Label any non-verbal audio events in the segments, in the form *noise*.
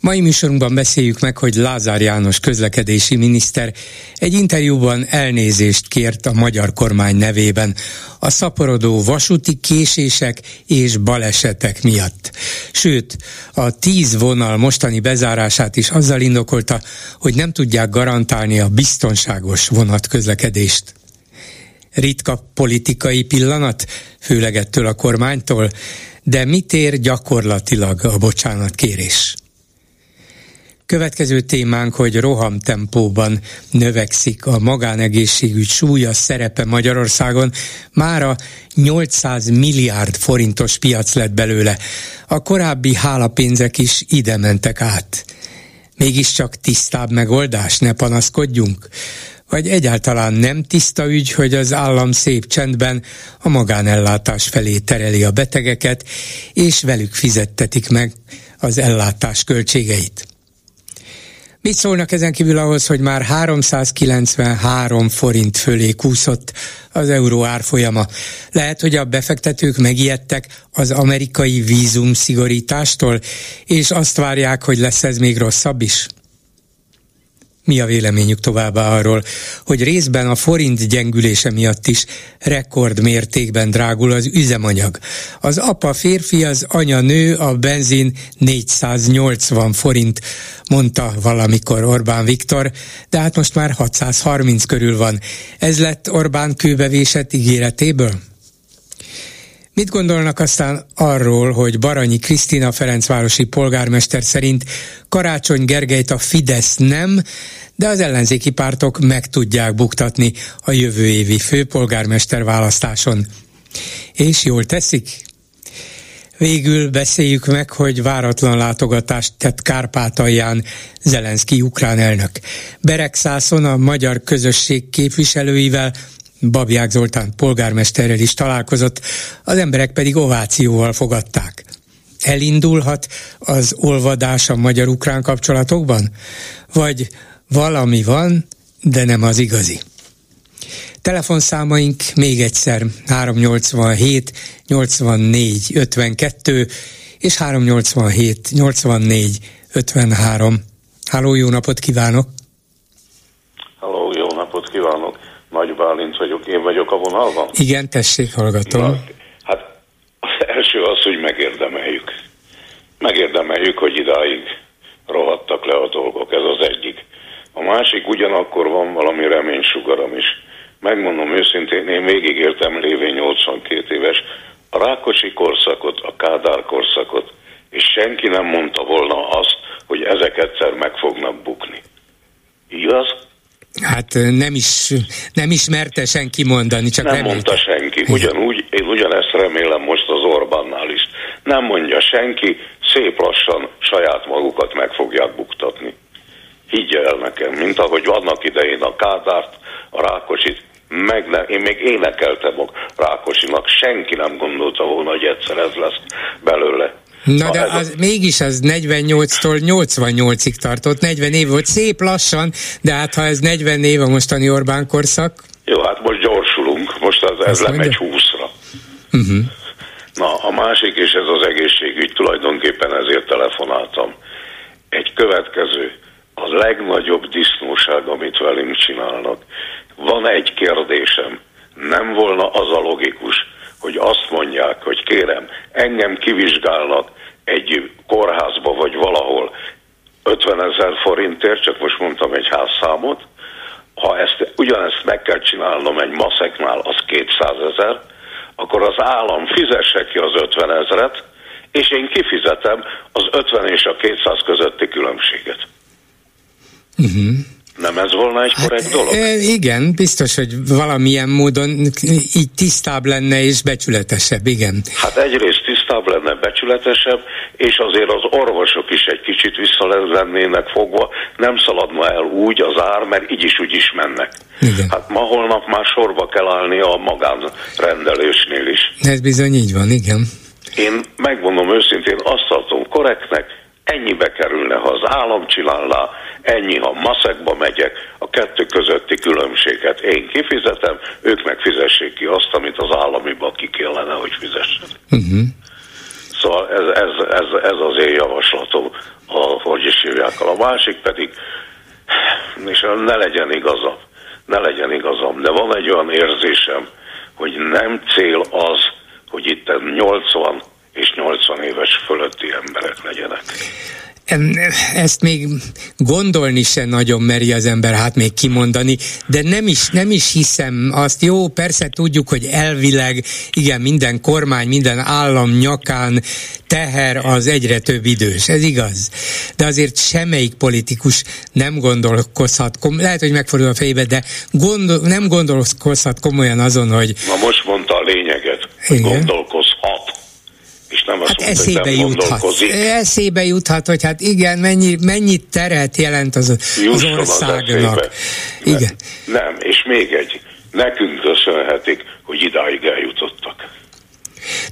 Mai műsorunkban beszéljük meg, hogy Lázár János közlekedési miniszter egy interjúban elnézést kért a magyar kormány nevében a szaporodó vasúti késések és balesetek miatt. Sőt, a tíz vonal mostani bezárását is azzal indokolta, hogy nem tudják garantálni a biztonságos vonatközlekedést. Ritka politikai pillanat, főleg ettől a kormánytól, de mit ér gyakorlatilag a bocsánatkérés? Következő témánk, hogy rohamtempóban növekszik a magánegészségügy súlya szerepe Magyarországon. Mára 800 milliárd forintos piac lett belőle. A korábbi hálapénzek is ide mentek át. Mégiscsak tisztább megoldás, ne panaszkodjunk? Vagy egyáltalán nem tiszta ügy, hogy az állam szép csendben a magánellátás felé tereli a betegeket, és velük fizettetik meg az ellátás költségeit. Mit szólnak ezen kívül ahhoz, hogy már 393 forint fölé kúszott az euró árfolyama? Lehet, hogy a befektetők megijedtek az amerikai vízum szigorítástól, és azt várják, hogy lesz ez még rosszabb is? Mi a véleményük továbbá arról, hogy részben a forint gyengülése miatt is rekord mértékben drágul az üzemanyag. Az apa férfi, az anya nő, a benzin 480 forint, mondta valamikor Orbán Viktor, de hát most már 630 körül van. Ez lett Orbán kőbevésett ígéretéből? Mit gondolnak aztán arról, hogy Baranyi Krisztina Ferencvárosi polgármester szerint Karácsony Gergelyt a Fidesz nem, de az ellenzéki pártok meg tudják buktatni a jövő évi főpolgármester választáson. És jól teszik? Végül beszéljük meg, hogy váratlan látogatást tett Kárpátalján Zelenszky ukrán elnök. Beregszászon a magyar közösség képviselőivel Babják Zoltán polgármesterrel is találkozott, az emberek pedig ovációval fogadták. Elindulhat az olvadás a magyar-ukrán kapcsolatokban? Vagy valami van, de nem az igazi? Telefonszámaink még egyszer 387 84 52 és 387 84 53. Háló, jó napot kívánok! Halló, jó napot kívánok! Nagy Bálint vagyok, én vagyok a vonalban? Igen, tessék, hallgatom. Na, hát az első az, hogy megérdemeljük. Megérdemeljük, hogy idáig rohadtak le a dolgok, ez az egyik. A másik ugyanakkor van valami reménysugaram is. Megmondom őszintén, én végigértem lévén 82 éves a Rákosi korszakot, a Kádár korszakot, és senki nem mondta volna azt, hogy ezek egyszer meg fognak bukni. Igaz? Hát nem is, nem ismerte senki mondani, csak nem mondta senki. Ugyanúgy, én ugyanezt remélem most az Orbánnál is. Nem mondja senki, szép lassan saját magukat meg fogják buktatni. Higgye el nekem, mint ahogy annak idején a Kádárt, a Rákosit, meg ne, én még énekeltem a Rákosinak, senki nem gondolta volna, hogy egyszer ez lesz belőle. Na de az, mégis az 48-tól 88-ig tartott, 40 év volt, szép lassan, de hát ha ez 40 év a mostani Orbán korszak... Jó, hát most gyorsulunk, most az, ez lemegy 20-ra. Uh-huh. Mhm. Na, a másik, és ez az egészségügy, tulajdonképpen ezért telefonáltam. Egy következő, a legnagyobb disznóság, amit velünk csinálnak. Van egy kérdésem, nem volna az a logikus, hogy azt mondják, hogy kérem, engem kivizsgálnak egy kórházba vagy valahol 50 ezer forintért, csak most mondtam egy házszámot, ha ezt, ugyanezt meg kell csinálnom egy maszeknál, az 200 ezer, akkor az állam fizesse ki az 50 ezeret, és én kifizetem az 50 és a 200 közötti különbséget. Uh-huh. Nem ez volna egy korrekt hát, dolog? Igen, biztos, hogy valamilyen módon így tisztább lenne és becsületesebb, igen. Hát egyrészt tisztább lenne, becsületesebb, és azért az orvosok is egy kicsit vissza lennének fogva, nem szaladna el úgy az ár, mert így is úgy is mennek. Igen. Hát ma holnap már sorba kell állni a magánrendelésnél is. Ez bizony így van, igen. Én megmondom őszintén, azt tartom korrektnek, ennyibe kerülne, ha az állam csinálná, ennyi, ha maszekba megyek, a kettő közötti különbséget én kifizetem, ők meg fizessék ki azt, amit az államiba ki kellene, hogy fizessen. Uh-huh. Szóval ez, ez, ez, ez az én javaslatom, a, hogy is hívják A másik pedig, és ne legyen igazam, ne legyen igazam, de van egy olyan érzésem, hogy nem cél az, hogy itt 80 és 80 éves fölötti emberek legyenek ezt még gondolni se nagyon meri az ember, hát még kimondani, de nem is, nem is hiszem azt. Jó, persze tudjuk, hogy elvileg, igen, minden kormány, minden állam nyakán teher az egyre több idős, ez igaz. De azért semmelyik politikus nem gondolkozhat, lehet, hogy megfordul a fejébe, de gondol, nem gondolkozhat komolyan azon, hogy... Na most mondta a lényeget, igen. gondolkozhat és nem azt hát mondta, eszébe hogy juthat. Eszébe juthat, hogy hát igen, mennyi, mennyi teret jelent az, az országnak. Az igen. Nem, és még egy, nekünk köszönhetik, hogy idáig eljutottak.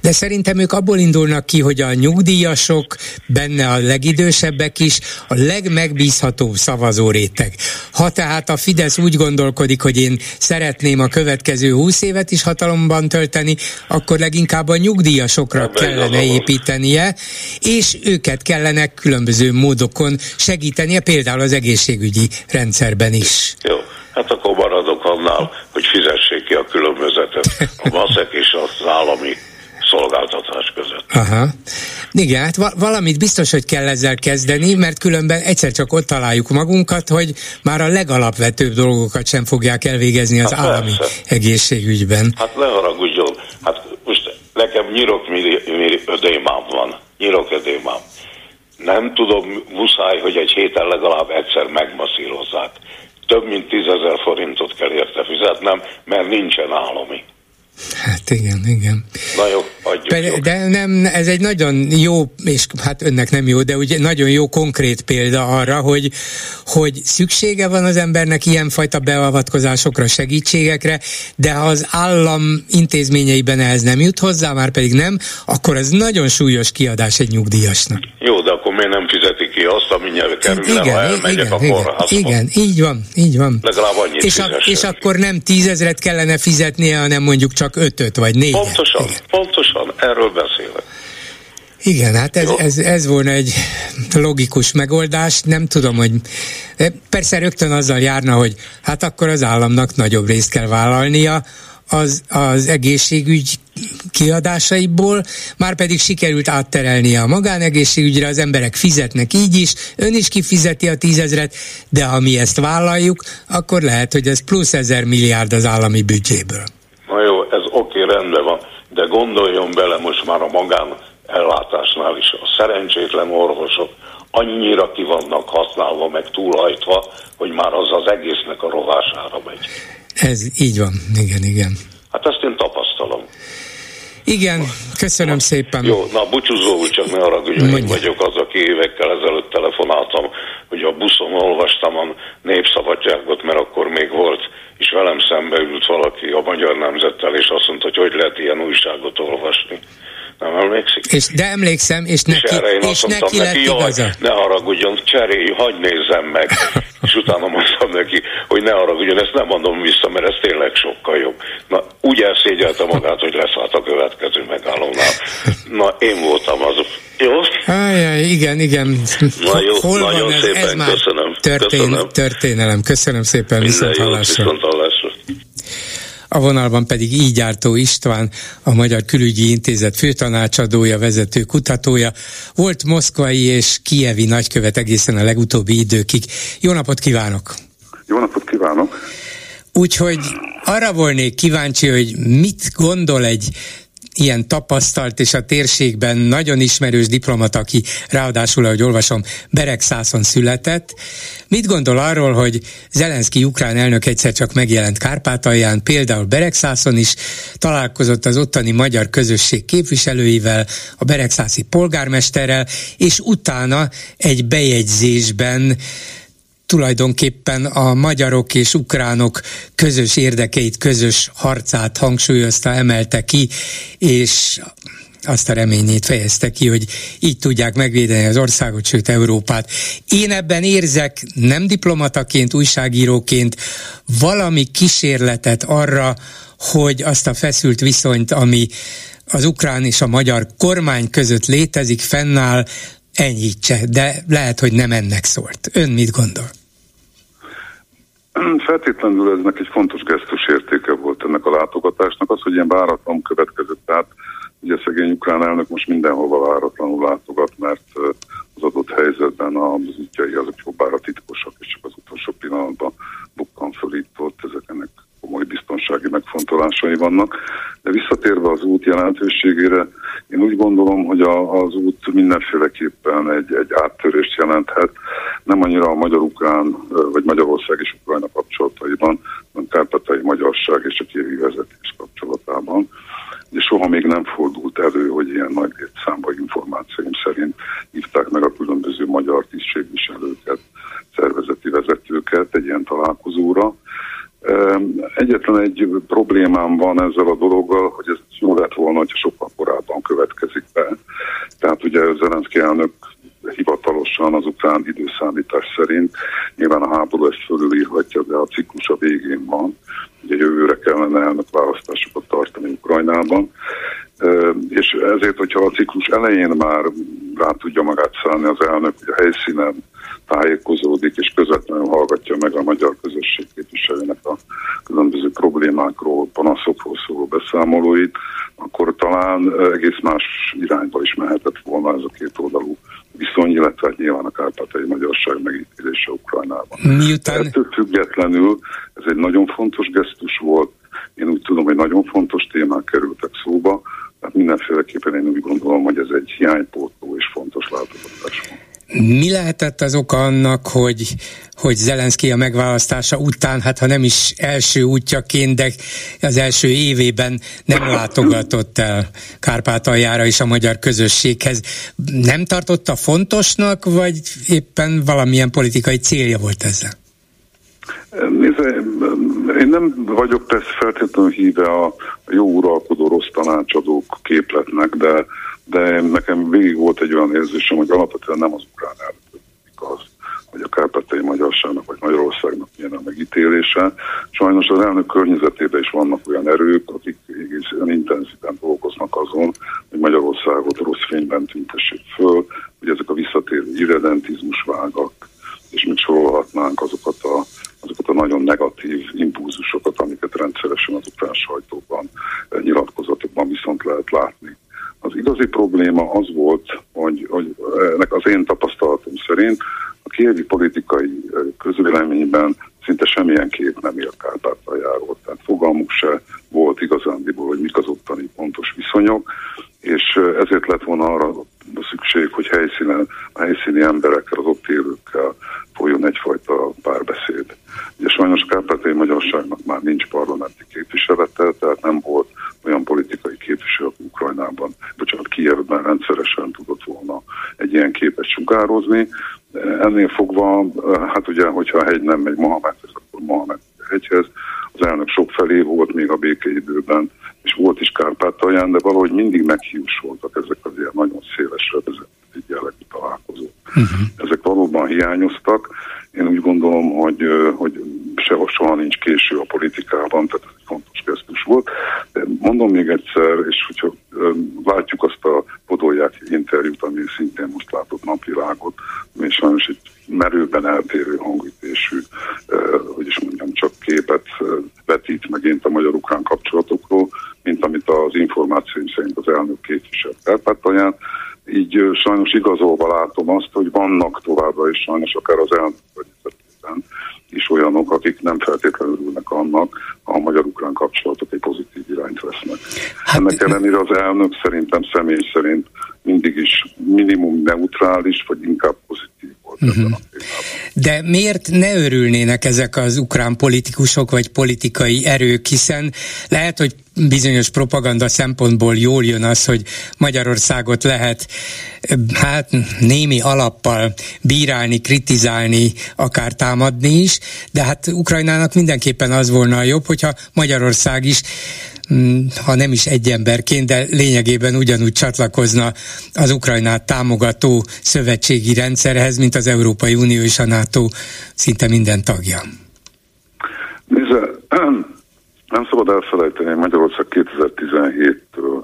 De szerintem ők abból indulnak ki, hogy a nyugdíjasok, benne a legidősebbek is, a legmegbízhatóbb szavazó réteg. Ha tehát a Fidesz úgy gondolkodik, hogy én szeretném a következő húsz évet is hatalomban tölteni, akkor leginkább a nyugdíjasokra Ebben kellene építenie, és őket kellene különböző módokon segítenie, például az egészségügyi rendszerben is. Jó, hát akkor maradok annál, hogy fizessék ki a különbözetet a maszek és az állami szolgáltatás között. Aha. Igen, hát valamit biztos, hogy kell ezzel kezdeni, mert különben egyszer csak ott találjuk magunkat, hogy már a legalapvetőbb dolgokat sem fogják elvégezni az hát állami persze. egészségügyben. Hát ne haragudjon, hát most nekem nyirok ödémám van, nyirok ödémám. Nem tudom, muszáj, hogy egy héten legalább egyszer megmaszírozzák. Több mint tízezer forintot kell érte fizetnem, mert nincsen állami. Hát igen, igen. Na jó, adjuk. De nem, ez egy nagyon jó, és hát önnek nem jó, de ugye nagyon jó konkrét példa arra, hogy, hogy szüksége van az embernek ilyenfajta beavatkozásokra, segítségekre, de ha az állam intézményeiben ehhez nem jut hozzá, már pedig nem, akkor ez nagyon súlyos kiadás egy nyugdíjasnak. Jó, de akkor miért nem fizeti ki azt, ami kerülne, igen, ha elmegyek igen, a kórházba? Igen, így van, így van. Legalább annyit és, a, és akkor nem tízezret kellene fizetnie, hanem mondjuk csak ötöt vagy négyet. Pontosan, igen. pontosan, erről beszélek. Igen, hát ez, ez, ez volna egy logikus megoldás. Nem tudom, hogy persze rögtön azzal járna, hogy hát akkor az államnak nagyobb részt kell vállalnia, az, az egészségügy kiadásaiból, már pedig sikerült átterelnie a magánegészségügyre, az emberek fizetnek így is, ön is kifizeti a tízezret, de ha mi ezt vállaljuk, akkor lehet, hogy ez plusz ezer milliárd az állami büdzséből. Na jó, ez oké, rendben van, de gondoljon bele most már a magán ellátásnál is. A szerencsétlen orvosok annyira ki vannak használva, meg túlhajtva, hogy már az az egésznek a rovására megy. Ez így van, igen, igen. Hát ezt én tapasztalom. Igen, köszönöm na, szépen. Jó, na búcsúzó úr, csak ne arra, hogy én vagyok az, aki évekkel ezelőtt telefonáltam, hogy a buszon olvastam a népszabadságot, mert akkor még volt, és velem szembe ült valaki a Magyar Nemzettel, és azt mondta, hogy hogy lehet ilyen újságot olvasni. Nem emlékszik? És, de emlékszem, és neki, és, erre én és neki, neki lett igaza. Ne haragudjon, cserélj, hagyd nézzem meg. *laughs* és utána mondtam neki, hogy ne haragudjon, ezt nem mondom vissza, mert ez tényleg sokkal jobb. Na, úgy elszégyelte magát, hogy leszállt a következő megállónál. Na, én voltam az. Jó? Ajaj, igen, igen. Na jó, Hol nagyon van ez? szépen ez már köszönöm. Történ- köszönöm. Történelem. Köszönöm szépen, viszont hallásra. Viszont hallásra. A vonalban pedig így jártó István, a Magyar Külügyi Intézet főtanácsadója, vezető kutatója, volt moszkvai és kievi nagykövet egészen a legutóbbi időkig. Jó napot kívánok! Jó napot kívánok! Úgyhogy arra volnék kíváncsi, hogy mit gondol egy ilyen tapasztalt és a térségben nagyon ismerős diplomata, aki ráadásul, ahogy olvasom, Beregszászon született. Mit gondol arról, hogy Zelenszky ukrán elnök egyszer csak megjelent Kárpátalján, például Beregszászon is, találkozott az ottani magyar közösség képviselőivel, a Beregszászi polgármesterrel, és utána egy bejegyzésben tulajdonképpen a magyarok és ukránok közös érdekeit, közös harcát hangsúlyozta, emelte ki, és azt a reményét fejezte ki, hogy így tudják megvédeni az országot, sőt Európát. Én ebben érzek nem diplomataként, újságíróként valami kísérletet arra, hogy azt a feszült viszonyt, ami az ukrán és a magyar kormány között létezik, fennáll, enyhítse, de lehet, hogy nem ennek szólt. Ön mit gondol? *clears throat* Feltétlenül eznek egy fontos gesztus értéke volt ennek a látogatásnak, az, hogy ilyen váratlan következett. Tehát ugye szegény ukrán elnök most mindenhova váratlanul látogat, mert az adott helyzetben az útjai azok jobbára titkosak, és csak az utolsó pillanatban bukkan föl itt ezek ennek komoly biztonsági megfontolásai vannak. De visszatérve az út jelentőségére, én úgy gondolom, hogy a, az út mindenféleképpen egy, egy áttörést jelenthet, nem annyira a magyar-ukrán, vagy Magyarország és Ukrajna kapcsolataiban, hanem kárpátai magyarság és a kévi vezetés kapcsolatában. És soha még nem fordult elő, hogy ilyen nagy létszámban információim szerint hívták meg a különböző magyar tisztségviselőket, szervezeti vezetőket egy ilyen találkozóra, Egyetlen egy problémám van ezzel a dologgal, hogy ez jó lett volna, hogy sokkal korábban következik be. Tehát ugye Zelenszky elnök hivatalosan az ukrán időszámítás szerint nyilván a háború ezt fölülírhatja, de a ciklus a végén van. Ugye jövőre kellene elnök választásokat tartani Ukrajnában. És ezért, hogyha a ciklus elején már rá tudja magát szállni az elnök, hogy a helyszínen tájékozódik és közvetlenül hallgatja meg a magyar közösség képviselőnek a különböző problémákról, panaszokról szóló beszámolóit, akkor talán egész más irányba is mehetett volna ez a két oldalú viszony, illetve hát nyilván a kárpátai magyarság megítélése Ukrajnában. Miután... Ettől függetlenül ez egy nagyon fontos gesztus volt, én úgy tudom, hogy nagyon fontos témák kerültek szóba, tehát mindenféleképpen én úgy gondolom, hogy ez egy hiánypótló és fontos látogatás volt. Mi lehetett az oka annak, hogy, hogy Zelenszky a megválasztása után, hát ha nem is első útjaként, de az első évében nem látogatott el Kárpátaljára és a magyar közösséghez. Nem tartotta fontosnak, vagy éppen valamilyen politikai célja volt ezzel? Nézze, én nem vagyok persze feltétlenül híve a jó uralkodó rossz tanácsadók képletnek, de de nekem végig volt egy olyan érzésem, hogy alapvetően nem az ukrán elnök az, hogy a kárpátai magyarságnak vagy Magyarországnak milyen a megítélése. Sajnos az elnök környezetében is vannak olyan erők, akik egészen intenzíven dolgoznak azon, hogy Magyarországot rossz fényben tüntessék föl, hogy ezek a visszatérő irredentizmus vágak, és még sorolhatnánk azokat a, azokat a nagyon negatív impulzusokat, amiket rendszeresen az ukrán sajtóban, nyilatkozatokban viszont lehet látni. Az igazi probléma az volt, hogy, hogy ennek az én tapasztalatom szerint a kievi politikai közvéleményben szinte semmilyen kép nem ér Kárpátaljáról. Tehát fogalmuk se volt igazándiból, hogy mik az ottani pontos viszonyok, és ezért lett volna arra szükség, hogy helyszínen, a helyszíni emberekkel, az ott élőkkel folyjon egyfajta párbeszéd. Ugye sajnos Kárpátai Magyarságnak már nincs parlamenti képviselete, tehát nem volt olyan politikai képviselő Ukrajnában, bocsánat, Kievben rendszeresen tudott volna egy ilyen képet sugározni. Ennél fogva, hát ugye, hogyha a hegy nem megy Mohamedhez, akkor Mohamed hegyhez. Az elnök sok felé volt még a békeidőben, és volt is Kárpátalján, de valahogy mindig meghiúsoltak ezek az ilyen nagyon szélesre vezetett jellegű találkozók. Uh-huh. Ezek valóban hiányoztak. Én úgy gondolom, hogy, hogy sehol soha nincs késő a politikában, tehát ez egy fontos gesztus volt. De mondom még egyszer, és hogyha látjuk azt a Podolják interjút, ami szintén most látott napvilágot, és sajnos egy merőben eltérő hangütésű, hogy is mondjam, csak képet vetít megint a magyar-ukrán kapcsolatokról, mint amit az információim szerint az elnök képviselt Kárpátalján. Így sajnos igazolva látom azt, hogy vannak továbbra is sajnos akár az elnök is olyanok, akik nem feltétlenül örülnek annak, ha a magyar-ukrán kapcsolatok egy pozitív irányt vesznek. Hát, Ennek ellenére az elnök szerintem személy szerint mindig is minimum neutrális, vagy inkább pozitív volt uh-huh. De miért ne örülnének ezek az ukrán politikusok vagy politikai erők, hiszen lehet, hogy bizonyos propaganda szempontból jól jön az, hogy Magyarországot lehet hát némi alappal bírálni, kritizálni, akár támadni is, de hát Ukrajnának mindenképpen az volna a jobb, hogyha Magyarország is Mm, ha nem is egy emberként, de lényegében ugyanúgy csatlakozna az Ukrajnát támogató szövetségi rendszerhez, mint az Európai Unió és a NATO szinte minden tagja. Nézze, *clears throat* nem szabad elfelejteni, Magyarország 2017-től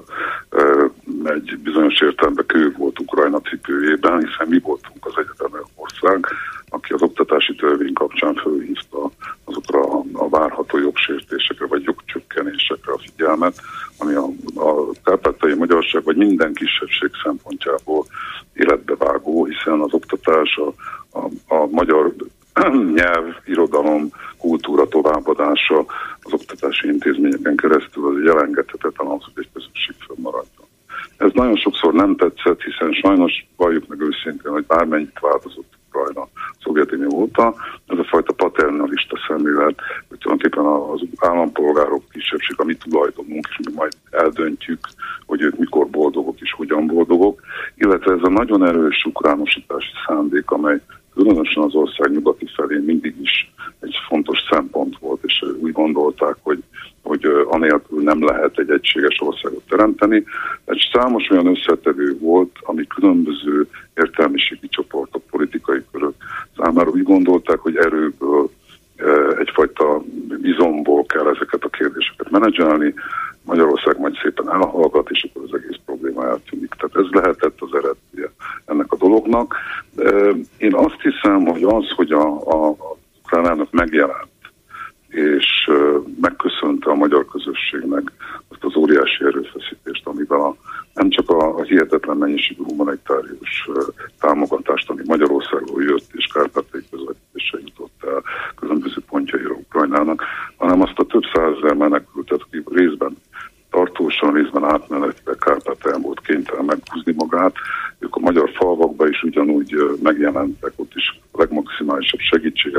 egy bizonyos értelemben kő volt Ukrajna cipőjében, hiszen mi voltunk az egyetem ország, aki az oktatási törvény kapcsán fölhívta azokra a, a várható jogsértésekre vagy jogcsökkenésekre a figyelmet, ami a, a kárpátai magyarság vagy minden kisebbség szempontjából életbevágó, hiszen az oktatás, a, a, a magyar *clears throat* nyelv, irodalom, kultúra továbbadása az oktatási intézményeken keresztül az egy elengedhetetlen az, hogy egy közösség fönnmaradjon. Ez nagyon sokszor nem tetszett, hiszen sajnos valljuk meg őszintén, hogy bármennyit változott Ukrajna Szovjetunió óta, ez a fajta paternalista szemlélet, hogy tulajdonképpen az állampolgárok kisebbség, a mi tulajdonunk, és mi majd eldöntjük, hogy ők mikor boldogok és hogyan boldogok, illetve ez a nagyon erős ukránosítási szándék, amely különösen az ország nyugati felé mindig is egy fontos szempont volt, és úgy gondolták, hogy, hogy anélkül nem lehet egy egységes országot teremteni. Egy számos olyan összetevő volt, ami különböző értelmiségi csoportok, politikai körök számára úgy gondolták, hogy erőből egyfajta izomból kell ezeket a kérdéseket menedzselni, Magyarország majd szépen elhallgat, és akkor az egész probléma eltűnik. Tehát ez lehetett az eredménye ennek a dolognak. Én azt hiszem, hogy az, hogy a, a, ukránának megjelent, és megköszönte a magyar közösségnek azt az óriási erőfeszítést, amivel a, nem csak a, a hihetetlen mennyiségű humanitárius támogatást, ami Magyarországról jött, és Kárpátai közvetítésre jutott el különböző pontjaira Ukrajnának, hanem azt a több százezer menekültet, aki részben tartósan, részben átmenetbe Kárpátalján volt kénytelen meghúzni magát. Ők a magyar falvakba is ugyanúgy megjelentek, ott is a legmaximálisabb a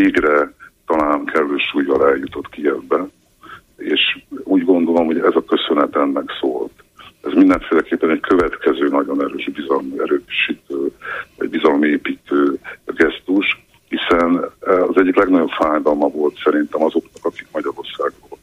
gesztus végre talán kellő súlyjal eljutott Kievbe, és úgy gondolom, hogy ez a köszönet ennek szólt. Ez mindenféleképpen egy következő nagyon erős bizalmi erősítő, egy bizalmi építő gesztus, hiszen az egyik legnagyobb fájdalma volt szerintem azoknak, akik Magyarországról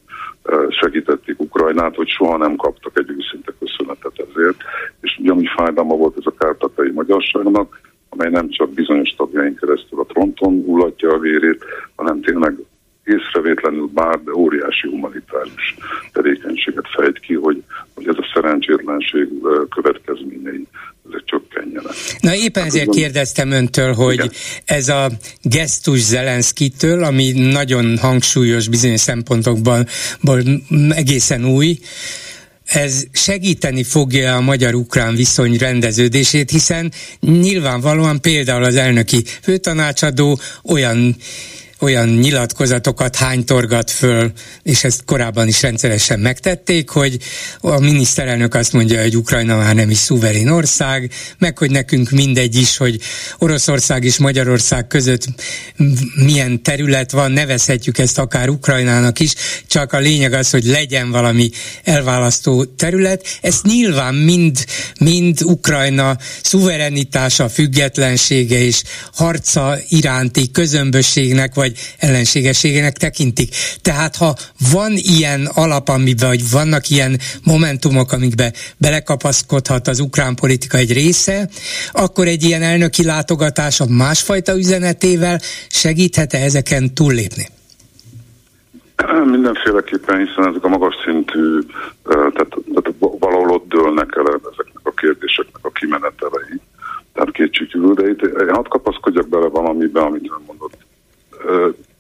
segítették Ukrajnát, hogy soha nem kaptak egy őszinte köszönetet ezért, és ugyanúgy fájdalma volt ez a kárpatai magyarságnak, amely nem csak bizonyos tagjaink keresztül a fronton ullatja a vérét, hanem tényleg észrevétlenül bár, de óriási humanitárius tevékenységet fejt ki, hogy, hogy ez a szerencsétlenség következményei ezek csökkenjenek. Na éppen hát ezért kérdeztem öntől, hogy igen. ez a gesztus Zelenszkitől, ami nagyon hangsúlyos bizonyos szempontokban egészen új, ez segíteni fogja a magyar-ukrán viszony rendeződését, hiszen nyilvánvalóan például az elnöki főtanácsadó olyan olyan nyilatkozatokat hánytorgat föl, és ezt korábban is rendszeresen megtették, hogy a miniszterelnök azt mondja, hogy Ukrajna már nem is szuverén ország, meg hogy nekünk mindegy is, hogy Oroszország és Magyarország között milyen terület van, nevezhetjük ezt akár Ukrajnának is, csak a lényeg az, hogy legyen valami elválasztó terület. Ezt nyilván mind, mind Ukrajna szuverenitása, függetlensége és harca iránti közömbösségnek, vagy ellenségességének tekintik. Tehát ha van ilyen alap, amiben, vagy vannak ilyen momentumok, amikbe belekapaszkodhat az ukrán politika egy része, akkor egy ilyen elnöki látogatás a másfajta üzenetével segíthet-e ezeken túllépni? Mindenféleképpen, hiszen ezek a magas szintű, tehát, tehát valahol ott dőlnek el ezeknek a kérdéseknek a kimenetelei. Tehát kétségkívül, de itt hadd kapaszkodjak bele valamiben, amit ön mondott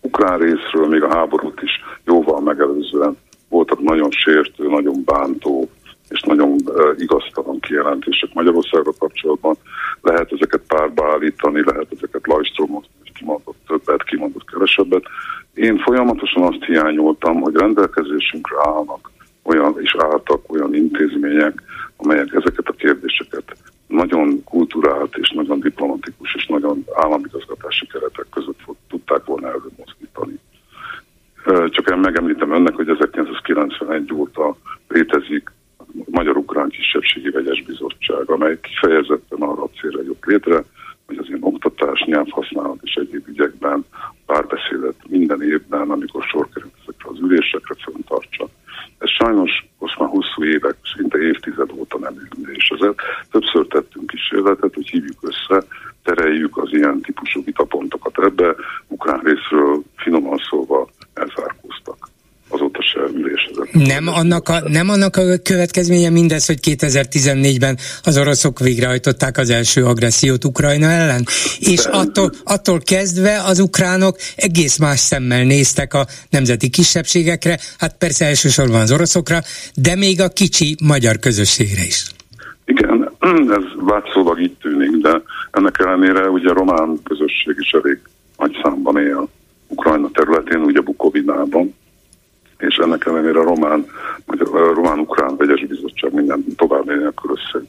ukrán részről még a háborút is jóval megelőzően voltak nagyon sértő, nagyon bántó és nagyon igaztalan kijelentések Magyarországgal kapcsolatban. Lehet ezeket párba állítani, lehet ezeket Lajstromot kimondott többet kevesebbet. Én folyamatosan azt hiányoltam, hogy rendelkezésünkre állnak olyan, és álltak olyan intézmények, amelyek ezeket a kérdéseket nagyon kulturált és nagyon diplomatikus és nagyon államigazgatási keretek között tudták volna előmozdítani. Csak én megemlítem önnek, hogy 1991 óta létezik a Magyar-Ukrán Kisebbségi Vegyes Bizottság, amely kifejezetten arra a célra jött létre, hogy az ilyen oktatás, nyelvhasználat és egyéb ügyekben párbeszédet minden évben, amikor sor került ezekre az ülésekre, föntartsa. Ez sajnos most már hosszú évek, szinte évtized óta nem és ezért többször tettünk kísérletet, hogy hívjuk össze, tereljük az ilyen típusú vitapontokat ebbe, ukrán részről finoman szólva elzárkóztak azóta se ülésezett. Nem annak, a, nem annak a következménye mindez, hogy 2014-ben az oroszok végrehajtották az első agressziót Ukrajna ellen, és attól, attól kezdve az ukránok egész más szemmel néztek a nemzeti kisebbségekre, hát persze elsősorban az oroszokra, de még a kicsi magyar közösségre is. Igen, *clears throat* ez látszólag így tűnik, de ennek ellenére ugye a román közösség is elég nagy számban él Ukrajna területén, ugye Bukovinában, és ennek ellenére a román, vagy a román-ukrán vegyes bizottság minden további nélkül össze.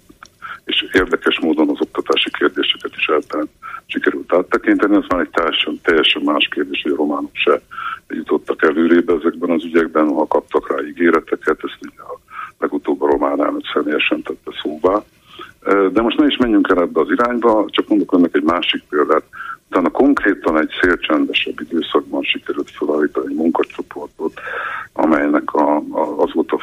És érdekes módon az oktatási kérdéseket is eltelt sikerült áttekinteni, ez már egy teljesen, teljesen más kérdés, hogy a románok se jutottak előrébb ezekben az ügyekben, ha kaptak rá ígéreteket, ezt ugye a legutóbb a román elnök személyesen tette szóvá. De most ne is menjünk el ebbe az irányba, csak mondok önnek egy másik példát. Utána konkrétan egy szélcsendesebb időszakban sikerült felállítani egy munkacsoportot, amelynek a, a, az volt a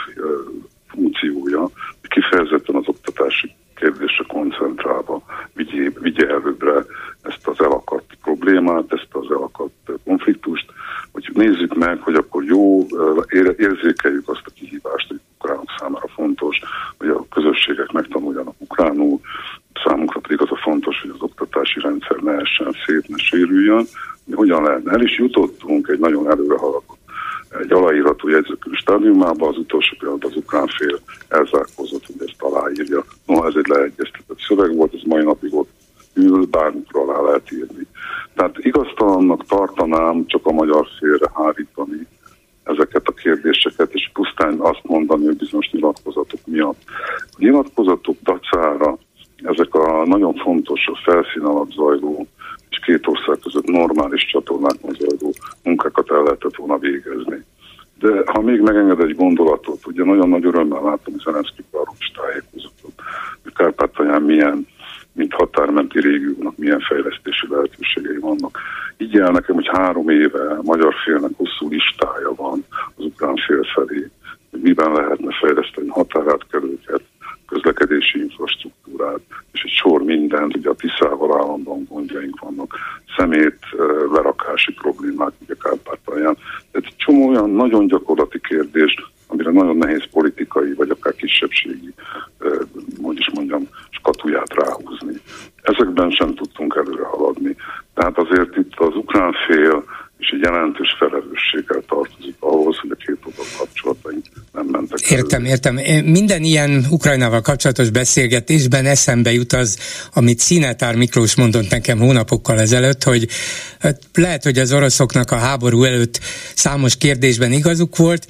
funkciója, hogy kifejezetten az oktatási kérdésre koncentrálva vigye, vigye előbbre ezt az elakadt problémát, ezt az elakadt konfliktust, hogy nézzük meg, hogy akkor jó, érzékeljük azt a kihívást, hogy ukránok számára fontos, hogy a közösségek megtanuljanak ukránul, számunkra pedig az a fontos, hogy az oktatási rendszer ne essen szét, ne sérüljön. Mi hogyan lehetne? El is jutottunk egy nagyon előre haladott egy aláíratú jegyzőkül stádiumába, az utolsó pillanatban az ukrán fél elzárkózott, hogy ezt aláírja. Noha ez egy leegyeztetett szöveg volt, ez mai napig ott ül, bármikor alá lehet írni. Tehát igaztalannak tartanám csak a magyar félre hárítani ezeket a kérdéseket, és pusztán azt mondani, hogy bizonyos nyilatkozatok miatt. A nyilatkozatok dacára ezek a nagyon fontos, a felszín alatt zajló és két ország között normális csatornákon zajló munkákat el lehetett volna végezni. De ha még megenged egy gondolatot, ugye nagyon nagy örömmel látom, Zelenszky arról is tájékozott, hogy Kárpátalján milyen, mint határmenti régiónak milyen fejlesztési lehetőségei vannak. Így jel nekem, hogy három éve a magyar félnek hosszú listája van az ukrán fél felé, hogy miben lehetne fejleszteni határátkelőket, közlekedési infrastruktúrát, és egy sor mindent, ugye a Tiszával állandóan gondjaink vannak, szemét lerakási problémák, ugye Kárpátalján. Tehát csomó olyan nagyon gyakorlati kérdés, amire nagyon nehéz politikai, vagy akár kisebbségi, hogy is mondjam, skatuját ráhúzni. Ezekben sem tudtunk előre haladni. Tehát azért itt az ukrán fél és egy jelentős felelősséggel tartozik ahhoz, hogy a két oldal kapcsolataink nem mentek. Értem, értem. Minden ilyen Ukrajnával kapcsolatos beszélgetésben eszembe jut az, amit Színetár Miklós mondott nekem hónapokkal ezelőtt, hogy hát lehet, hogy az oroszoknak a háború előtt számos kérdésben igazuk volt,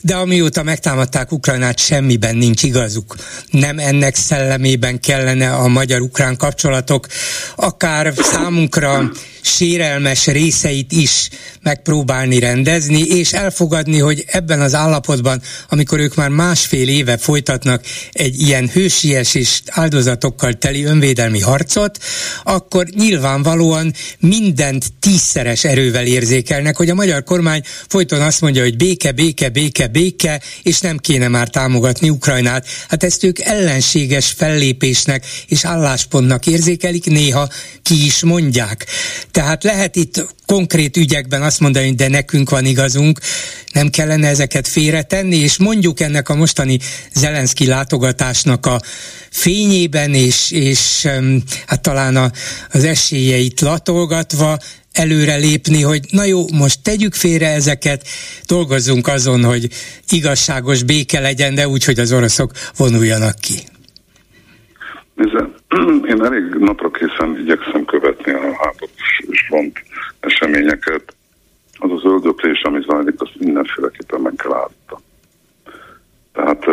de amióta megtámadták Ukrajnát, semmiben nincs igazuk. Nem ennek szellemében kellene a magyar-ukrán kapcsolatok akár számunkra sérelmes részeit is megpróbálni rendezni, és elfogadni, hogy ebben az állapotban, amikor ők már másfél éve folytatnak egy ilyen hősies és áldozatokkal teli önvédelmi harcot, akkor nyilvánvalóan mindent tízszeres erővel érzékelnek, hogy a magyar kormány folyton azt mondja, hogy béke, béke, béke, béke, és nem kéne már támogatni Ukrajnát. Hát ezt ők ellenséges fellépésnek és álláspontnak érzékelik, néha ki is mondják. Tehát lehet itt konkrét ügyekben azt mondani, hogy de nekünk van igazunk, nem kellene ezeket félretenni, és mondjuk ennek a mostani Zelenszky látogatásnak a fényében, és, és hát talán a, az esélyeit latolgatva előre lépni, hogy na jó, most tegyük félre ezeket, dolgozzunk azon, hogy igazságos béke legyen, de úgy, hogy az oroszok vonuljanak ki. Én elég napra készen igyekszem követni a háborús front eseményeket. történés, ami zajlik, azt mindenféleképpen meg kell állítani. Tehát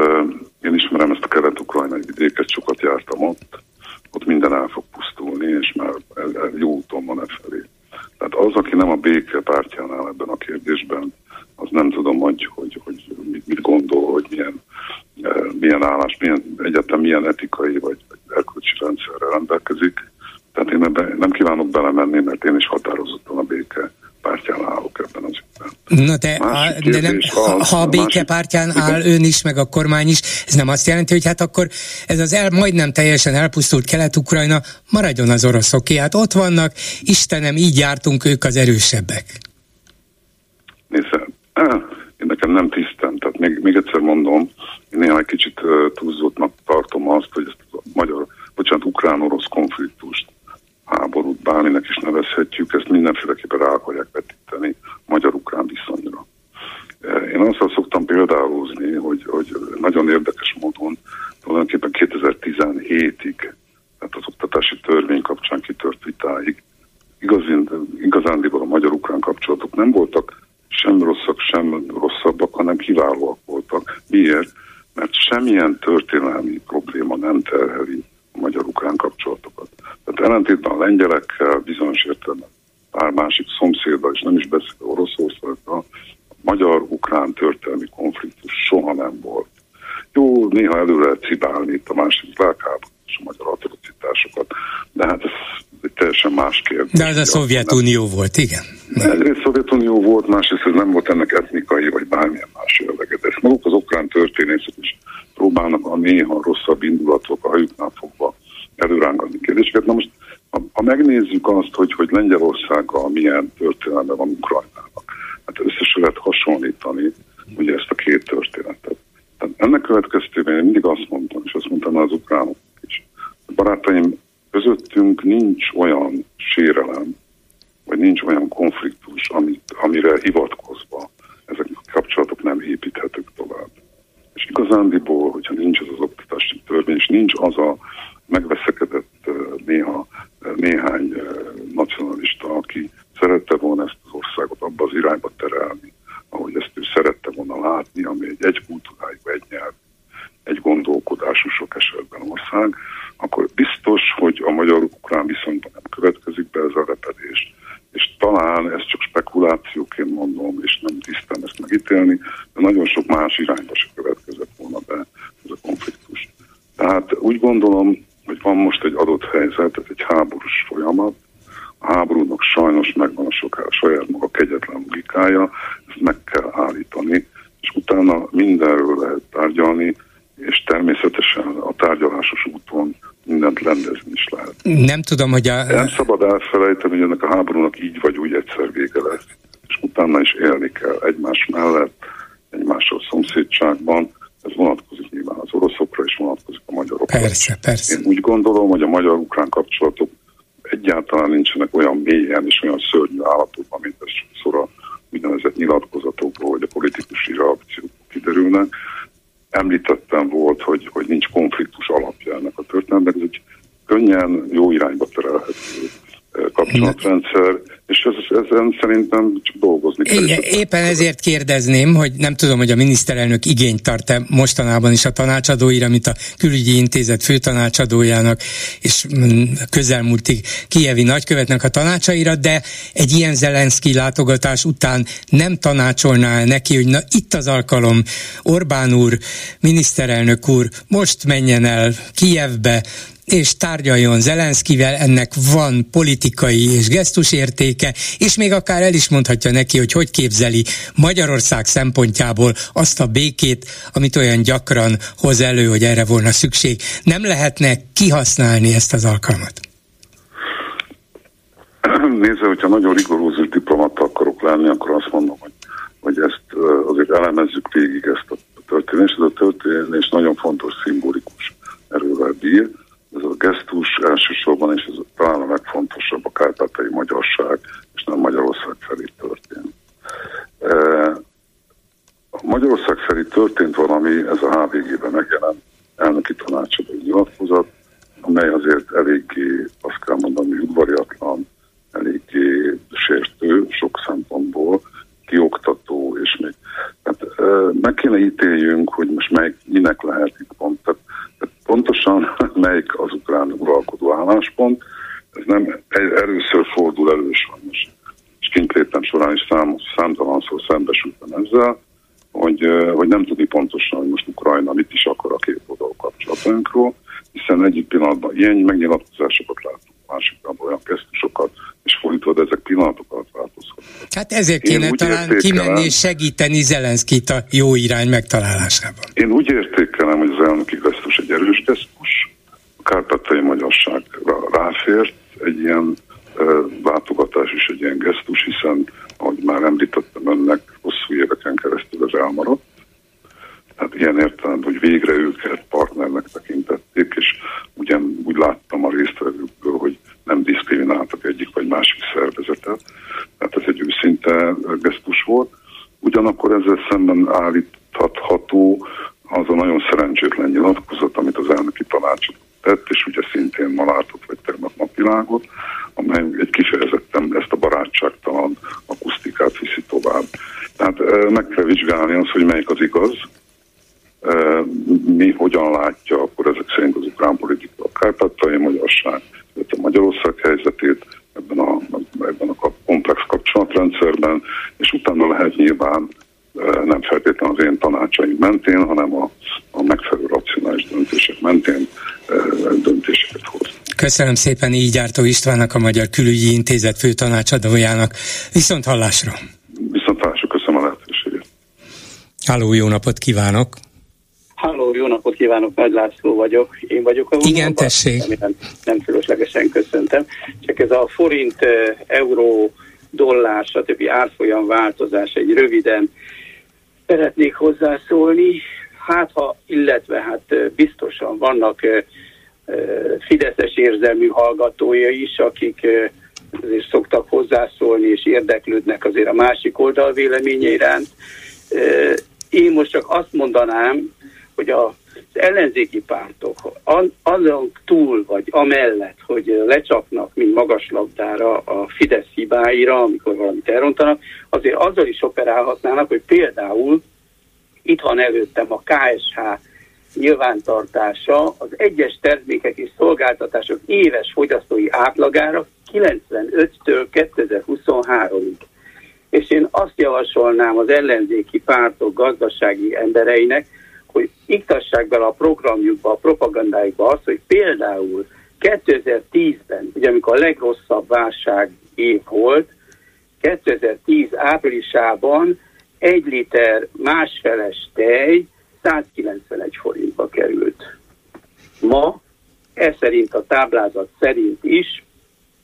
én ismerem ezt a kelet-ukrajnai vidéket, sokat jártam ott, ott minden el fog pusztulni, és már el, el, jó úton van e felé. Tehát az, aki nem a béke pártján áll ebben a kérdésben, az nem tudom, hogy, hogy, hogy mit, mit gondol, hogy milyen, milyen állás, milyen, egyetem milyen etikai vagy erkölcsi rendszerrel rendelkezik. Tehát én ebben nem kívánok belemenni, mert én is határozottan a béke pártján állok ebben az ügyben. Na de, a, de nem, ha, ha a békepártján másik, áll ön is, meg a kormány is, ez nem azt jelenti, hogy hát akkor ez az el, majdnem teljesen elpusztult Kelet-Ukrajna maradjon az oroszoké. Hát ott vannak, Istenem, így jártunk ők az erősebbek. Nézd, *clears throat* én nekem nem tisztem, tehát még, még egyszer mondom, néha egy kicsit túlzottnak tartom azt, hogy ezt a magyar, bocsánat, ukrán-orosz konfliktust háborút, bárminek is nevezhetjük, ezt mindenféleképpen rá akarják vetíteni magyar-ukrán viszonyra. E, én azt szoktam példálózni, hogy, hogy nagyon érdekes módon tulajdonképpen 2017-ig, tehát az oktatási törvény kapcsán kitört vitáig, igazán, igazándiból a magyar-ukrán kapcsolatok nem voltak sem rosszak, sem rosszabbak, hanem kiválóak voltak. Miért? Mert semmilyen történelmi probléma nem terheli a magyar-ukrán kapcsolatokat. Tehát ellentétben a lengyelekkel bizonyos értelemben pár másik szomszéddal, és nem is beszél Oroszországgal, a magyar-ukrán történelmi konfliktus soha nem volt. Jó, néha elő lehet cibálni itt a másik világháború és a magyar atrocitásokat, de hát ez teljesen más kérdés. De ez a Szovjetunió volt, igen. Egyrészt Szovjetunió volt, másrészt ez nem volt ennek etnikai vagy bármilyen más jelleget. Ezt maguk az ukrán történészek is próbálnak a néha rosszabb indulatok a hajuknál fogva előrángatni kérdéseket. Na most, ha, ha megnézzük azt, hogy, hogy Lengyelországgal milyen történelme van Ukrajnának, hát összesen lehet hasonlítani ugye ezt a két történetet. Tehát ennek következtében én mindig azt mondtam, és azt mondtam az ukránok is, barátaim, közöttünk nincs olyan sérelem, vagy nincs olyan konfliktus, amit, amire hivatkozva ezek a kapcsolatok nem építhetők tovább. És igazándiból, hogyha nincs ez az oktatási törvény, és nincs az a megveszekedett néha néhány nacionalista, aki szerette volna ezt az országot abba az irányba terelni, ahogy ezt ő szerette volna látni, ami egy egy kultúrájú, egy nyelv, egy gondolkodású sok esetben ország, akkor biztos, hogy a magyar-ukrán viszonyban nem következik be ez a repedés. És talán ez csak spekulációként mondom, és nem tisztem ezt megítélni, de nagyon sok más irányba se következett volna be ez a konfliktus. Tehát úgy gondolom, hogy van most egy adott helyzet, ez egy háborús folyamat, a háborúnak sajnos megvan a, sok, a saját maga kegyetlen logikája, ezt meg kell állítani, és utána mindenről lehet tárgyalni, és természetesen a tárgyalásos úton mindent rendezni is lehet. Nem tudom, hogy a... Nem szabad elfelejteni, hogy ennek a háborúnak így vagy úgy egyszer vége lesz, és utána is élni kell egymás mellett, egymással szomszédságban, ez vonatkozik nyilván az oroszokra, és vonatkozik a magyarokra. Persze, persze. Én úgy gondolom, hogy a magyar-ukrán kapcsolatok egyáltalán nincsenek olyan mélyen és olyan szörnyű állapotban, mint ez sokszor a úgynevezett nyilatkozatokból, vagy a politikusi reakciók kiderülnek. Említettem volt, hogy, hogy nincs konfliktus alapja ennek a történetnek, ez egy könnyen jó irányba terelhető kapcsolatrendszer, és ez, ezen szerintem csak dolgozni kell. Igen, éppen ezért kérdezném, hogy nem tudom, hogy a miniszterelnök igényt tart-e mostanában is a tanácsadóira, mint a külügyi intézet főtanácsadójának, és mm, közelmúltig Kijevi nagykövetnek a tanácsaira, de egy ilyen Zelenszky látogatás után nem tanácsolná neki, hogy na itt az alkalom, Orbán úr, miniszterelnök úr, most menjen el Kijevbe, és tárgyaljon Zelenszkivel, ennek van politikai és gesztusértéke, és még akár el is mondhatja neki, hogy hogy képzeli Magyarország szempontjából azt a békét, amit olyan gyakran hoz elő, hogy erre volna szükség. Nem lehetne kihasználni ezt az alkalmat? Nézze, hogyha nagyon rigorózus diplomata akarok lenni, akkor azt mondom, hogy, hogy ezt azért elemezzük végig ezt a történést. Ez a történés nagyon fontos, szimbolikus erővel bír ez a gesztus elsősorban, és ez talán a legfontosabb a kárpátai magyarság, és nem Magyarország felé történt. E, a Magyarország felé történt valami, ez a HVG-ben megjelent elnöki tanácsadó nyilatkozat, amely azért eléggé, azt kell mondani, udvariatlan, eléggé sértő sok szempontból, kéne ítéljünk, hogy most melyik, minek lehet itt pont. Tehát, tehát pontosan *laughs* melyik az ukrán uralkodó álláspont, ez nem először fordul elő sajnos. És kintlétem során is szám, számtalanszor szembesültem ezzel, hogy, hogy nem tudni pontosan, hogy most Ukrajna mit is akar a két oldalú kapcsolatainkról, hiszen egyik pillanatban ilyen megnyilatkozásokat látunk, másikban olyan gesztusokat, és fordítva, de ezek pillanatokat változhatnak. Hát ezért kéne talán kimenni és segíteni Zelenszkit a jó irány megtalálásában. Én úgy értékelem, hogy az elnöki gesztus egy erős gesztus, a kárpátai magyarságra ráfért, egy ilyen látogatás is egy ilyen gesztus, hiszen, ahogy már említettem önnek, hosszú éveken keresztül ez elmaradt. Tehát ilyen értelemben, hogy végre őket partnernek tekintették, és ugyan úgy láttam a résztvevőkből, hogy nem diszkrimináltak egyik vagy másik szervezetet. Tehát ez egy őszinte gesztus volt. Ugyanakkor ezzel szemben állítható az a nagyon szerencsétlen nyilatkozat, amit az elnöki tanács tett, és ugye szintén ma látott, vagy tegnap napvilágot, amely egy kifejezetten ezt a barátságtalan akusztikát viszi tovább. Tehát meg kell vizsgálni azt, hogy melyik az igaz, mi hogyan látja akkor ezek szerint az ukrán politika a kárpátai magyarság, a Magyarország helyzetét ebben a, ebben a komplex kapcsolatrendszerben, és utána lehet nyilván nem feltétlenül az én tanácsaim mentén, hanem a, a megfelelő racionális döntések mentén döntéseket hoz. Köszönöm szépen így Gyártó Istvánnak, a Magyar Külügyi Intézet főtanácsadójának. Viszont hallásra! Viszont hallásra, köszönöm a lehetőséget. Háló, jó napot kívánok! Halló, jó napot kívánok, Nagy László vagyok. Én vagyok a Igen, tessék. Nem, nem fölöslegesen köszöntem. Csak ez a forint, euró, dollár, stb. árfolyam változás egy röviden szeretnék hozzászólni. Hát ha, illetve hát biztosan vannak fideszes érzelmű hallgatója is, akik azért szoktak hozzászólni és érdeklődnek azért a másik oldal véleménye iránt. Én most csak azt mondanám, hogy az ellenzéki pártok azon túl, vagy amellett, hogy lecsapnak, mint magaslabdára a Fidesz hibáira, amikor valamit elrontanak, azért azzal is operálhatnának, hogy például itt van előttem a KSH nyilvántartása az egyes termékek és szolgáltatások éves fogyasztói átlagára 95-től 2023-ig. És én azt javasolnám az ellenzéki pártok gazdasági embereinek, hogy iktassák bele a programjukba, a propagandájukba azt, hogy például 2010-ben, ugye amikor a legrosszabb válság év volt, 2010 áprilisában egy liter másfeles tej 191 forintba került. Ma, ez szerint a táblázat szerint is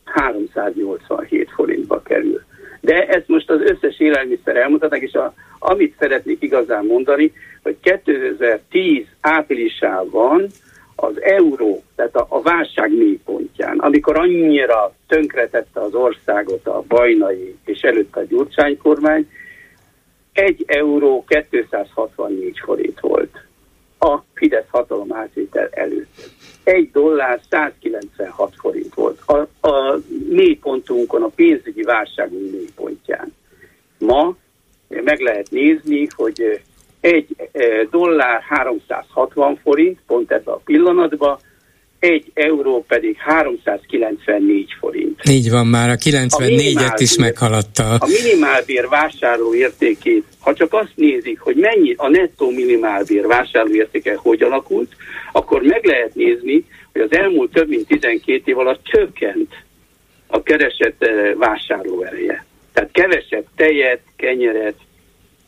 387 forintba kerül. De ezt most az összes élelmiszer elmutatnak, és a, amit szeretnék igazán mondani, hogy 2010 áprilisában az euró, tehát a, a válság mélypontján, amikor annyira tönkretette az országot a bajnai és előtte a gyurcsány kormány, egy euró 264 forint volt a Fidesz hatalom átvétel előtt. Egy dollár 196 forint volt a, a mélypontunkon, a pénzügyi válságunk mélypontján. Ma meg lehet nézni, hogy egy eh, dollár 360 forint, pont ebben a pillanatban, egy euró pedig 394 forint. Így van, már a 94-et is meghaladta. A minimálbér vásárlóértékét, ha csak azt nézik, hogy mennyi a nettó minimálbér vásárlóértéke hogy alakult, akkor meg lehet nézni, hogy az elmúlt több mint 12 év alatt csökkent a keresett eh, vásárlóereje. Tehát kevesebb tejet, kenyeret,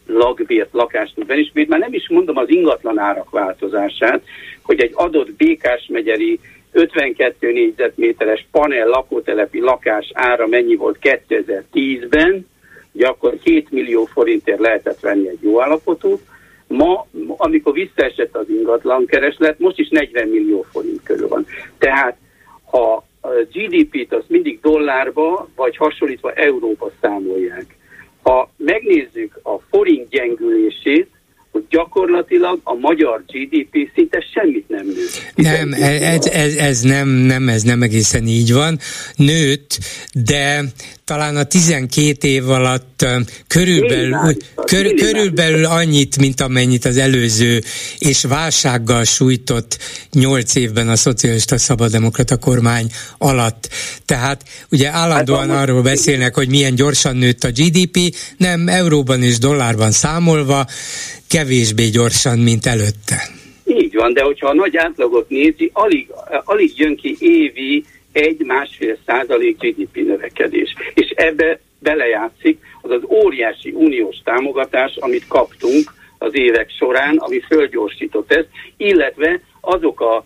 lakbért, lakást tud venni, és még már nem is mondom az ingatlan árak változását, hogy egy adott Békás megyeri 52 négyzetméteres panel lakótelepi lakás ára mennyi volt 2010-ben, ugye akkor 7 millió forintért lehetett venni egy jó állapotú, ma, amikor visszaesett az ingatlan kereslet, most is 40 millió forint körül van. Tehát ha a GDP-t azt mindig dollárba, vagy hasonlítva euróba számolják, ha megnézzük a forint gyengülését, hogy gyakorlatilag a magyar GDP szinte semmit nem nő. Nem, ez, ez, ez nem, nem, ez nem egészen így van. Nőtt, de talán a 12 év alatt körülbelül, kör, körülbelül annyit, mint amennyit az előző és válsággal sújtott 8 évben a szocialista szabaddemokrata kormány alatt. Tehát ugye állandóan hát, arról beszélnek, hogy milyen gyorsan nőtt a GDP, nem euróban és dollárban számolva, kevésbé gyorsan, mint előtte. Így van, de hogyha a nagy átlagot nézi, alig, alig jön ki évi egy-másfél százalék GDP növekedés. És ebbe belejátszik az az óriási uniós támogatás, amit kaptunk az évek során, ami fölgyorsított ezt, illetve azok a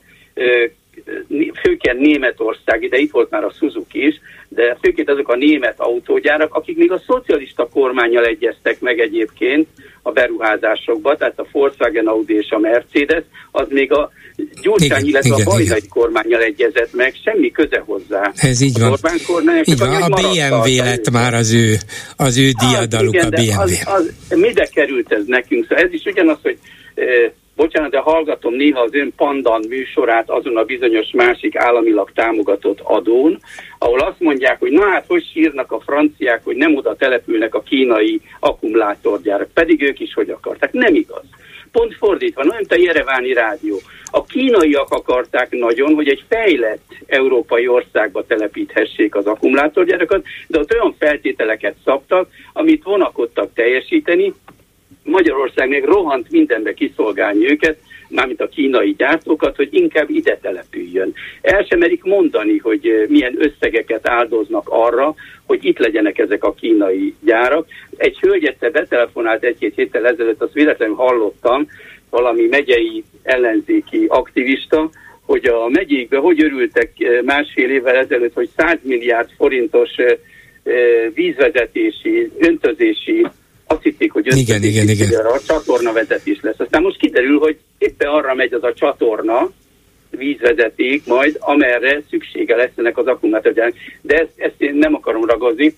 főként Németország, de itt volt már a Suzuki is, de főként azok a német autógyárak, akik még a szocialista kormányjal egyeztek meg egyébként a beruházásokba, tehát a Volkswagen Audi és a Mercedes, az még a Gyurcsány, illetve igen, a bajnai kormányjal egyezett meg, semmi köze hozzá. Ez így van. Orbán kormány, így van. A, BMW lett már az ő, az ő diadaluk, hát, igen, a BMW. Az, az, mide került ez nekünk? Szóval ez is ugyanaz, hogy e, bocsánat, de hallgatom néha az ön pandan műsorát azon a bizonyos másik államilag támogatott adón, ahol azt mondják, hogy na hát hogy sírnak a franciák, hogy nem oda települnek a kínai akkumulátorgyárak, pedig ők is hogy akarták. Nem igaz. Pont fordítva, nem a Jereváni rádió. A kínaiak akarták nagyon, hogy egy fejlett európai országba telepíthessék az akkumulátorgyárakat, de ott olyan feltételeket szabtak, amit vonakodtak teljesíteni, Magyarország még rohant mindenbe kiszolgálni őket, mármint a kínai gyártókat, hogy inkább ide települjön. El sem merik mondani, hogy eh, milyen összegeket áldoznak arra, hogy itt legyenek ezek a kínai gyárak. Egy hölgy egyszer betelefonált egy-két héttel ezelőtt, azt véletlenül hallottam, valami megyei ellenzéki aktivista, hogy a megyékbe hogy örültek eh, másfél évvel ezelőtt, hogy 100 milliárd forintos eh, vízvezetési, öntözési azt hitték, hogy igen, igen, igen. a csatorna vezetés lesz. Aztán most kiderül, hogy éppen arra megy az a csatorna, vízvezeték majd, amerre szüksége lesz ennek az akkumulátorgyárak. De ezt, ezt én nem akarom ragozni,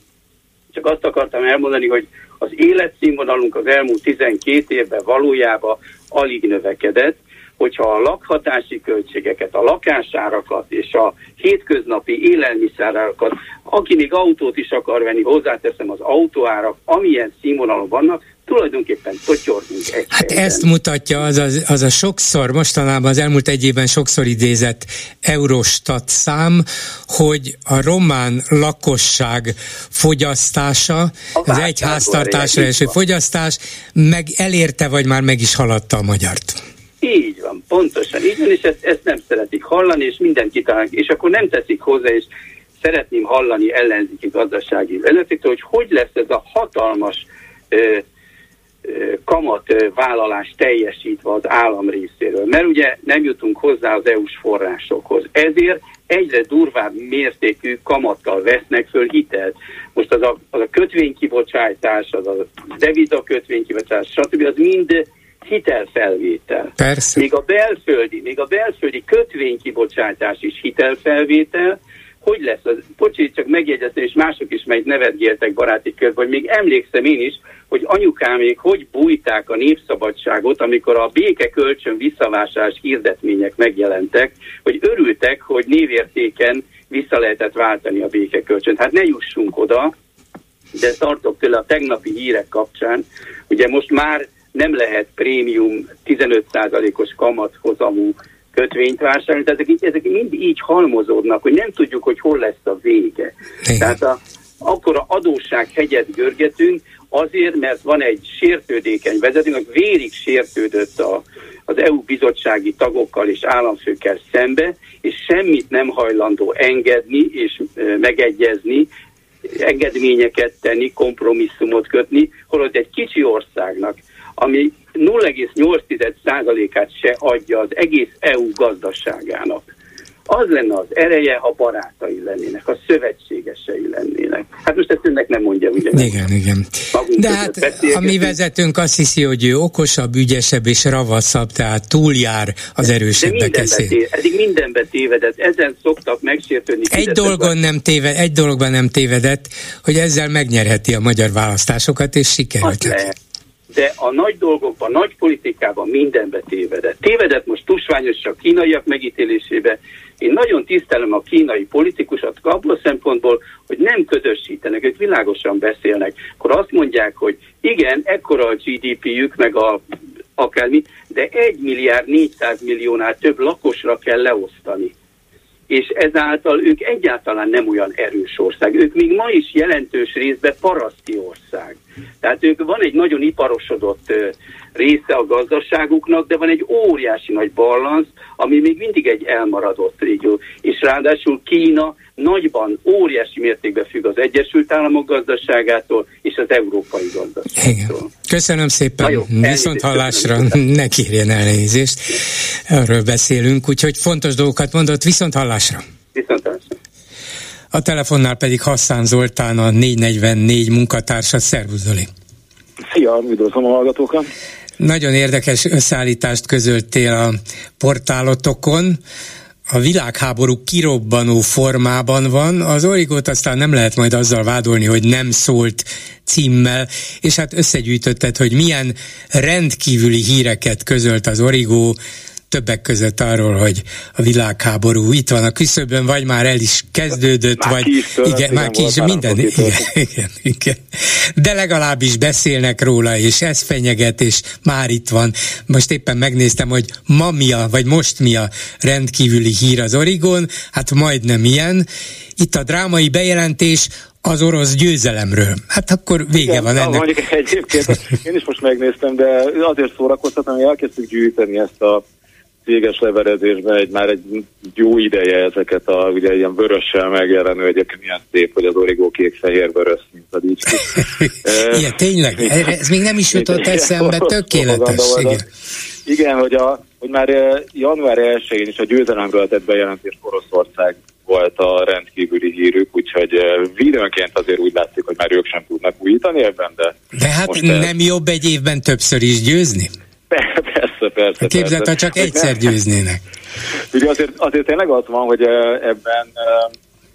csak azt akartam elmondani, hogy az életszínvonalunk az elmúlt 12 évben valójában alig növekedett, hogyha a lakhatási költségeket, a lakásárakat és a hétköznapi élelmiszerárakat, aki még autót is akar venni, hozzáteszem az autóárak, amilyen színvonalon vannak, tulajdonképpen totyorgunk egy Hát helyben. ezt mutatja az a, az a sokszor, mostanában az elmúlt egy évben sokszor idézett Eurostat szám, hogy a román lakosság fogyasztása, a az egy háztartásra eső fogyasztás, meg elérte, vagy már meg is haladta a magyart. Így van, pontosan így van, és ezt, ezt nem szeretik hallani, és mindenki talán, és akkor nem teszik hozzá, és szeretném hallani ellenzéki gazdasági vezetőtől, hogy hogy lesz ez a hatalmas ö, kamatvállalás teljesítve az állam részéről. Mert ugye nem jutunk hozzá az EU-s forrásokhoz. Ezért egyre durvább mértékű kamattal vesznek föl hitelt. Most az a, az a kötvénykibocsátás, az a deviza kötvénykibocsátás, stb. az mind hitelfelvétel. Persze. Még a belföldi, még a belföldi kötvénykibocsátás is hitelfelvétel, hogy lesz az, bocsi, csak megjegyeztem, és mások is meg nevetgéltek baráti körben, hogy még emlékszem én is, hogy anyukámék hogy bújták a népszabadságot, amikor a békekölcsön visszavásárlás hirdetmények megjelentek, hogy örültek, hogy névértéken vissza lehetett váltani a békekölcsön. Hát ne jussunk oda, de tartok tőle a tegnapi hírek kapcsán, ugye most már nem lehet prémium 15%-os kamathozamú kötvényt vásárolni, tehát ezek, ezek mind így halmozódnak, hogy nem tudjuk, hogy hol lesz a vége. Igen. Tehát a, akkor a adóssághegyet görgetünk, azért, mert van egy sértődékeny vezetőnk, aki vérig sértődött a, az EU bizottsági tagokkal és államfőkkel szembe, és semmit nem hajlandó engedni és megegyezni, engedményeket tenni, kompromisszumot kötni, holott egy kicsi országnak ami 0,8%-át se adja az egész EU gazdaságának. Az lenne az ereje, ha barátai lennének, ha szövetségesei lennének. Hát most ezt önnek nem mondja, ugye? Igen, igen. De hát a mi vezetőnk azt hiszi, hogy ő okosabb, ügyesebb és ravaszabb, tehát túljár az erősebbek eszén. Eddig mindenbe tévedett, ezen szoktak megsértődni. Egy dolgon nem téved, egy dologban nem tévedett, hogy ezzel megnyerheti a magyar választásokat, és sikerült. Lehet de a nagy dolgokban, nagy politikában mindenbe tévedett. Tévedett most tusványos csak kínaiak megítélésébe, Én nagyon tisztelem a kínai politikusat abból szempontból, hogy nem közösítenek, ők világosan beszélnek. Akkor azt mondják, hogy igen, ekkora a GDP-jük, meg a akármi, de 1 milliárd 400 milliónál több lakosra kell leosztani és ezáltal ők egyáltalán nem olyan erős ország. Ők még ma is jelentős részben paraszti ország. Tehát ők van egy nagyon iparosodott része a gazdaságuknak, de van egy óriási nagy balansz, ami még mindig egy elmaradott régió. És ráadásul Kína nagyban, óriási mértékben függ az Egyesült Államok gazdaságától és az európai gazdaságtól. Igen. Köszönöm szépen, jó, viszont hallásra, ne kérjen elnézést, erről beszélünk, úgyhogy fontos dolgokat mondott, viszont hallásra. Viszont hallásra. A telefonnál pedig Hasszán Zoltán, a 444 munkatársa. Szervusz, Zoli! Szia, üdvözlöm a hallgatókat! Nagyon érdekes összeállítást közöltél a portálotokon. A világháború kirobbanó formában van, az Origót aztán nem lehet majd azzal vádolni, hogy nem szólt címmel, és hát összegyűjtötted, hogy milyen rendkívüli híreket közölt az Origó, többek között arról, hogy a világháború itt van a küszöbön, vagy már el is kezdődött, már vagy ki is igen, igen, már ki is, minden, *laughs* igen, igen, igen. De legalábbis beszélnek róla, és ez fenyeget, és már itt van. Most éppen megnéztem, hogy ma mi a, vagy most mi a rendkívüli hír az Origon, hát majdnem ilyen. Itt a drámai bejelentés az orosz győzelemről. Hát akkor vége Igen, van ennek. Mondjuk egyébként, én is most megnéztem, de azért szórakoztatom, hogy elkezdtük gyűjteni ezt a céges leverezésben egy, már egy jó ideje ezeket a ugye ilyen vörössel megjelenő, egyébként milyen szép, hogy az origó kék-fehér-vörös, mint a dicski. *laughs* Igen, tényleg, *laughs* ez még nem is jutott eszembe, tökéletes. Igen. Igen, hogy, a, hogy már január 1-én is a győzelemről tett bejelentés Oroszország volt a rendkívüli hírük, úgyhogy videónként azért úgy látszik, hogy már ők sem tudnak újítani ebben, de... De hát nem ez... jobb egy évben többször is győzni? *laughs* Persze, persze. Képzeld, ha csak egyszer győznének. *laughs* Ugye azért, azért tényleg az van, hogy ebben,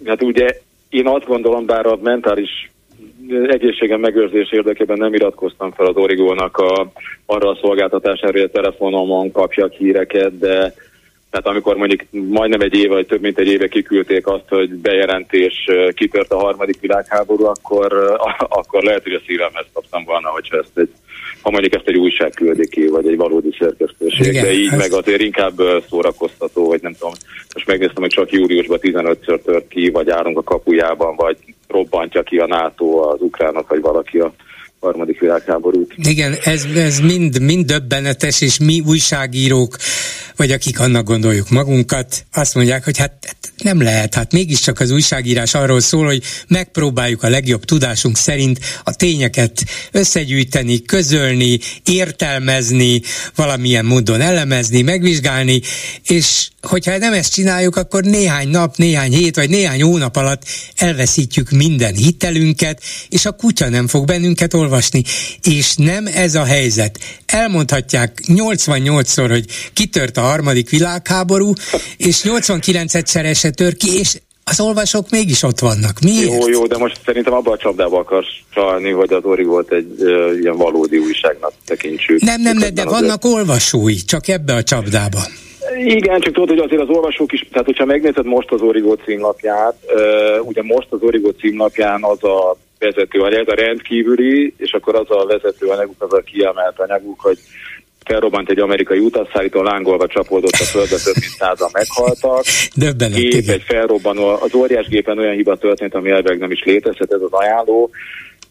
hát ugye én azt gondolom, bár a mentális egészségem megőrzés érdekében nem iratkoztam fel az Origónak a, arra a szolgáltatására, hogy a telefonomon kapjak híreket, de tehát amikor mondjuk majdnem egy éve, vagy több mint egy éve kiküldték azt, hogy bejelentés kitört a harmadik világháború, akkor, *laughs* akkor lehet, hogy a szívemhez kaptam volna, hogyha ezt egy ha mondjuk ezt egy újság küldi ki, vagy egy valódi szerkesztőség, Igen, de így ez... meg azért inkább szórakoztató, vagy nem tudom, most megnéztem, hogy csak júliusban 15-ször tört ki, vagy állunk a kapujában, vagy robbantja ki a NATO az ukránok, vagy valaki a harmadik világháborút. Igen, ez, ez mind, mind döbbenetes, és mi újságírók, vagy akik annak gondoljuk magunkat, azt mondják, hogy hát, hát nem lehet, hát mégiscsak az újságírás arról szól, hogy megpróbáljuk a legjobb tudásunk szerint a tényeket összegyűjteni, közölni, értelmezni, valamilyen módon elemezni, megvizsgálni, és hogyha nem ezt csináljuk, akkor néhány nap, néhány hét vagy néhány hónap alatt elveszítjük minden hitelünket, és a kutya nem fog bennünket olvasni. És nem ez a helyzet. Elmondhatják 88-szor, hogy kitört a harmadik világháború, és 89-szer se tör ki, és az olvasók mégis ott vannak. Miért? Jó, jó, de most szerintem abban a csapdába akarsz csalni, hogy az Ori volt egy uh, ilyen valódi újságnak tekintsük. Nem, nem, nem, de vannak olvasói, csak ebbe a csapdába. Igen, csak tudod, hogy azért az olvasók is, tehát hogyha megnézed most az Origó címlapját, uh, ugye most az Origó címlapján az a vezető anyag, a rendkívüli, és akkor az a vezető anyaguk, az a kiemelt anyaguk, hogy felrobbant egy amerikai utasszállító, lángolva csapódott a földbe, több mint százan meghaltak. Döbbenet, Gép, igen. egy felrobbanó, az óriás gépen olyan hiba történt, ami elveg nem is létezhet, ez az ajánló.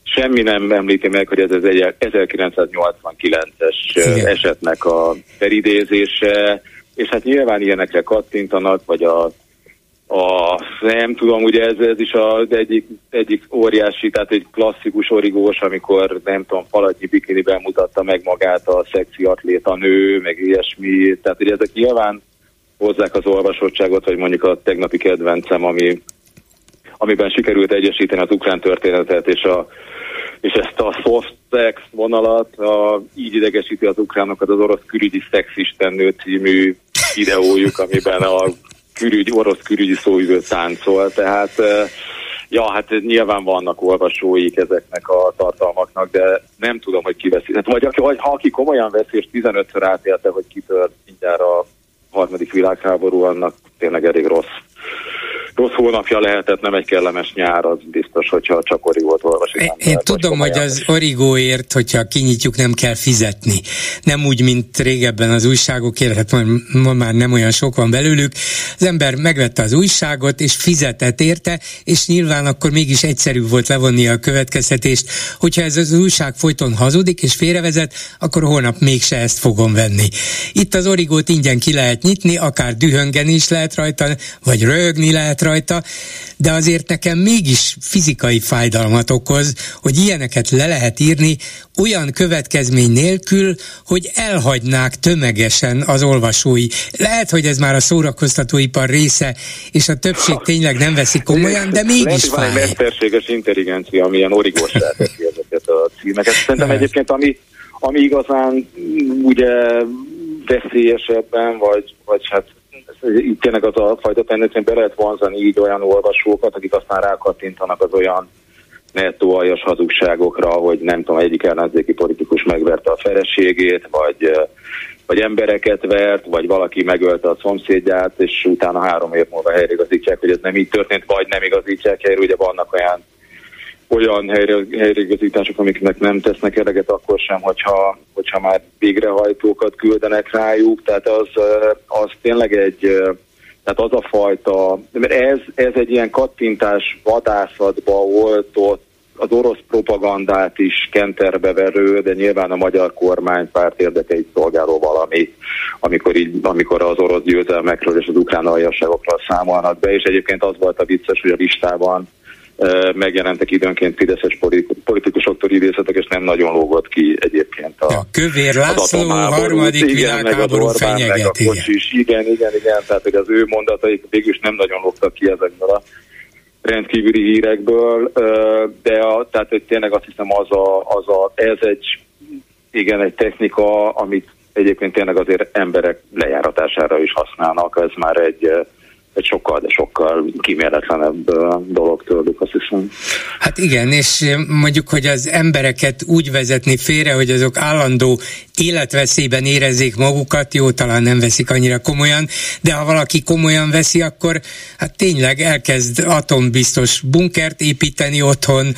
Semmi nem említi meg, hogy ez az 1989-es igen. esetnek a felidézése, és hát nyilván ilyenekre kattintanak, vagy a a, nem tudom, ugye ez, ez is az egyik, egyik óriási, tehát egy klasszikus origós, amikor nem tudom, falatnyi bikiniben mutatta meg magát a szexi atléta nő, meg ilyesmi, tehát ugye ezek nyilván hozzák az olvasottságot, vagy mondjuk a tegnapi kedvencem, ami, amiben sikerült egyesíteni az ukrán történetet és a és ezt a soft sex vonalat a, így idegesíti az ukránokat az orosz külügyi szexistennő című videójuk, amiben a külügy, orosz külügyi szóvivő táncol, tehát ja, hát nyilván vannak olvasóik ezeknek a tartalmaknak, de nem tudom, hogy ki veszi. Hát vagy, aki, vagy ha aki komolyan veszi, és 15-ször átélte, hogy kitört mindjárt a harmadik világháború, annak tényleg elég rossz rossz hónapja lehetett, nem egy kellemes nyár, az biztos, hogyha csak origót olvasik. Én, én tudom, hogy az origóért, hogyha kinyitjuk, nem kell fizetni. Nem úgy, mint régebben az újságokért, hát ma, már nem olyan sok van belőlük. Az ember megvette az újságot, és fizetett érte, és nyilván akkor mégis egyszerű volt levonni a következtetést, hogyha ez az újság folyton hazudik és félrevezet, akkor holnap mégse ezt fogom venni. Itt az origót ingyen ki lehet nyitni, akár dühöngeni is lehet rajta, vagy rögni lehet rajta, de azért nekem mégis fizikai fájdalmat okoz, hogy ilyeneket le lehet írni olyan következmény nélkül, hogy elhagynák tömegesen az olvasói. Lehet, hogy ez már a szórakoztatóipar része, és a többség tényleg nem veszik komolyan, de mégis Lehet, fáj. Van egy mesterséges intelligencia, ami ilyen origós ezeket a címeket. Szerintem egyébként, ami, ami igazán ugye veszélyesebben, vagy, vagy hát itt tényleg az a fajta tendencia, be lehet vonzani így olyan olvasókat, akik aztán rákattintanak az olyan nettó aljas hazugságokra, hogy nem tudom, egyik ellenzéki politikus megverte a feleségét, vagy, vagy embereket vert, vagy valaki megölte a szomszédját, és utána három év múlva helyreigazítják, hogy ez nem így történt, vagy nem igazítják helyre, ugye vannak olyan olyan helyre, helyreigazítások, amiknek nem tesznek eleget akkor sem, hogyha, hogyha már végrehajtókat küldenek rájuk, tehát az, az tényleg egy, tehát az a fajta, mert ez, ez egy ilyen kattintás vadászatba volt ott, az orosz propagandát is kenterbe verő, de nyilván a magyar kormánypárt érdekeit szolgáló valami, amikor, így, amikor az orosz győzelmekről és az ukrán aljasságokról számolnak be, és egyébként az volt a vicces, hogy a listában megjelentek időnként fideszes politikusoktól idézetek, és nem nagyon lógott ki egyébként a, a Kövér László harmadik világháború fenyeget. Igen. igen, igen, igen, tehát hogy az ő mondataik végül nem nagyon lógtak ki ezekből a rendkívüli hírekből, de a, tehát hogy tényleg azt hiszem az a, az a, ez egy igen, egy technika, amit egyébként tényleg azért emberek lejáratására is használnak, ez már egy egy sokkal, de sokkal kíméletlenebb dolog tőlük, azt hiszem. Hát igen, és mondjuk, hogy az embereket úgy vezetni félre, hogy azok állandó életveszélyben érezzék magukat, jó, talán nem veszik annyira komolyan, de ha valaki komolyan veszi, akkor hát tényleg elkezd atombiztos bunkert építeni otthon,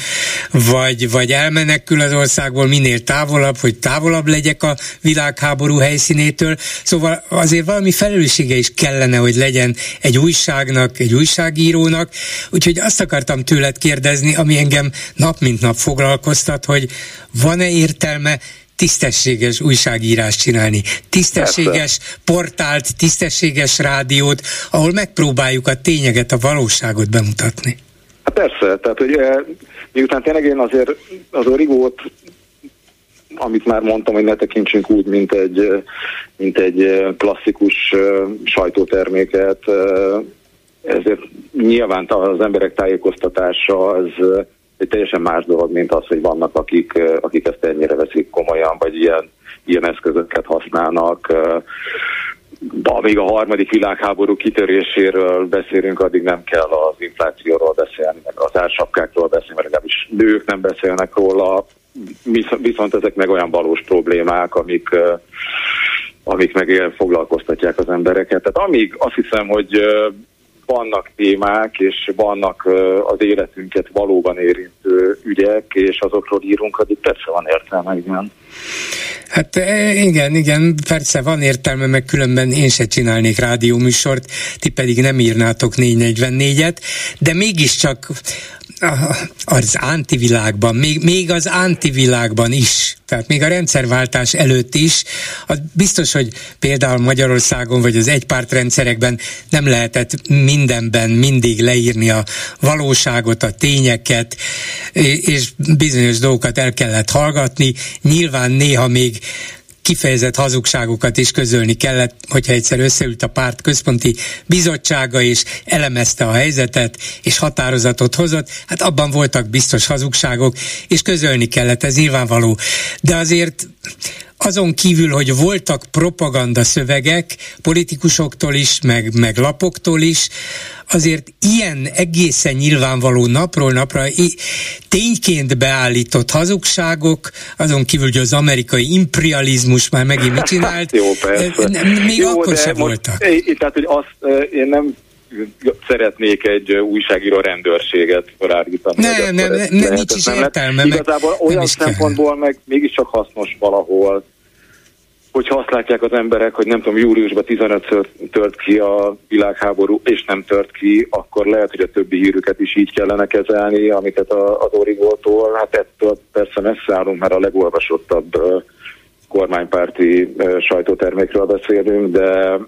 vagy, vagy elmenekül az országból minél távolabb, hogy távolabb legyek a világháború helyszínétől. Szóval azért valami felelőssége is kellene, hogy legyen egy újságnak, egy újságírónak. Úgyhogy azt akartam tőled kérdezni, ami engem nap mint nap foglalkoztat, hogy van-e értelme tisztességes újságírást csinálni, tisztességes Persze. portált, tisztességes rádiót, ahol megpróbáljuk a tényeget, a valóságot bemutatni. Hát persze, tehát hogy miután tényleg én azért az origót amit már mondtam, hogy ne tekintsünk úgy, mint egy, mint egy klasszikus sajtóterméket, ezért nyilván az emberek tájékoztatása az egy teljesen más dolog, mint az, hogy vannak, akik, akik ezt ennyire veszik komolyan, vagy ilyen, ilyen eszközöket használnak. Amíg a harmadik világháború kitöréséről beszélünk, addig nem kell az inflációról beszélni, meg az ársapkákról beszélni, mert legalábbis nők nem beszélnek róla, viszont ezek meg olyan valós problémák, amik, amik meg foglalkoztatják az embereket. Tehát amíg azt hiszem, hogy vannak témák, és vannak az életünket valóban érintő ügyek, és azokról írunk, addig persze van értelme, igen. Hát igen, igen, persze van értelme, meg különben én se csinálnék rádióműsort, ti pedig nem írnátok 444-et, de mégiscsak az antivilágban, még, még az antivilágban is, tehát még a rendszerváltás előtt is, az biztos, hogy például Magyarországon vagy az egypártrendszerekben nem lehetett mindenben mindig leírni a valóságot, a tényeket, és bizonyos dolgokat el kellett hallgatni. Nyilván néha még kifejezett hazugságokat is közölni kellett, hogyha egyszer összeült a párt központi bizottsága és elemezte a helyzetet, és határozatot hozott, hát abban voltak biztos hazugságok, és közölni kellett, ez nyilvánvaló. De azért azon kívül, hogy voltak propaganda szövegek politikusoktól is, meg, meg lapoktól is, azért ilyen egészen nyilvánvaló napról napra tényként beállított hazugságok, azon kívül, hogy az amerikai imperializmus már megint mit csinált, *laughs* Jó, persze. még Jó, akkor sem voltak. Tehát, hogy azt én nem szeretnék egy újságíró rendőrséget felállítani. Nem, nem, nem, nem, nincs is értelme. Igazából olyan szempontból meg mégiscsak hasznos valahol, hogyha azt látják az emberek, hogy nem tudom, júliusban 15 tört ki a világháború, és nem tört ki, akkor lehet, hogy a többi hírüket is így kellene kezelni, amiket az Origótól, hát ettől persze messze állunk, mert a legolvasottabb kormánypárti sajtótermékről beszélünk, de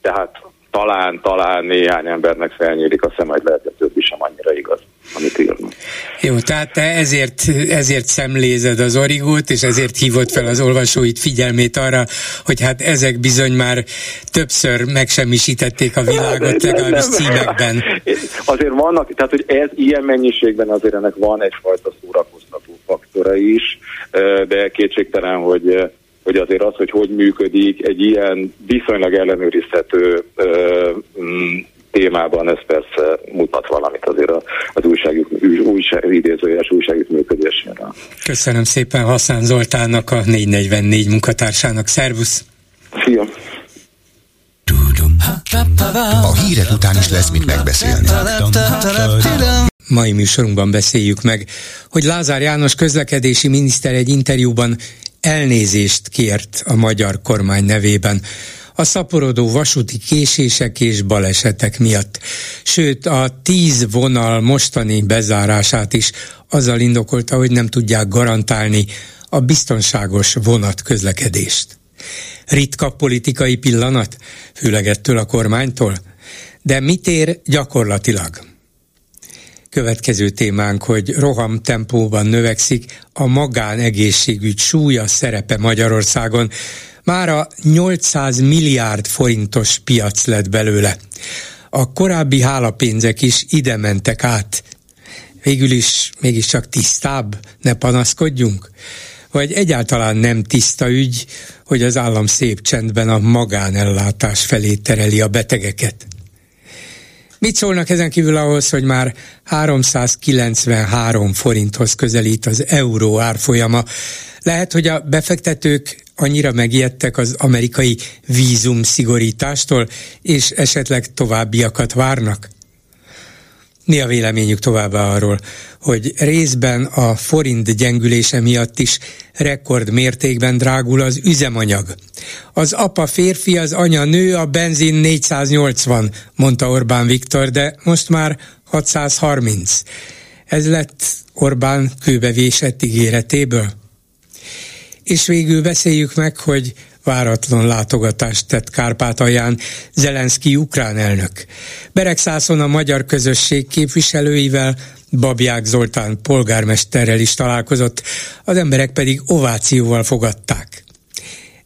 tehát talán, talán néhány embernek felnyílik a szem, hogy lehet, hogy többi sem annyira igaz, amit írnak. Jó, tehát te ezért, ezért szemlézed az origót, és ezért hívott fel az olvasóit figyelmét arra, hogy hát ezek bizony már többször megsemmisítették a világot, legalábbis címekben. Azért vannak, tehát hogy ez ilyen mennyiségben azért ennek van egyfajta szórakoztató faktora is, de kétségtelen, hogy hogy azért az, hogy hogy működik egy ilyen viszonylag ellenőrizhető ö, mm, témában ez persze mutat valamit azért az újságjuk, újság, idézőjeles újságjuk működésére. Köszönöm szépen Haszán Zoltánnak, a 444 munkatársának. Szervusz! Szia! A hírek után is lesz mit megbeszélni. Mai műsorunkban beszéljük meg, hogy Lázár János közlekedési miniszter egy interjúban elnézést kért a magyar kormány nevében a szaporodó vasúti késések és balesetek miatt. Sőt, a tíz vonal mostani bezárását is azzal indokolta, hogy nem tudják garantálni a biztonságos vonat közlekedést. Ritka politikai pillanat, főleg ettől a kormánytól, de mit ér gyakorlatilag? Következő témánk, hogy roham tempóban növekszik a magánegészségügy súlya szerepe Magyarországon. Mára 800 milliárd forintos piac lett belőle. A korábbi hálapénzek is ide mentek át. Végül is mégiscsak tisztább, ne panaszkodjunk? Vagy egyáltalán nem tiszta ügy, hogy az állam szép csendben a magánellátás felé tereli a betegeket? Mit szólnak ezen kívül ahhoz, hogy már 393 forinthoz közelít az euró árfolyama? Lehet, hogy a befektetők annyira megijedtek az amerikai vízum szigorítástól, és esetleg továbbiakat várnak? Mi a véleményük továbbá arról, hogy részben a forint gyengülése miatt is rekord mértékben drágul az üzemanyag. Az apa férfi, az anya nő, a benzin 480, mondta Orbán Viktor, de most már 630. Ez lett Orbán kőbevésett ígéretéből. És végül beszéljük meg, hogy váratlan látogatást tett Kárpátalján Zelenszky ukrán elnök. Beregszászon a magyar közösség képviselőivel, Babják Zoltán polgármesterrel is találkozott, az emberek pedig ovációval fogadták.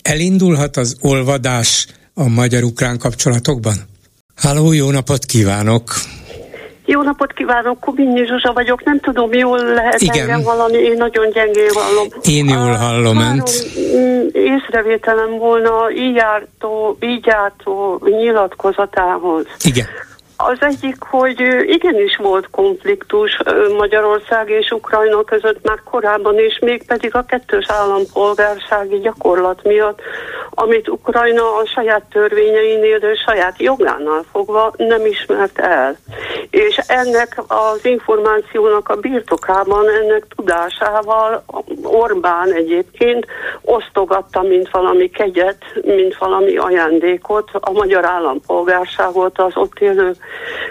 Elindulhat az olvadás a magyar-ukrán kapcsolatokban? Háló, jó napot kívánok! Jó napot kívánok, Kubinyi Zsuzsa vagyok, nem tudom, jól lehet Igen. engem valami, én nagyon gyengén hallom. Én jól hallom Három önt. Mm, észrevételem volna így jártó, így jártó nyilatkozatához. Igen. Az egyik, hogy igenis volt konfliktus Magyarország és Ukrajna között már korábban is, mégpedig a kettős állampolgársági gyakorlat miatt, amit Ukrajna a saját törvényeinél, de saját jogánál fogva nem ismert el. És ennek az információnak a birtokában, ennek tudásával Orbán egyébként osztogatta, mint valami kegyet, mint valami ajándékot a magyar állampolgárságot az ott élő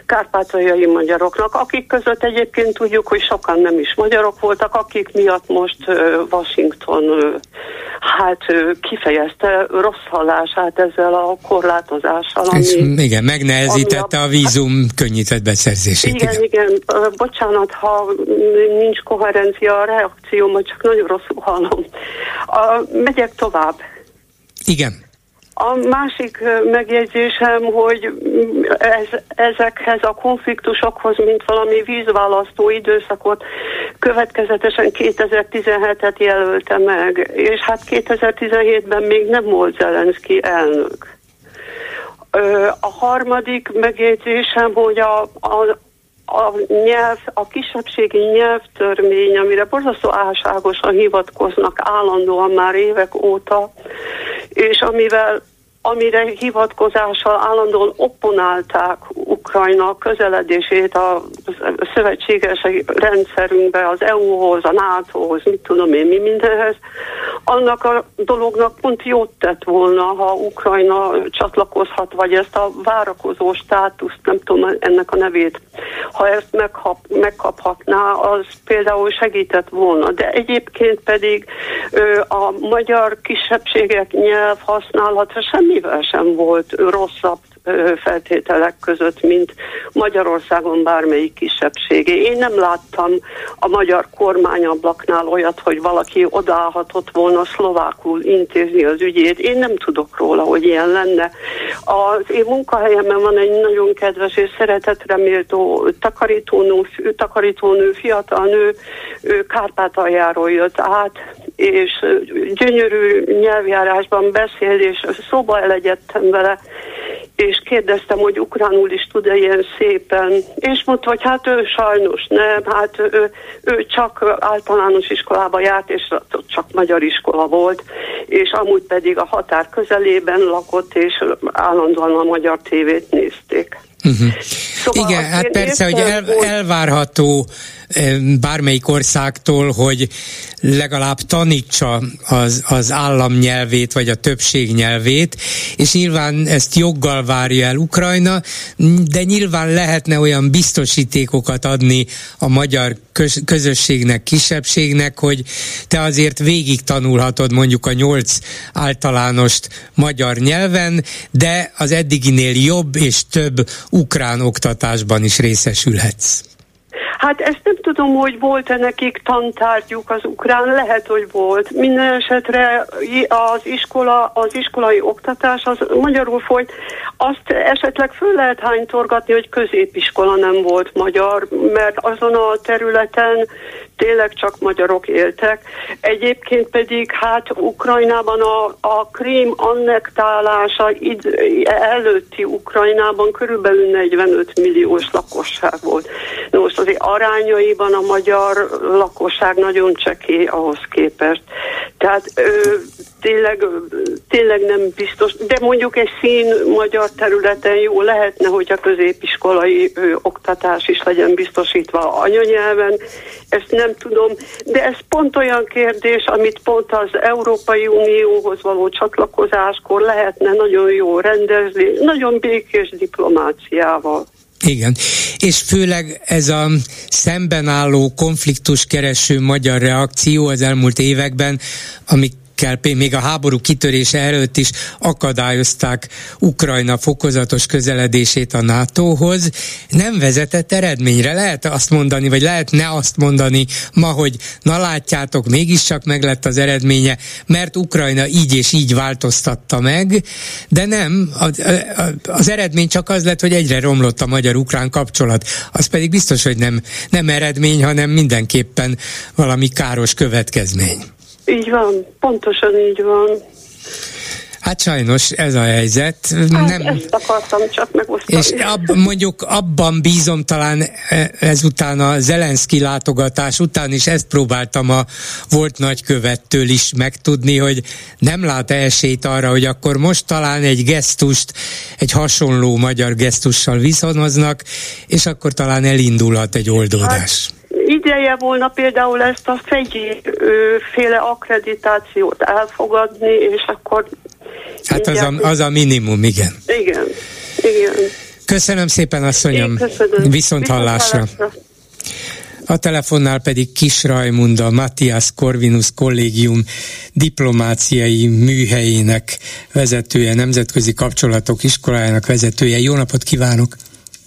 kárpátaljai magyaroknak, akik között egyébként tudjuk, hogy sokan nem is magyarok voltak, akik miatt most Washington hát kifejezte rossz hallását ezzel a korlátozással. Ami, És igen, megnehezítette a, a vízum könnyített beszerzését. Igen, igen, igen, bocsánat, ha nincs koherencia a reakció, csak nagyon rosszul hallom. A, megyek tovább. Igen. A másik megjegyzésem, hogy ez, ezekhez a konfliktusokhoz, mint valami vízválasztó időszakot következetesen 2017-et jelölte meg, és hát 2017-ben még nem volt Zelenszky elnök. A harmadik megjegyzésem, hogy a, a, a nyelv, a kisebbségi nyelvtörvény, amire borzasztó álságosan hivatkoznak állandóan már évek óta, és amivel amire hivatkozással állandóan opponálták Ukrajna közeledését a szövetséges rendszerünkbe, az EU-hoz, a NATO-hoz, mit tudom én, mi mindenhez, annak a dolognak pont jót tett volna, ha Ukrajna csatlakozhat, vagy ezt a várakozó státuszt, nem tudom ennek a nevét, ha ezt meghap, megkaphatná, az például segített volna. De egyébként pedig ö, a magyar kisebbségek nyelv használata semmivel sem volt rosszabb feltételek között, mint Magyarországon bármelyik kisebbségé. Én nem láttam a magyar kormányablaknál olyat, hogy valaki odállhatott volna szlovákul intézni az ügyét. Én nem tudok róla, hogy ilyen lenne. Az én munkahelyemen van egy nagyon kedves és szeretetre méltó takarítónő, takarítónő fiatal nő, ő Kárpátaljáról jött át, és gyönyörű nyelvjárásban beszél, és szóba elegyedtem vele, és kérdeztem, hogy ukránul is tud-e ilyen szépen, és mondta, hogy hát ő sajnos nem, hát ő, ő csak általános iskolába járt, és csak magyar iskola volt, és amúgy pedig a határ közelében lakott, és állandóan a magyar tévét nézték. Uh-huh. Szóval Igen, hát persze, hogy el, elvárható bármelyik országtól, hogy legalább tanítsa az, az államnyelvét, vagy a többség nyelvét, és nyilván ezt joggal várja el Ukrajna, de nyilván lehetne olyan biztosítékokat adni a magyar közösségnek, kisebbségnek, hogy te azért végig tanulhatod mondjuk a nyolc általánost magyar nyelven, de az eddiginél jobb és több ukrán oktatásban is részesülhetsz. Hát ezt nem tudom, hogy volt-e nekik tantárgyuk az ukrán, lehet, hogy volt. Minden esetre az iskola, az iskolai oktatás az magyarul folyt. Azt esetleg föl lehet hánytorgatni, hogy középiskola nem volt magyar, mert azon a területen tényleg csak magyarok éltek. Egyébként pedig hát Ukrajnában a, a krím annektálása id, előtti Ukrajnában körülbelül 45 milliós lakosság volt. Na most azért arányaiban a magyar lakosság nagyon csekély ahhoz képest. Tehát ö, tényleg, tényleg nem biztos, de mondjuk egy szín magyar területen jó lehetne, hogy a középiskolai ö, oktatás is legyen biztosítva anyanyelven, ezt nem tudom, de ez pont olyan kérdés, amit pont az Európai Unióhoz való csatlakozáskor lehetne nagyon jó rendezni, nagyon békés diplomáciával. Igen, és főleg ez a szembenálló konfliktus kereső magyar reakció az elmúlt években, amik kell, még a háború kitörése előtt is akadályozták Ukrajna fokozatos közeledését a NATO-hoz, nem vezetett eredményre. Lehet azt mondani, vagy lehet ne azt mondani ma, hogy na látjátok, mégiscsak meg lett az eredménye, mert Ukrajna így és így változtatta meg, de nem, az eredmény csak az lett, hogy egyre romlott a magyar-ukrán kapcsolat. Az pedig biztos, hogy nem, nem eredmény, hanem mindenképpen valami káros következmény. Így van, pontosan így van. Hát sajnos ez a helyzet. Hát nem... ezt akartam csak megosztani. És ab, mondjuk abban bízom talán e, ezután a Zelenszky látogatás után is ezt próbáltam a volt nagykövettől is megtudni, hogy nem lát esélyt arra, hogy akkor most talán egy gesztust, egy hasonló magyar gesztussal viszonoznak, és akkor talán elindulhat egy oldódás. Hát ideje volna például ezt a fegyi féle akkreditációt elfogadni, és akkor... Hát az a, az a minimum, igen. Igen, igen. Köszönöm szépen, asszonyom. Viszont hallásra. A telefonnál pedig Kis Rajmunda, Matthias Corvinus Kollégium diplomáciai műhelyének vezetője, nemzetközi kapcsolatok iskolájának vezetője. Jó napot kívánok!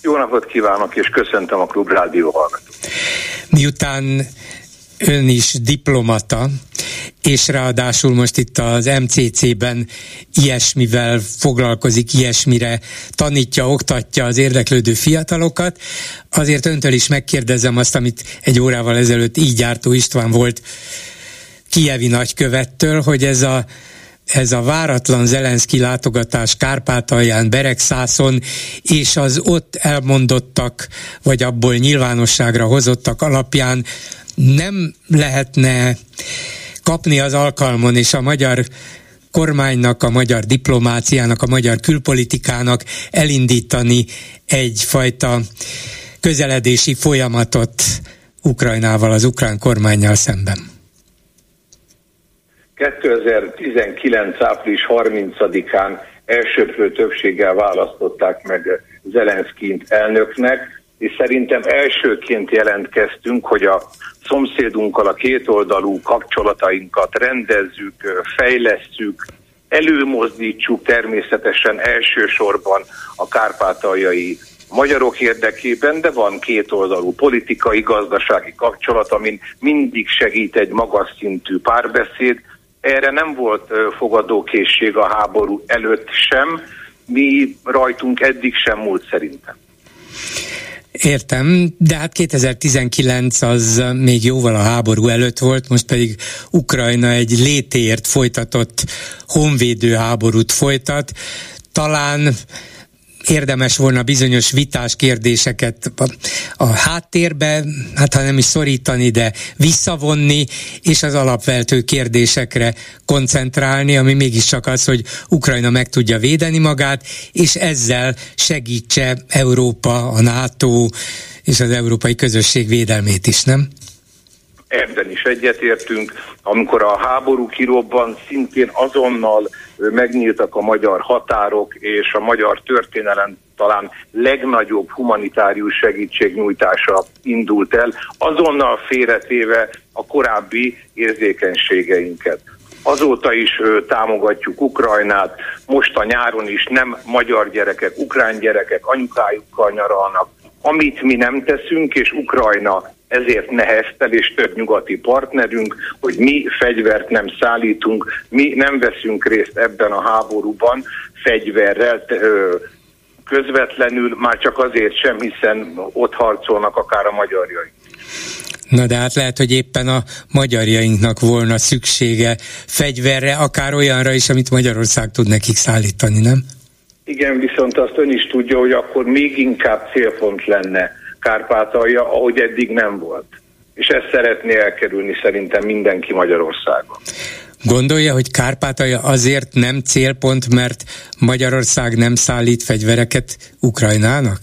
Jó napot kívánok, és köszöntöm a Klub Rádió hallgatót. Miután ön is diplomata, és ráadásul most itt az MCC-ben ilyesmivel foglalkozik, ilyesmire tanítja, oktatja az érdeklődő fiatalokat. Azért öntől is megkérdezem azt, amit egy órával ezelőtt így ígyártó István volt Kievi nagykövettől, hogy ez a ez a váratlan Zelenszky látogatás Kárpátalján, Beregszászon, és az ott elmondottak, vagy abból nyilvánosságra hozottak alapján nem lehetne kapni az alkalmon, és a magyar kormánynak, a magyar diplomáciának, a magyar külpolitikának elindítani egyfajta közeledési folyamatot Ukrajnával, az ukrán kormányjal szemben? 2019. április 30-án elsőprő többséggel választották meg Zelenszkint elnöknek, és szerintem elsőként jelentkeztünk, hogy a szomszédunkkal a kétoldalú kapcsolatainkat rendezzük, fejlesszük, előmozdítsuk természetesen elsősorban a kárpátaljai magyarok érdekében, de van kétoldalú politikai, gazdasági kapcsolat, amin mindig segít egy magas szintű párbeszéd. Erre nem volt fogadókészség a háború előtt sem, mi rajtunk eddig sem múlt szerintem. Értem, de hát 2019 az még jóval a háború előtt volt, most pedig Ukrajna egy létéért folytatott honvédő háborút folytat. Talán érdemes volna bizonyos vitás kérdéseket a, a háttérbe, hát ha nem is szorítani, de visszavonni, és az alapvető kérdésekre koncentrálni, ami mégiscsak az, hogy Ukrajna meg tudja védeni magát, és ezzel segítse Európa, a NATO és az európai közösség védelmét is, nem? Ebben is egyetértünk. Amikor a háború kirobban, szintén azonnal megnyíltak a magyar határok, és a magyar történelem talán legnagyobb humanitárius segítségnyújtása indult el, azonnal félretéve a korábbi érzékenységeinket. Azóta is támogatjuk Ukrajnát, most a nyáron is nem magyar gyerekek, ukrán gyerekek anyukájukkal nyaralnak. Amit mi nem teszünk, és Ukrajna ezért neheztel, és több nyugati partnerünk, hogy mi fegyvert nem szállítunk, mi nem veszünk részt ebben a háborúban fegyverrel, közvetlenül, már csak azért sem, hiszen ott harcolnak akár a magyarjai. Na de hát lehet, hogy éppen a magyarjainknak volna szüksége fegyverre, akár olyanra is, amit Magyarország tud nekik szállítani, nem? Igen, viszont azt ön is tudja, hogy akkor még inkább célpont lenne Kárpátalja, ahogy eddig nem volt. És ezt szeretné elkerülni szerintem mindenki Magyarországon. Gondolja, hogy Kárpátalja azért nem célpont, mert Magyarország nem szállít fegyvereket Ukrajnának?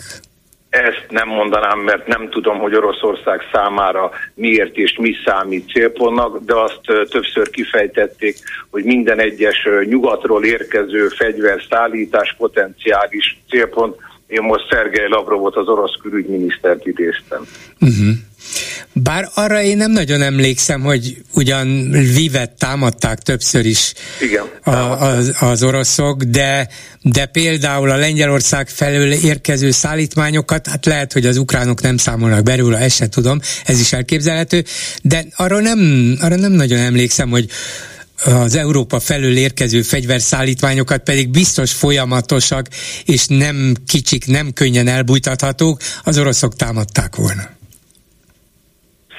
Ezt nem mondanám, mert nem tudom, hogy Oroszország számára miért és mi számít célpontnak, de azt többször kifejtették, hogy minden egyes nyugatról érkező fegyverszállítás potenciális célpont, én most Szergej Lavrovot, az orosz külügyminisztert idéztem. Uh-huh. Bár arra én nem nagyon emlékszem, hogy ugyan Vivet támadták többször is Igen, a, az, az oroszok, de, de például a Lengyelország felől érkező szállítmányokat, hát lehet, hogy az ukránok nem számolnak belőle, ezt se tudom, ez is elképzelhető, de arra nem, arra nem nagyon emlékszem, hogy az Európa felől érkező fegyverszállítmányokat pedig biztos folyamatosak, és nem kicsik, nem könnyen elbújtathatók, az oroszok támadták volna.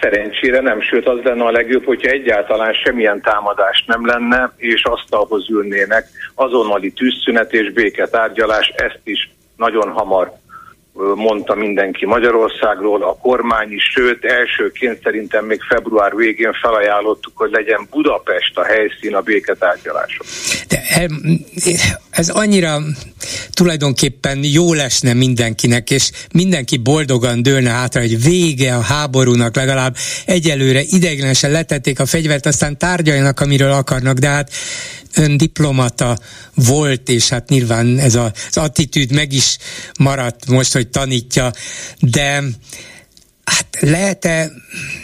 Szerencsére nem, sőt az lenne a legjobb, hogyha egyáltalán semmilyen támadás nem lenne, és asztalhoz ülnének azonnali tűzszünet és béketárgyalás, ezt is nagyon hamar mondta mindenki Magyarországról, a kormány is, sőt elsőként szerintem még február végén felajánlottuk, hogy legyen Budapest a helyszín a béketárgyalások. De ez annyira tulajdonképpen jó lesne mindenkinek, és mindenki boldogan dőlne hátra, hogy vége a háborúnak, legalább egyelőre ideiglenesen letették a fegyvert, aztán tárgyaljanak, amiről akarnak, de hát ön diplomata volt, és hát nyilván ez az attitűd meg is maradt most, hogy tanítja, de Hát lehet-e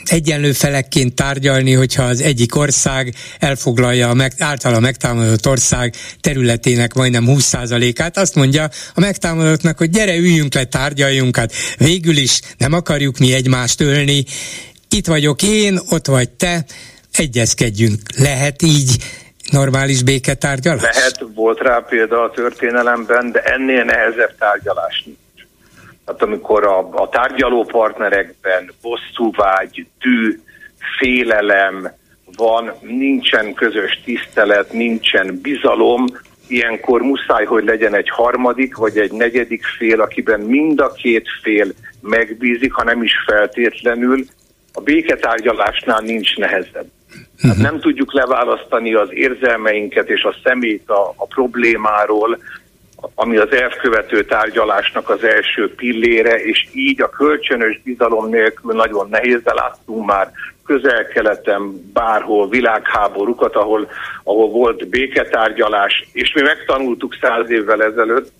egyenlő felekként tárgyalni, hogyha az egyik ország elfoglalja a meg, általa megtámadott ország területének majdnem 20%-át, azt mondja a megtámadottnak, hogy gyere, üljünk le, tárgyaljunk, hát végül is nem akarjuk mi egymást ölni, itt vagyok én, ott vagy te, egyezkedjünk. Lehet így normális béketárgyalás? Lehet, volt rá példa a történelemben, de ennél nehezebb tárgyalás. Hát amikor a, a tárgyaló partnerekben bosszúvágy, tű, félelem van, nincsen közös tisztelet, nincsen bizalom, ilyenkor muszáj, hogy legyen egy harmadik vagy egy negyedik fél, akiben mind a két fél megbízik, ha nem is feltétlenül. A béketárgyalásnál nincs nehezebb. Hát nem tudjuk leválasztani az érzelmeinket és a szemét a, a problémáról, ami az elvkövető tárgyalásnak az első pillére, és így a kölcsönös bizalom nélkül nagyon nehéz, de láttunk már közel-keleten, bárhol világháborúkat, ahol, ahol volt béketárgyalás, és mi megtanultuk száz évvel ezelőtt,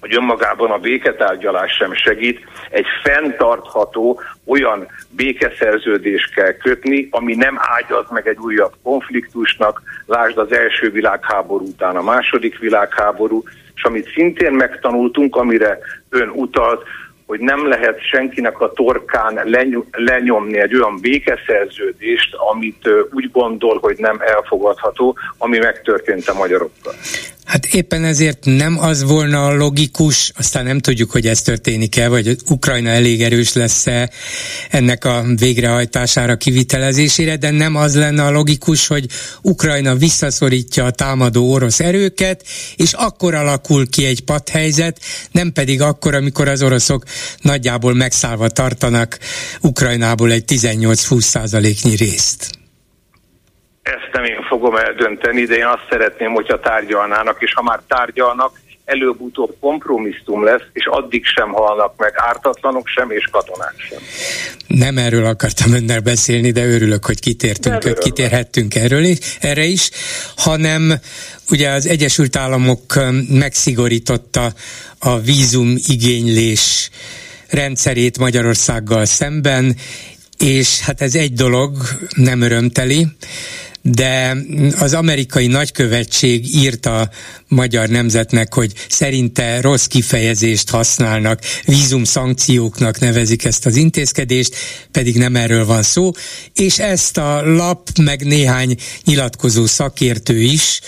hogy önmagában a béketárgyalás sem segít, egy fenntartható olyan békeszerződést kell kötni, ami nem ágyaz meg egy újabb konfliktusnak, lásd az első világháború után a második világháború, és amit szintén megtanultunk, amire ön utalt, hogy nem lehet senkinek a torkán lenyomni egy olyan békeszerződést, amit úgy gondol, hogy nem elfogadható, ami megtörtént a magyarokkal. Hát éppen ezért nem az volna a logikus, aztán nem tudjuk, hogy ez történik-e, vagy Ukrajna elég erős lesz-e ennek a végrehajtására, kivitelezésére, de nem az lenne a logikus, hogy Ukrajna visszaszorítja a támadó orosz erőket, és akkor alakul ki egy padhelyzet, nem pedig akkor, amikor az oroszok nagyjából megszállva tartanak Ukrajnából egy 18-20 százaléknyi részt. Ezt nem én fogom eldönteni, de én azt szeretném, hogyha tárgyalnának, és ha már tárgyalnak, előbb-utóbb kompromisszum lesz, és addig sem halnak meg ártatlanok sem, és katonák sem. Nem erről akartam önnel beszélni, de örülök, hogy kitértünk, hogy kitérhettünk erről, erre is, hanem ugye az Egyesült Államok megszigorította a vízum igénylés rendszerét Magyarországgal szemben, és hát ez egy dolog, nem örömteli, de az amerikai nagykövetség írta magyar nemzetnek, hogy szerinte rossz kifejezést használnak, vízum szankcióknak nevezik ezt az intézkedést, pedig nem erről van szó, és ezt a lap meg néhány nyilatkozó szakértő is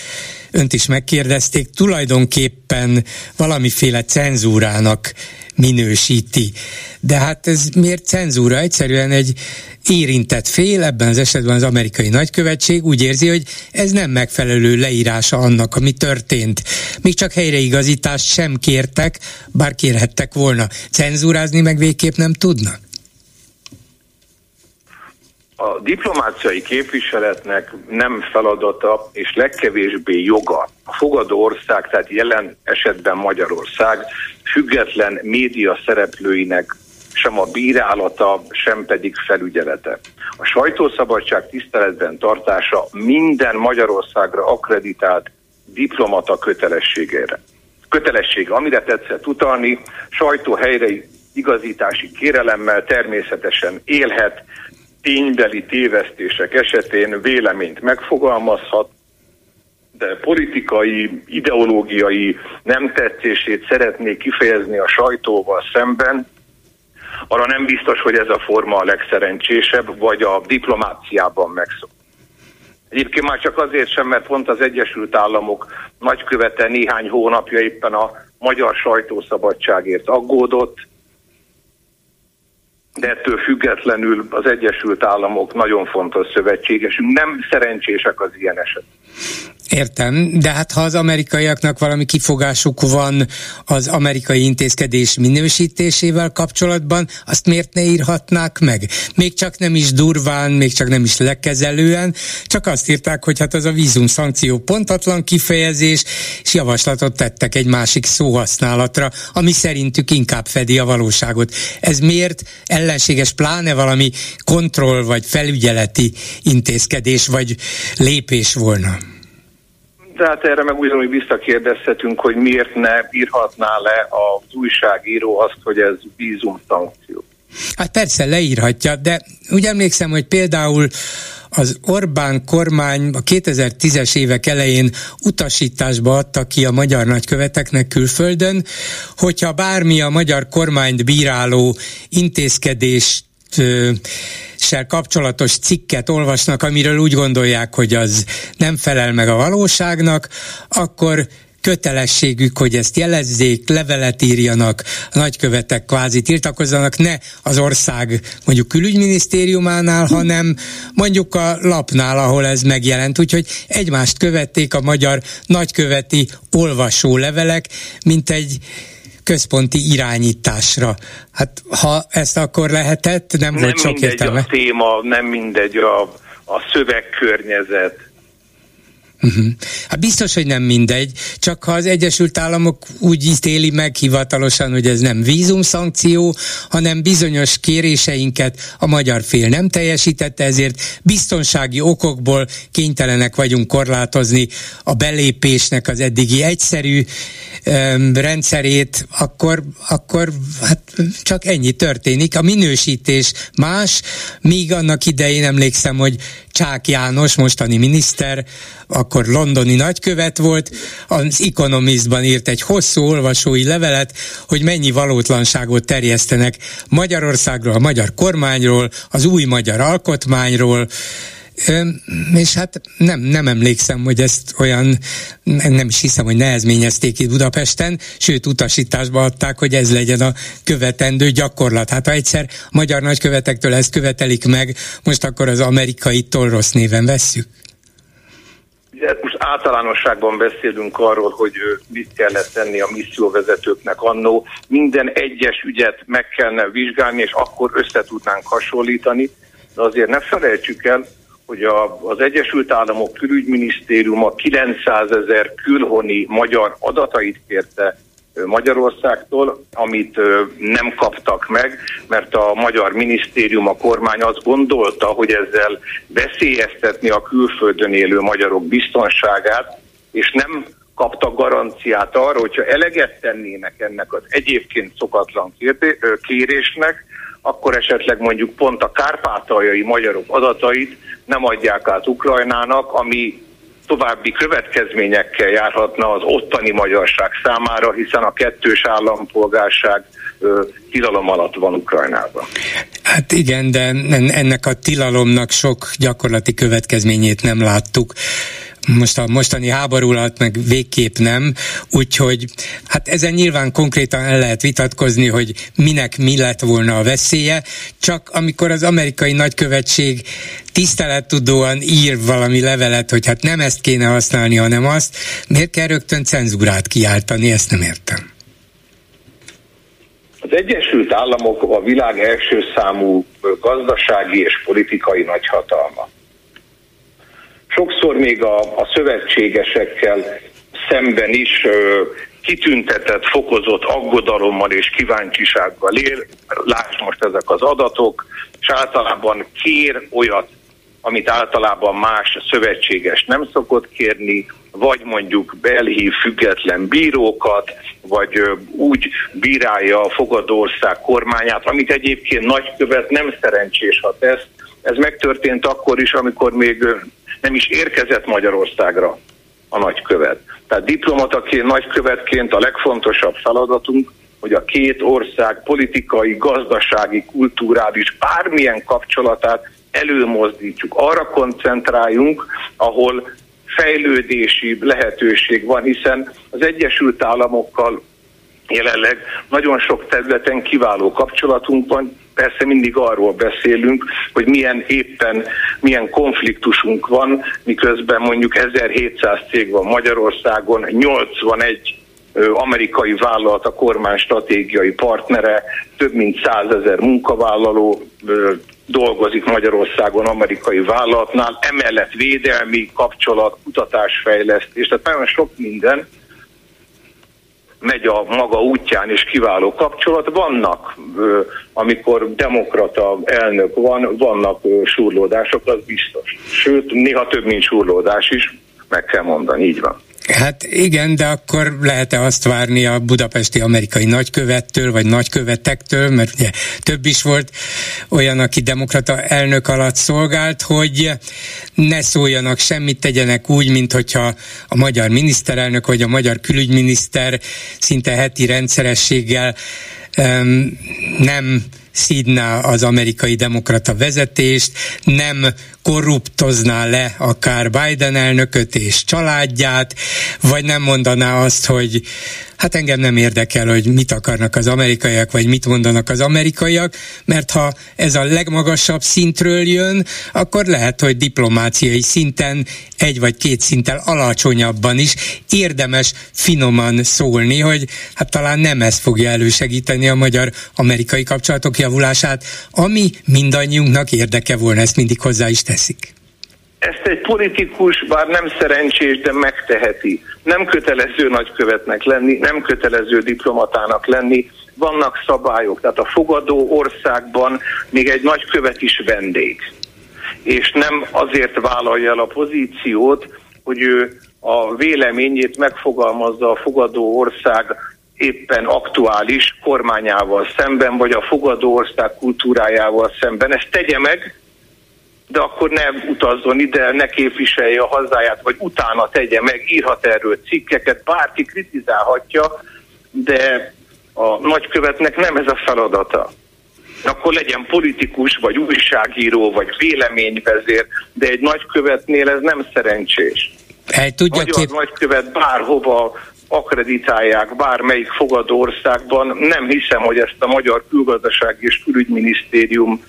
önt is megkérdezték, tulajdonképpen valamiféle cenzúrának minősíti. De hát ez miért cenzúra? Egyszerűen egy érintett fél, ebben az esetben az amerikai nagykövetség úgy érzi, hogy ez nem megfelelő leírása annak, ami történt. Még csak helyreigazítást sem kértek, bár kérhettek volna. Cenzúrázni meg végképp nem tudnak? A diplomáciai képviseletnek nem feladata és legkevésbé joga a fogadó ország, tehát jelen esetben Magyarország független média szereplőinek sem a bírálata, sem pedig felügyelete. A sajtószabadság tiszteletben tartása minden Magyarországra akreditált diplomata kötelességére. Kötelesség, amire tetszett utalni, sajtó helyre igazítási kérelemmel természetesen élhet, ténybeli tévesztések esetén véleményt megfogalmazhat, de politikai, ideológiai nem tetszését szeretné kifejezni a sajtóval szemben, arra nem biztos, hogy ez a forma a legszerencsésebb, vagy a diplomáciában megszok. Egyébként már csak azért sem, mert pont az Egyesült Államok nagykövete néhány hónapja éppen a magyar sajtószabadságért aggódott, de ettől függetlenül az Egyesült Államok nagyon fontos szövetségesünk. Nem szerencsések az ilyen eset. Értem, de hát ha az amerikaiaknak valami kifogásuk van az amerikai intézkedés minősítésével kapcsolatban, azt miért ne írhatnák meg? Még csak nem is durván, még csak nem is lekezelően, csak azt írták, hogy hát az a vízum szankció pontatlan kifejezés, és javaslatot tettek egy másik szóhasználatra, ami szerintük inkább fedi a valóságot. Ez miért ellenséges, pláne valami kontroll vagy felügyeleti intézkedés vagy lépés volna? Tehát erre meg ugyanúgy visszakérdezhetünk, hogy miért ne írhatná le az újságíró azt, hogy ez vízum szankció. Hát persze leírhatja, de úgy emlékszem, hogy például az Orbán kormány a 2010-es évek elején utasításba adta ki a magyar nagyköveteknek külföldön, hogyha bármi a magyar kormányt bíráló intézkedés kapcsolatos cikket olvasnak, amiről úgy gondolják, hogy az nem felel meg a valóságnak, akkor kötelességük, hogy ezt jelezzék, levelet írjanak, a nagykövetek kvázi tiltakozzanak, ne az ország mondjuk külügyminisztériumánál, hanem mondjuk a lapnál, ahol ez megjelent. Úgyhogy egymást követték a magyar nagyköveti olvasó levelek, mint egy központi irányításra. Hát ha ezt akkor lehetett, nem, nem volt sok értelme. a téma, nem mindegy a, a szövegkörnyezet, Uh-huh. Hát biztos, hogy nem mindegy, csak ha az Egyesült Államok úgy ítéli meg hivatalosan, hogy ez nem vízumszankció, hanem bizonyos kéréseinket a magyar fél nem teljesítette, ezért biztonsági okokból kénytelenek vagyunk korlátozni a belépésnek az eddigi egyszerű um, rendszerét, akkor, akkor hát csak ennyi történik. A minősítés más, míg annak idején emlékszem, hogy Csák János, mostani miniszter, akkor londoni nagykövet volt, az Economistban írt egy hosszú olvasói levelet, hogy mennyi valótlanságot terjesztenek Magyarországról, a magyar kormányról, az új magyar alkotmányról, és hát nem, nem emlékszem, hogy ezt olyan, nem is hiszem, hogy nehezményezték itt Budapesten, sőt utasításba adták, hogy ez legyen a követendő gyakorlat. Hát ha egyszer magyar nagykövetektől ezt követelik meg, most akkor az amerikai rossz néven vesszük. Most általánosságban beszélünk arról, hogy mit kellett tenni a misszióvezetőknek annó. Minden egyes ügyet meg kellene vizsgálni, és akkor össze tudnánk hasonlítani. De azért ne felejtsük el, hogy a, az Egyesült Államok külügyminisztériuma 900 ezer külhoni magyar adatait kérte Magyarországtól, amit nem kaptak meg, mert a magyar minisztérium, a kormány azt gondolta, hogy ezzel veszélyeztetni a külföldön élő magyarok biztonságát, és nem kaptak garanciát arra, hogyha eleget tennének ennek az egyébként szokatlan kérésnek, akkor esetleg mondjuk pont a kárpátaljai magyarok adatait nem adják át Ukrajnának, ami további következményekkel járhatna az ottani magyarság számára, hiszen a kettős állampolgárság tilalom alatt van Ukrajnában. Hát igen, de ennek a tilalomnak sok gyakorlati következményét nem láttuk most a mostani háború alatt meg végképp nem, úgyhogy hát ezen nyilván konkrétan el lehet vitatkozni, hogy minek mi lett volna a veszélye, csak amikor az amerikai nagykövetség tisztelettudóan ír valami levelet, hogy hát nem ezt kéne használni, hanem azt, miért kell rögtön cenzúrát kiáltani, ezt nem értem. Az Egyesült Államok a világ első számú gazdasági és politikai nagyhatalma sokszor még a, a szövetségesekkel szemben is ö, kitüntetett, fokozott aggodalommal és kíváncsisággal él. Láss most ezek az adatok, és általában kér olyat, amit általában más szövetséges nem szokott kérni, vagy mondjuk belhív független bírókat, vagy úgy bírálja a fogadó ország kormányát, amit egyébként nagykövet nem szerencsés, ha tesz. Ez megtörtént akkor is, amikor még nem is érkezett Magyarországra a nagykövet. Tehát diplomataként, nagykövetként a legfontosabb feladatunk, hogy a két ország politikai, gazdasági, kulturális bármilyen kapcsolatát előmozdítsuk. Arra koncentráljunk, ahol fejlődési lehetőség van, hiszen az Egyesült Államokkal jelenleg nagyon sok területen kiváló kapcsolatunk van, persze mindig arról beszélünk, hogy milyen éppen, milyen konfliktusunk van, miközben mondjuk 1700 cég van Magyarországon, 81 amerikai vállalat a kormány stratégiai partnere, több mint százezer munkavállaló dolgozik Magyarországon amerikai vállalatnál, emellett védelmi kapcsolat, kutatásfejlesztés, tehát nagyon sok minden, megy a maga útján és kiváló kapcsolat. Vannak, amikor demokrata elnök van, vannak surlódások, az biztos. Sőt, néha több, mint surlódás is, meg kell mondani, így van. Hát igen, de akkor lehet-e azt várni a budapesti amerikai nagykövettől, vagy nagykövetektől, mert ugye több is volt olyan, aki demokrata elnök alatt szolgált, hogy ne szóljanak semmit, tegyenek úgy, mint hogyha a magyar miniszterelnök, vagy a magyar külügyminiszter szinte heti rendszerességgel um, nem szídná az amerikai demokrata vezetést, nem korruptozná le akár Biden elnököt és családját, vagy nem mondaná azt, hogy hát engem nem érdekel, hogy mit akarnak az amerikaiak, vagy mit mondanak az amerikaiak, mert ha ez a legmagasabb szintről jön, akkor lehet, hogy diplomáciai szinten egy vagy két szinttel alacsonyabban is érdemes finoman szólni, hogy hát talán nem ez fogja elősegíteni a magyar-amerikai kapcsolatok javulását, ami mindannyiunknak érdeke volna, ezt mindig hozzá is teszik. Ezt egy politikus, bár nem szerencsés, de megteheti. Nem kötelező nagykövetnek lenni, nem kötelező diplomatának lenni, vannak szabályok. Tehát a fogadó országban még egy nagykövet is vendég. És nem azért vállalja el a pozíciót, hogy ő a véleményét megfogalmazza a fogadó ország éppen aktuális kormányával szemben, vagy a fogadó ország kultúrájával szemben. Ezt tegye meg, de akkor nem utazzon ide, ne képviselje a hazáját, vagy utána tegye meg, írhat erről cikkeket, bárki kritizálhatja, de a nagykövetnek nem ez a feladata. Akkor legyen politikus, vagy újságíró, vagy véleményvezér, de egy nagykövetnél ez nem szerencsés. Egy tudja Magyar kép... nagykövet bárhova akreditálják bármelyik fogadó országban. Nem hiszem, hogy ezt a Magyar Külgazdasági és Külügyminisztérium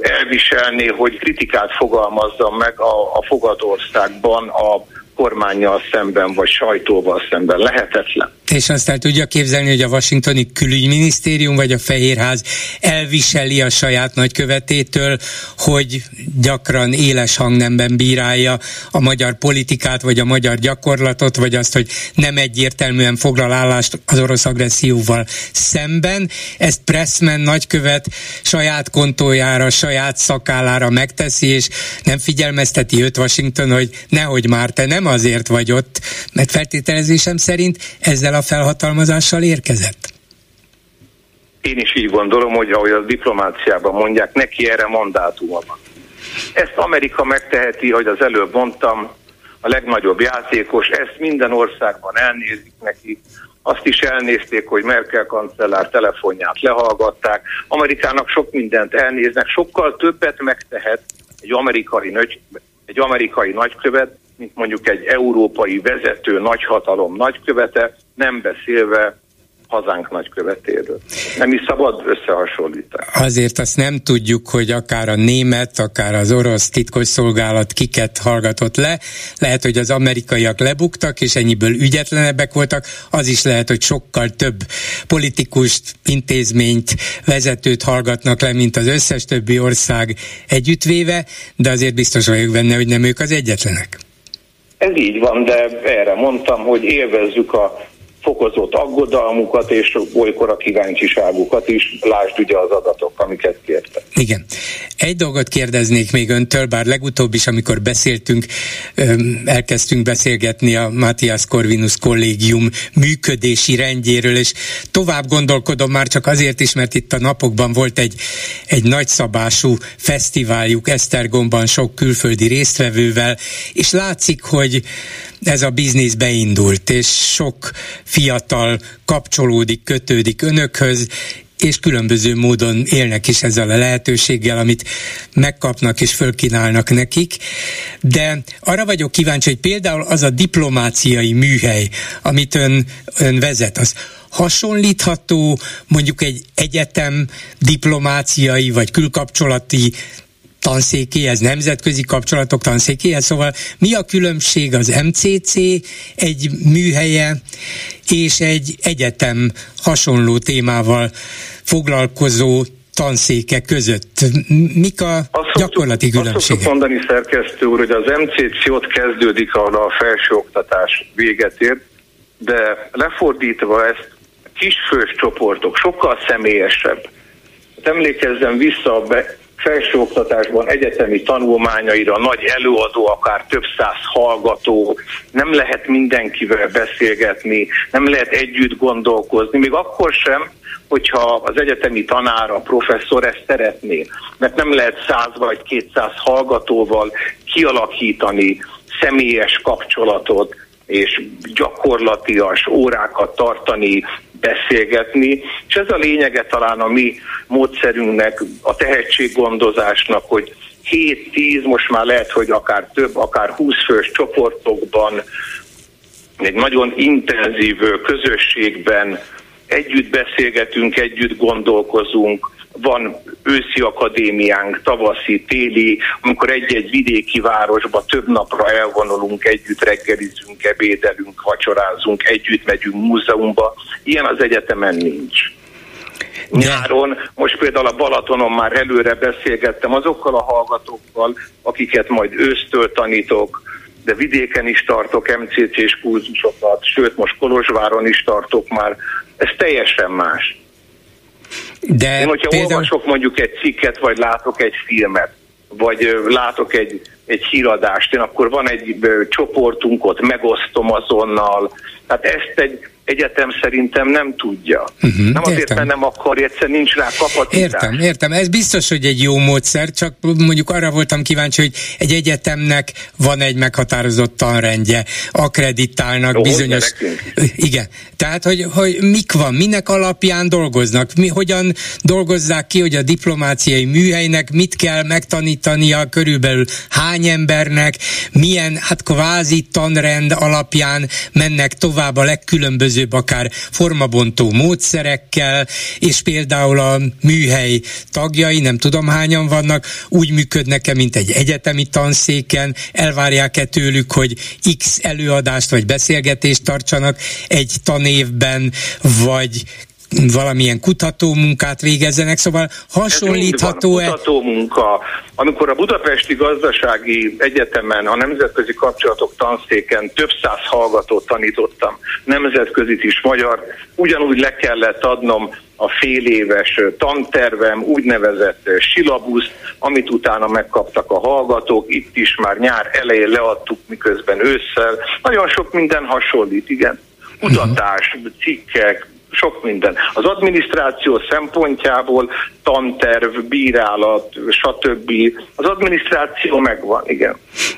elviselni, hogy kritikát fogalmazzam meg a, a fogadországban a kormányjal szemben, vagy sajtóval szemben. Lehetetlen. És azt el tudja képzelni, hogy a washingtoni külügyminisztérium vagy a Fehérház elviseli a saját nagykövetétől, hogy gyakran éles hangnemben bírálja a magyar politikát, vagy a magyar gyakorlatot, vagy azt, hogy nem egyértelműen foglal állást az orosz agresszióval szemben. Ezt Pressman nagykövet saját kontójára, saját szakállára megteszi, és nem figyelmezteti őt Washington, hogy nehogy már te nem azért vagy ott, mert feltételezésem szerint ezzel a felhatalmazással érkezett? Én is így gondolom, hogy ahogy a diplomáciában mondják, neki erre mandátuma van. Ezt Amerika megteheti, hogy az előbb mondtam, a legnagyobb játékos, ezt minden országban elnézik neki, azt is elnézték, hogy Merkel kancellár telefonját lehallgatták. Amerikának sok mindent elnéznek, sokkal többet megtehet egy amerikai, nagy, egy amerikai nagykövet, mint mondjuk egy európai vezető nagyhatalom nagykövete, nem beszélve hazánk nagykövetéről. Nem is szabad összehasonlítani. Azért azt nem tudjuk, hogy akár a német, akár az orosz titkosszolgálat kiket hallgatott le. Lehet, hogy az amerikaiak lebuktak, és ennyiből ügyetlenebbek voltak. Az is lehet, hogy sokkal több politikust, intézményt, vezetőt hallgatnak le, mint az összes többi ország együttvéve, de azért biztos vagyok benne, hogy nem ők az egyetlenek. Ez így van, de erre mondtam, hogy élvezzük a fokozott aggodalmukat és olykor a kíváncsiságukat is. Lásd ugye az adatok, amiket kértek. Igen. Egy dolgot kérdeznék még öntől, bár legutóbb is, amikor beszéltünk, elkezdtünk beszélgetni a Matthias Corvinus kollégium működési rendjéről, és tovább gondolkodom már csak azért is, mert itt a napokban volt egy, egy nagyszabású fesztiváljuk Esztergomban sok külföldi résztvevővel, és látszik, hogy ez a biznisz beindult, és sok fiatal kapcsolódik, kötődik önökhöz, és különböző módon élnek is ezzel a lehetőséggel, amit megkapnak és fölkínálnak nekik. De arra vagyok kíváncsi, hogy például az a diplomáciai műhely, amit ön, ön vezet, az hasonlítható mondjuk egy egyetem diplomáciai vagy külkapcsolati tanszékéhez, nemzetközi kapcsolatok tanszékéhez, szóval mi a különbség az MCC egy műhelye és egy egyetem hasonló témával foglalkozó tanszéke között? Mik a azt gyakorlati különbségek? Azt mondani szerkesztő úr, hogy az MCC ott kezdődik, ahol a felsőoktatás véget ér, de lefordítva ezt kisfős csoportok, sokkal személyesebb. Hát emlékezzem vissza a be, felsőoktatásban egyetemi tanulmányaira nagy előadó, akár több száz hallgató, nem lehet mindenkivel beszélgetni, nem lehet együtt gondolkozni, még akkor sem, hogyha az egyetemi tanár, a professzor ezt szeretné, mert nem lehet száz vagy kétszáz hallgatóval kialakítani személyes kapcsolatot, és gyakorlatias órákat tartani, beszélgetni, és ez a lényege talán a mi módszerünknek, a tehetséggondozásnak, hogy 7-10, most már lehet, hogy akár több, akár 20 fős csoportokban, egy nagyon intenzív közösségben együtt beszélgetünk, együtt gondolkozunk, van őszi akadémiánk, tavaszi, téli, amikor egy-egy vidéki városba több napra elvonulunk, együtt reggelizünk, ebédelünk, vacsorázunk, együtt megyünk múzeumba. Ilyen az egyetemen nincs. Nyáron, most például a Balatonon már előre beszélgettem azokkal a hallgatókkal, akiket majd ősztől tanítok, de vidéken is tartok MCC-s kurzusokat, sőt most Kolozsváron is tartok már. Ez teljesen más. De Én, hogyha például... olvasok mondjuk egy cikket, vagy látok egy filmet, vagy látok egy, egy híradást, én akkor van egy csoportunk, ott megosztom azonnal. Tehát ezt egy egyetem szerintem nem tudja. Uh-huh, nem azért, értem. mert nem akar, egyszer nincs rá kapacitás. Értem, értem. Ez biztos, hogy egy jó módszer, csak mondjuk arra voltam kíváncsi, hogy egy egyetemnek van egy meghatározott tanrendje, akreditálnak jó, bizonyos... Igen. Tehát, hogy, hogy mik van, minek alapján dolgoznak, mi, hogyan dolgozzák ki, hogy a diplomáciai műhelynek mit kell megtanítania körülbelül hány embernek, milyen hát kvázi tanrend alapján mennek tovább a legkülönbözőbb különbözőbb akár formabontó módszerekkel, és például a műhely tagjai, nem tudom hányan vannak, úgy működnek-e, mint egy egyetemi tanszéken, elvárják-e tőlük, hogy X előadást vagy beszélgetést tartsanak egy tanévben, vagy valamilyen kutatómunkát végezzenek, szóval hasonlítható -e... munka. Amikor a Budapesti Gazdasági Egyetemen, a Nemzetközi Kapcsolatok tanszéken több száz hallgatót tanítottam, nemzetközit is magyar, ugyanúgy le kellett adnom a fél éves tantervem, úgynevezett silabuszt, amit utána megkaptak a hallgatók, itt is már nyár elején leadtuk, miközben ősszel. Nagyon sok minden hasonlít, igen. Kutatás, cikkek, sok minden. Az adminisztráció szempontjából tanterv, bírálat, stb. Az adminisztráció megvan, igen.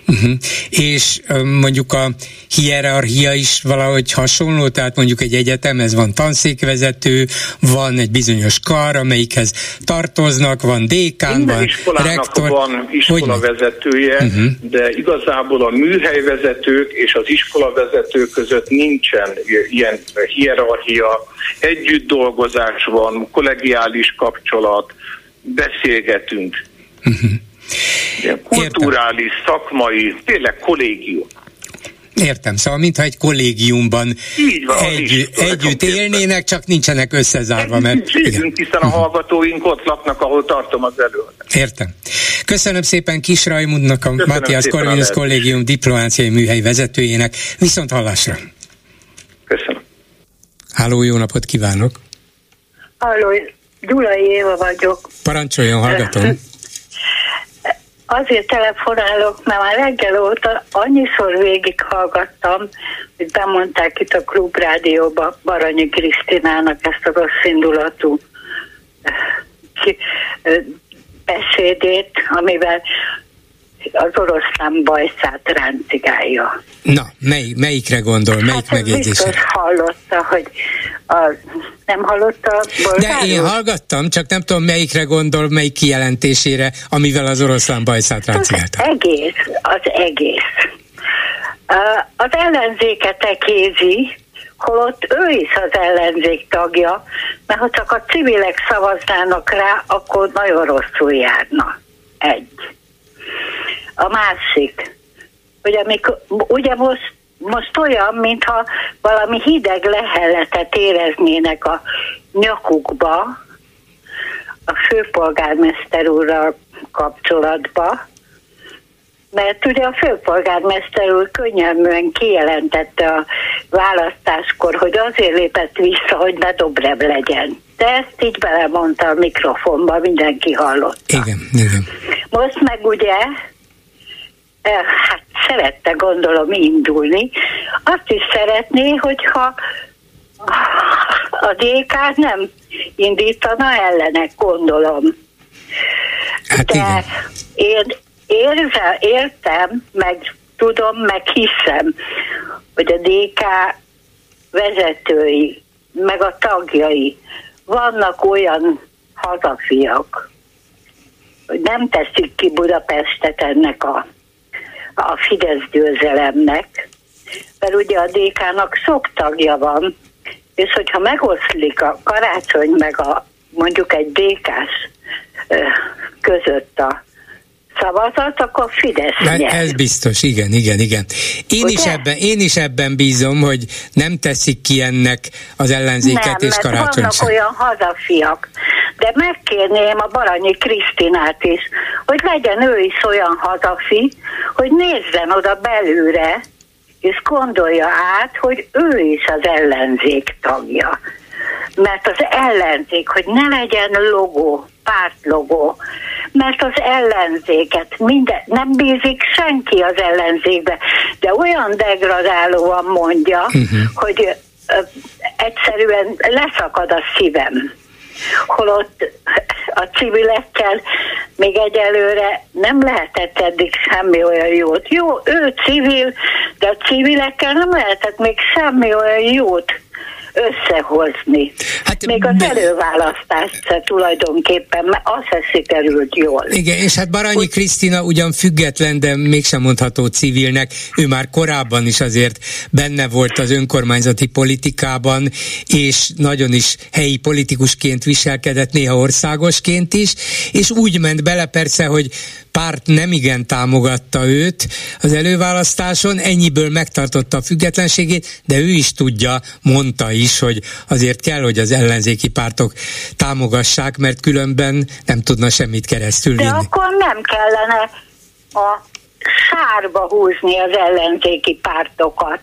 Uh-huh. És mondjuk a hierarchia is valahogy hasonló, tehát mondjuk egy egyetem, ez van tanszékvezető, van egy bizonyos kar, amelyikhez tartoznak, van dékán, Minden van rektor. van iskolavezetője, uh-huh. de igazából a műhelyvezetők és az iskolavezetők között nincsen ilyen hierarchia, együtt dolgozás van, kollegiális kapcsolat, beszélgetünk. Uh-huh. Kulturális, Értem. szakmai, tényleg kollégium. Értem, szóval mintha egy kollégiumban van, egy, együtt élnének, csak nincsenek összezárva. Mert, igen. hiszen a hallgatóink ott laknak, ahol tartom az előadást. Értem. Köszönöm szépen Kis Rajmundnak, a Matthias Corvinus Kollégium diplomáciai műhely vezetőjének. Viszont hallásra. Köszönöm. Háló, jó napot kívánok! Háló, Gyulai Éva vagyok. Parancsoljon, hallgatom. Azért telefonálok, mert már reggel óta annyiszor végighallgattam, hogy bemondták itt a klubrádióba Baranyi Krisztinának ezt a rossz indulatú beszédét, amivel az oroszlán bajszát ráncigálja. Na, mely, melyikre gondol, melyik hát megjegyzésre? biztos hallotta, hogy a, nem hallotta De én hallgattam, csak nem tudom melyikre gondol, melyik kijelentésére, amivel az oroszlán bajszát ráncigálta. Az egész, az egész. Az ellenzéket ekézi, holott ő is az ellenzék tagja, mert ha csak a civilek szavaznának rá, akkor nagyon rosszul járna. Egy. A másik, hogy amikor, ugye most, most olyan, mintha valami hideg leheletet éreznének a nyakukba, a főpolgármester úrral kapcsolatba, mert ugye a főpolgármester úr könnyelműen kijelentette a választáskor, hogy azért lépett vissza, hogy ne Dobrev legyen. De ezt így belemondta a mikrofonba, mindenki hallotta. Igen, igen. Most meg ugye hát szerette gondolom indulni. Azt is szeretné, hogyha a DK nem indítana ellenek, gondolom. Hát De igen. én érzel, értem, meg tudom, meg hiszem, hogy a DK vezetői meg a tagjai. Vannak olyan hazafiak, hogy nem teszik ki Budapestet ennek a, a Fidesz győzelemnek, mert ugye a DK-nak sok tagja van, és hogyha megoszlik a karácsony meg a mondjuk egy DK-s között a szavazat, akkor Fidesz nyer. Ez biztos, igen, igen, igen. Én is, ebben, én is ebben bízom, hogy nem teszik ki ennek az ellenzéket nem, és karácsony vannak sem. olyan hazafiak. De megkérném a Baranyi Krisztinát is, hogy legyen ő is olyan hazafi, hogy nézzen oda belőle, és gondolja át, hogy ő is az ellenzék tagja. Mert az ellenzék, hogy ne legyen logó, pártlogó, mert az ellenzéket minden, nem bízik senki az ellenzékbe, de olyan degradálóan mondja, uh-huh. hogy ö, egyszerűen leszakad a szívem holott a civilekkel még egyelőre nem lehetett eddig semmi olyan jót. Jó, ő civil, de a civilekkel nem lehetett még semmi olyan jót összehozni. Hát, Még az be... előválasztást se tulajdonképpen, mert az se sikerült jól. Igen, és hát Baranyi Úgy... Krisztina ugyan független, de mégsem mondható civilnek. Ő már korábban is azért benne volt az önkormányzati politikában, és nagyon is helyi politikusként viselkedett, néha országosként is, és úgy ment bele persze, hogy párt nem igen támogatta őt az előválasztáson, ennyiből megtartotta a függetlenségét, de ő is tudja, mondta is, hogy azért kell, hogy az ellenzéki pártok támogassák, mert különben nem tudna semmit keresztül vinni. De akkor nem kellene a sárba húzni az ellenzéki pártokat.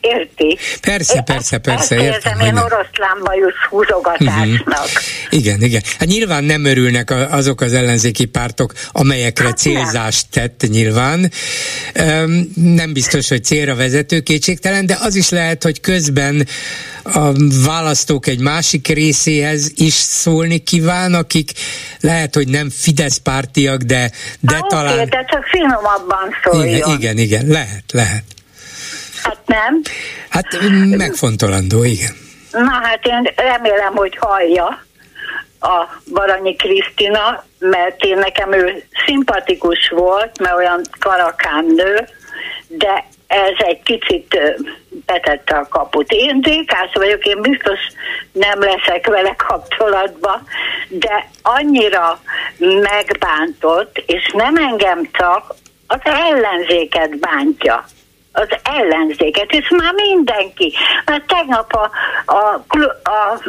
Érti? Persze, persze, persze. Ezt értem, én oroszlán bajusz húzogatásnak. Uh-huh. Igen, igen. Hát nyilván nem örülnek azok az ellenzéki pártok, amelyekre hát célzást nem. tett nyilván. Nem biztos, hogy célra vezető kétségtelen, de az is lehet, hogy közben a választók egy másik részéhez is szólni kíván, akik lehet, hogy nem Fidesz pártiak, de, de Há, talán... Oké, de csak finomabban szóljon. Igen, igen, igen, lehet, lehet. Hát nem. Hát megfontolandó, igen. Na hát én remélem, hogy hallja a Baranyi Krisztina, mert én nekem ő szimpatikus volt, mert olyan karakán nő, de ez egy kicsit betette a kaput. Én dékász vagyok, én biztos nem leszek vele kapcsolatba, de annyira megbántott, és nem engem csak, az ellenzéket bántja az ellenzéket, és már mindenki. Mert tegnap a, a, a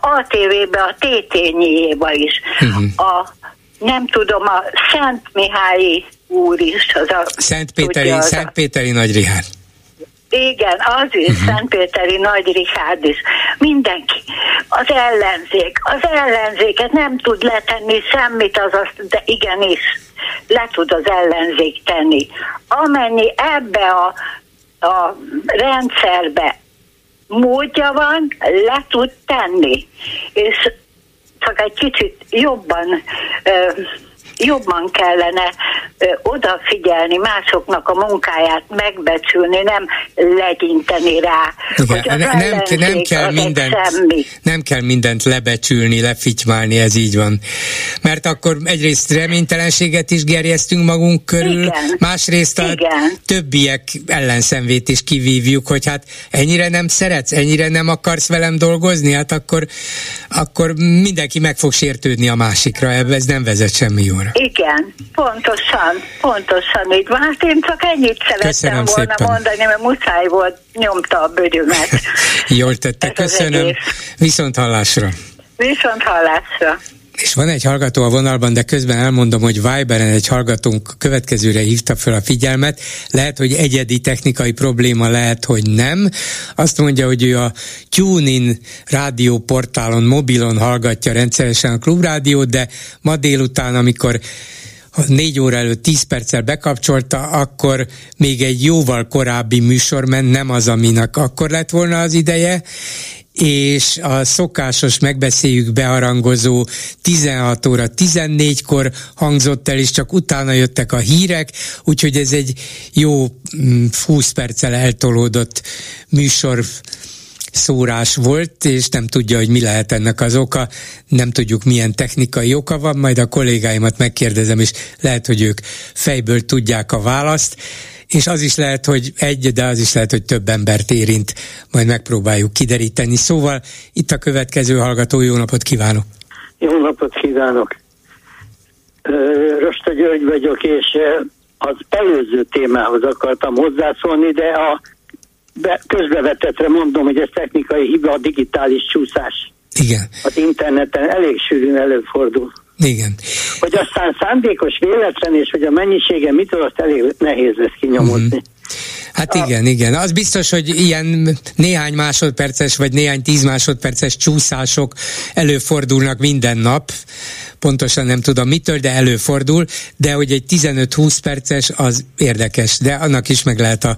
ATV-be, a TT-nyéjéba is, uh-huh. a nem tudom, a Szent Mihályi úr is. Az a, Szentpéteri, tudja, az Szentpéteri Nagy Rihárd. Igen, az is, uh-huh. Szentpéteri Nagy Richárd is. Mindenki. Az ellenzék. Az ellenzéket nem tud letenni semmit, az azt, de igenis le tud az ellenzék tenni. Amennyi ebbe a, a rendszerbe módja van, le tud tenni. És csak egy kicsit jobban ö, jobban kellene ö, odafigyelni másoknak a munkáját, megbecsülni, nem legyinteni rá. Igen, ne, nem, nem, kell mindent, nem kell mindent lebecsülni, lefitymálni, ez így van. Mert akkor egyrészt reménytelenséget is gerjesztünk magunk körül, Igen. másrészt a Igen. többiek ellenszenvét is kivívjuk, hogy hát ennyire nem szeretsz, ennyire nem akarsz velem dolgozni, hát akkor, akkor mindenki meg fog sértődni a másikra, ez nem vezet semmi jóra óra. Igen, pontosan, pontosan így van. Hát én csak ennyit szerettem Köszönöm volna szépen. mondani, mert muszáj volt, nyomta a bőrömet. *laughs* Jól tette, köszönöm. Viszont hallásra. Viszont hallásra. És van egy hallgató a vonalban, de közben elmondom, hogy Viberen egy hallgatónk következőre hívta fel a figyelmet. Lehet, hogy egyedi technikai probléma, lehet, hogy nem. Azt mondja, hogy ő a TuneIn rádióportálon, mobilon hallgatja rendszeresen a klubrádiót, de ma délután, amikor négy óra előtt tíz perccel bekapcsolta, akkor még egy jóval korábbi műsor ment, nem az, aminek akkor lett volna az ideje, és a szokásos megbeszéljük bearangozó 16 óra 14-kor hangzott el, és csak utána jöttek a hírek, úgyhogy ez egy jó 20 mm, perccel eltolódott műsor szórás volt, és nem tudja, hogy mi lehet ennek az oka, nem tudjuk milyen technikai oka van, majd a kollégáimat megkérdezem, és lehet, hogy ők fejből tudják a választ és az is lehet, hogy egy, de az is lehet, hogy több embert érint, majd megpróbáljuk kideríteni. Szóval itt a következő hallgató, jó napot kívánok! Jó napot kívánok! Rosta György vagyok, és az előző témához akartam hozzászólni, de a közbevetetre mondom, hogy ez technikai hiba, a digitális csúszás. Igen. Az interneten elég sűrűn előfordul. Igen. Hogy aztán szándékos, véletlen, és hogy a mennyisége mitől, azt elég nehéz lesz kinyomozni. Uh-huh. Hát a... igen, igen. Az biztos, hogy ilyen néhány másodperces, vagy néhány tíz másodperces csúszások előfordulnak minden nap. Pontosan nem tudom mitől, de előfordul. De hogy egy 15-20 perces, az érdekes. De annak is meg lehet a,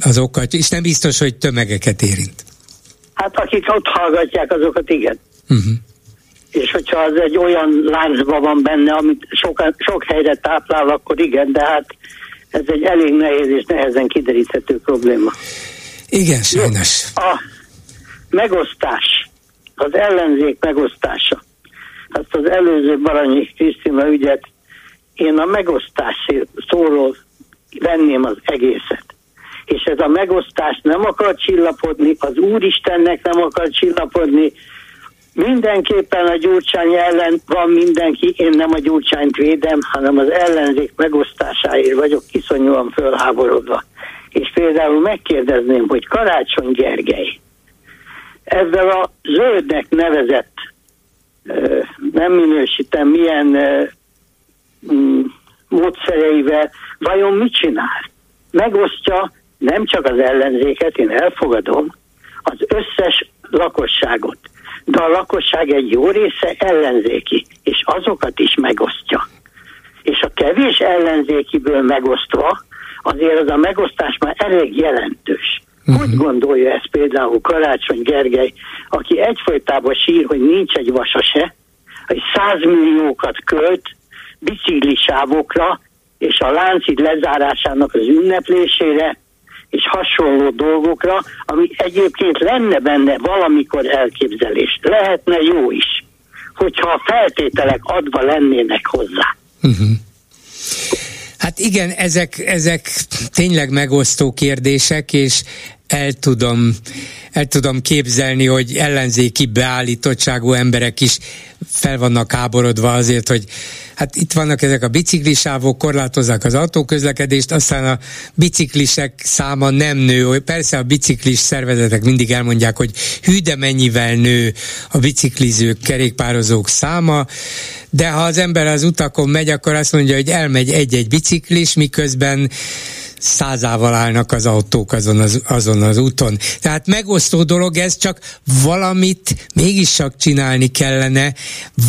az okat. És nem biztos, hogy tömegeket érint. Hát akik ott hallgatják, azokat igen. Uh-huh és hogyha az egy olyan láncba van benne, amit sok, sok helyre táplál, akkor igen, de hát ez egy elég nehéz és nehezen kideríthető probléma. Igen, sajnos. A megosztás, az ellenzék megosztása, azt az előző Baranyi Krisztina ügyet, én a megosztás szóról venném az egészet. És ez a megosztás nem akar csillapodni, az Úristennek nem akar csillapodni, Mindenképpen a Gyurcsány ellen van mindenki, én nem a Gyurcsányt védem, hanem az ellenzék megosztásáért vagyok kiszonyúan fölháborodva. És például megkérdezném, hogy Karácsony Gergely ezzel a zöldnek nevezett, nem minősítem, milyen mm, módszereivel vajon mit csinál? Megosztja nem csak az ellenzéket, én elfogadom, az összes lakosságot de a lakosság egy jó része ellenzéki, és azokat is megosztja. És a kevés ellenzékiből megosztva, azért az a megosztás már elég jelentős. Uh-huh. Hogy gondolja ezt például Karácsony Gergely, aki egyfolytában sír, hogy nincs egy vasa se, hogy százmilliókat költ biciklisávokra és a láncid lezárásának az ünneplésére, és hasonló dolgokra, ami egyébként lenne benne valamikor elképzelés. Lehetne jó is, hogyha a feltételek adva lennének hozzá. Uh-huh. Hát igen, ezek, ezek tényleg megosztó kérdések, és el tudom, el tudom képzelni, hogy ellenzéki beállítottságú emberek is fel vannak háborodva azért, hogy hát itt vannak ezek a biciklisávok, korlátozzák az autóközlekedést, aztán a biciklisek száma nem nő. Persze a biciklis szervezetek mindig elmondják, hogy hű, de mennyivel nő a biciklizők, kerékpározók száma, de ha az ember az utakon megy, akkor azt mondja, hogy elmegy egy-egy biciklis, miközben százával állnak az autók azon az, azon az úton. Tehát megosztó dolog ez, csak valamit mégis csak csinálni kellene,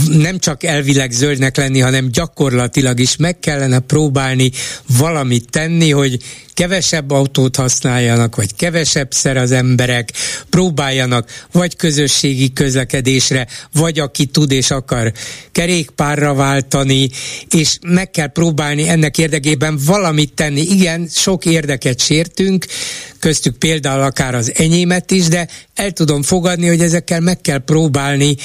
nem csak elvileg zöldnek lenni, hanem gyakorlatilag is meg kellene próbálni valamit tenni, hogy kevesebb autót használjanak, vagy kevesebb szer az emberek, próbáljanak vagy közösségi közlekedésre, vagy aki tud és akar kerékpárra váltani, és meg kell próbálni ennek érdekében valamit tenni. Igen, sok érdeket sértünk, köztük például akár az enyémet is, de el tudom fogadni, hogy ezekkel meg kell próbálni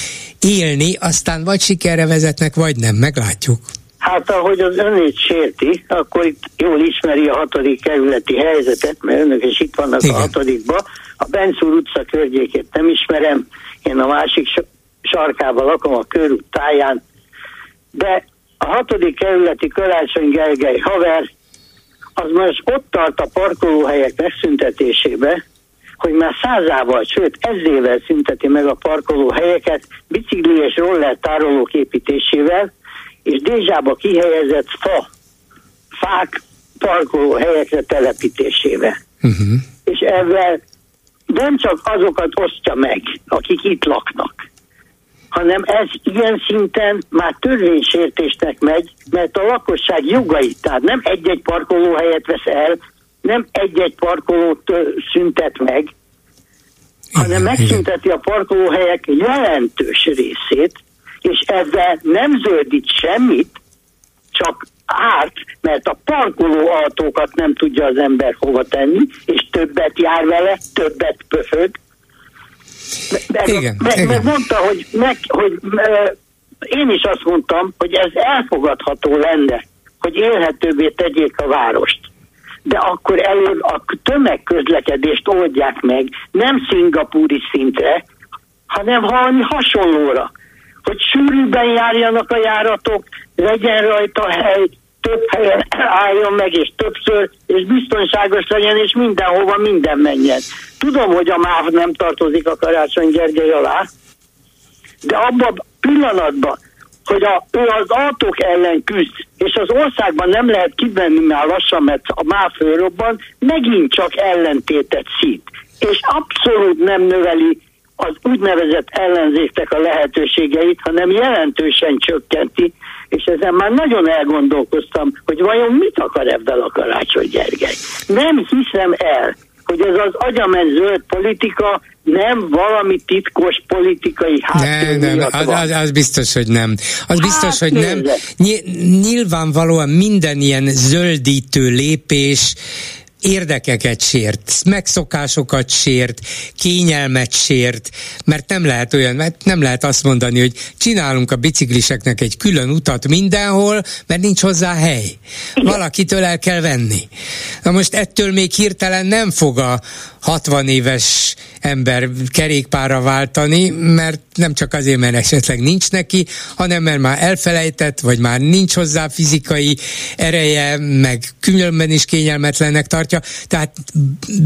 élni, aztán vagy sikerre vezetnek, vagy nem, meglátjuk. Hát ahogy az önét sérti, akkor itt jól ismeri a hatodik kerületi helyzetet, mert önök is itt vannak Igen. a hatodikba. A Bencúr utca környékét nem ismerem, én a másik sarkában lakom a körút táján, de a hatodik kerületi Karácsony Gergely haver, az most ott tart a parkolóhelyek megszüntetésébe, hogy már százával, sőt ezével szünteti meg a parkolóhelyeket bicikli és roller tárolók építésével, és Dézsába kihelyezett fa, fák parkoló helyekre telepítésével. Uh-huh. És ezzel nem csak azokat osztja meg, akik itt laknak, hanem ez ilyen szinten már törvénysértésnek megy, mert a lakosság jogait, tehát nem egy-egy parkolóhelyet vesz el, nem egy-egy parkolót szüntet meg, hanem megszünteti a parkolóhelyek jelentős részét, és ezzel nem zöldít semmit, csak árt, mert a parkoló autókat nem tudja az ember hova tenni, és többet jár vele, többet pöfög, Meg, igen, meg, igen. meg mondta, hogy, meg, hogy én is azt mondtam, hogy ez elfogadható lenne, hogy élhetőbbé tegyék a várost. De akkor előbb a tömegközlekedést oldják meg, nem szingapúri szintre, hanem valami hasonlóra. Hogy sűrűbben járjanak a járatok, legyen rajta hely, több helyen álljon meg, és többször, és biztonságos legyen, és mindenhova minden menjen. Tudom, hogy a MÁV nem tartozik a Karácsony Gergely alá, de abban a pillanatban, hogy a, ő az autók ellen küzd, és az országban nem lehet kivenni már lassan, mert a MÁV fölrobban, megint csak ellentétet szít. És abszolút nem növeli az úgynevezett ellenzéktek a lehetőségeit, hanem jelentősen csökkenti, és ezen már nagyon elgondolkoztam, hogy vajon mit akar ebből a Karácsony Gergely. Nem hiszem el, hogy ez az agyament zöld politika nem valami titkos politikai háttér nem, nem, az, az, az biztos, hogy nem. Az hát biztos, hogy nem. Nyilvánvalóan minden ilyen zöldítő lépés érdekeket sért, megszokásokat sért, kényelmet sért, mert nem lehet olyan, mert nem lehet azt mondani, hogy csinálunk a bicikliseknek egy külön utat mindenhol, mert nincs hozzá hely. Valakitől el kell venni. Na most ettől még hirtelen nem fog a 60 éves ember kerékpára váltani, mert nem csak azért, mert esetleg nincs neki, hanem mert már elfelejtett, vagy már nincs hozzá fizikai ereje, meg különben is kényelmetlennek tartja. Tehát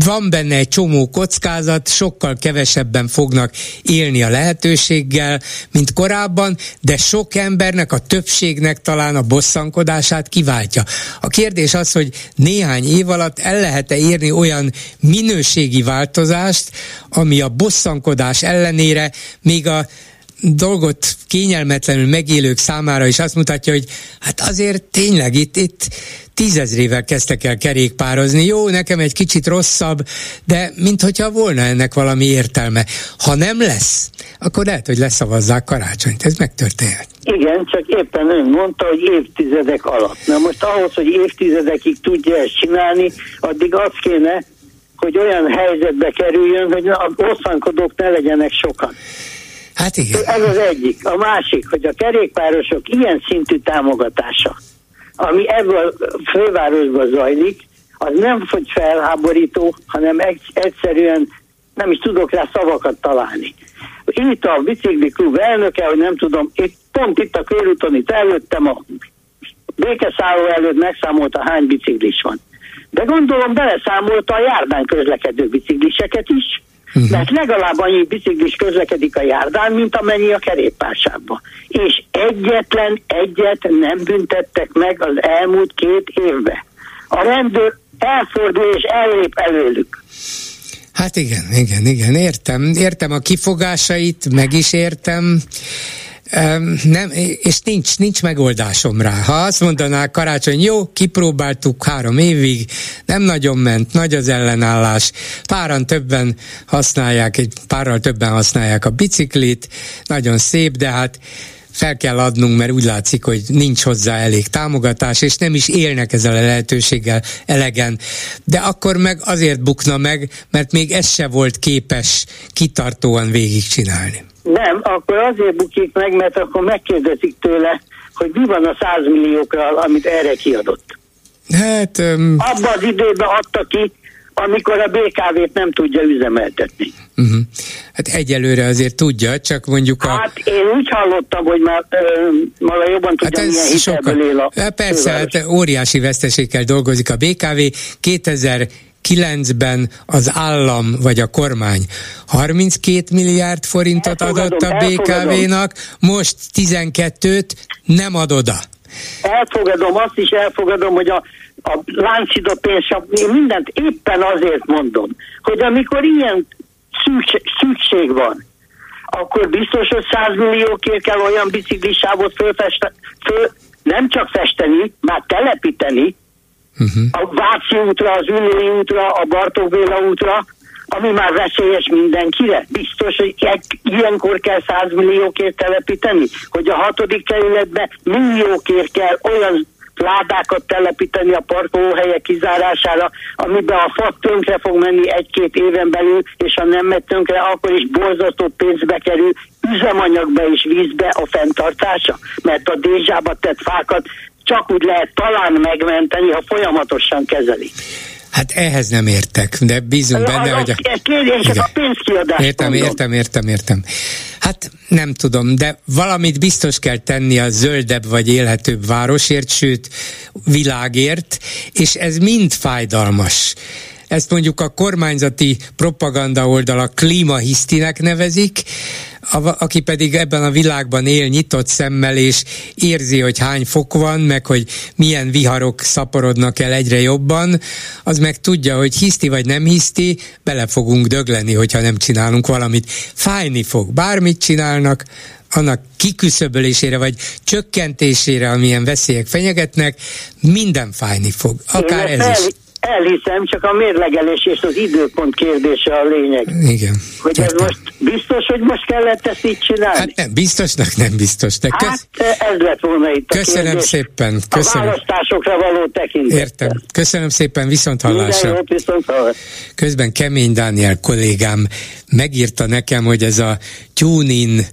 van benne egy csomó kockázat, sokkal kevesebben fognak élni a lehetőséggel, mint korábban, de sok embernek, a többségnek talán a bosszankodását kiváltja. A kérdés az, hogy néhány év alatt el lehet-e érni olyan minőségi változást, ami a bosszankodás ellenére még a dolgot kényelmetlenül megélők számára is azt mutatja, hogy hát azért tényleg itt, itt tízezrével kezdtek el kerékpározni. Jó, nekem egy kicsit rosszabb, de minthogyha volna ennek valami értelme. Ha nem lesz, akkor lehet, hogy leszavazzák karácsonyt. Ez megtörténhet. Igen, csak éppen ön mondta, hogy évtizedek alatt. Na most ahhoz, hogy évtizedekig tudja ezt csinálni, addig az kéne, hogy olyan helyzetbe kerüljön, hogy a bosszankodók ne legyenek sokan. Hát igen. Ez az egyik. A másik, hogy a kerékpárosok ilyen szintű támogatása, ami ebből a fővárosban zajlik, az nem hogy felháborító, hanem egyszerűen nem is tudok rá szavakat találni. Itt a bicikli klub elnöke, hogy nem tudom, itt, pont itt a körúton, itt előttem a békeszálló előtt megszámolta hány biciklis van. De gondolom beleszámolta a járdán közlekedő bicikliseket is, uh-huh. mert legalább annyi biciklis közlekedik a járdán, mint amennyi a kerékpársában. És egyetlen egyet nem büntettek meg az elmúlt két évben. A rendőr elfordul és ellép előlük. Hát igen, igen, igen, értem. Értem a kifogásait, meg is értem nem, és nincs, nincs megoldásom rá. Ha azt mondanák karácsony, jó, kipróbáltuk három évig, nem nagyon ment, nagy az ellenállás, páran többen használják, egy párral többen használják a biciklit, nagyon szép, de hát fel kell adnunk, mert úgy látszik, hogy nincs hozzá elég támogatás, és nem is élnek ezzel a lehetőséggel elegen. De akkor meg azért bukna meg, mert még ez se volt képes kitartóan végigcsinálni. Nem, akkor azért bukik meg, mert akkor megkérdezik tőle, hogy mi van a 100 milliókra, amit erre kiadott. Hát... Um... Abban az időben adta ki, amikor a BKV-t nem tudja üzemeltetni. Uh-huh. Hát egyelőre azért tudja, csak mondjuk a... Hát én úgy hallottam, hogy már, már jobban tudja, hát milyen sokkal... él a hát Persze, hát óriási veszteséggel dolgozik a BKV. 2000 2009-ben az állam vagy a kormány 32 milliárd forintot adott a BKV-nak, most 12-t nem ad oda. Elfogadom, azt is elfogadom, hogy a, a láncida pénz, én mindent éppen azért mondom, hogy amikor ilyen szükség, szükség van, akkor biztos, hogy 100 milliókért kell olyan biciklisávot fölfeste, föl, nem csak festeni, már telepíteni, uh-huh. a Váci útra, az Ülői útra, a Bartók Béla útra, ami már veszélyes mindenkire. Biztos, hogy ilyenkor kell 100 milliókért telepíteni, hogy a hatodik kerületbe milliókért kell olyan ládákat telepíteni a parkolóhelyek kizárására, amiben a fa tönkre fog menni egy-két éven belül, és ha nem megy tönkre, akkor is borzasztó pénzbe kerül, üzemanyagba és vízbe a fenntartása, mert a dézsába tett fákat csak úgy lehet talán megmenteni, ha folyamatosan kezelik. Hát ehhez nem értek, de bízunk benne, a, hogy... A, a, a pénzkiadás. Értem, mondom. értem, értem, értem. Hát nem tudom, de valamit biztos kell tenni a zöldebb vagy élhetőbb városért, sőt világért, és ez mind fájdalmas. Ezt mondjuk a kormányzati propaganda oldala klímahisztinek nevezik, a, aki pedig ebben a világban él nyitott szemmel, és érzi, hogy hány fok van, meg hogy milyen viharok szaporodnak el egyre jobban, az meg tudja, hogy hiszti vagy nem hiszti, bele fogunk dögleni, hogyha nem csinálunk valamit. Fájni fog. Bármit csinálnak, annak kiküszöbölésére vagy csökkentésére, amilyen veszélyek fenyegetnek, minden fájni fog. Akár ez is. Elhiszem, csak a mérlegelés és az időpont kérdése a lényeg. Igen. Hogy ez most biztos, hogy most kellett ezt így csinálni? Hát nem, biztosnak nem biztos. De köz... Hát ez lett volna itt a Köszönöm kérdés. szépen. Köszönöm. A választásokra való tekintet. Értem. Köszönöm szépen, viszont hallásra. Jót, viszont hallásra. Közben Kemény Dániel kollégám megírta nekem, hogy ez a TuneIn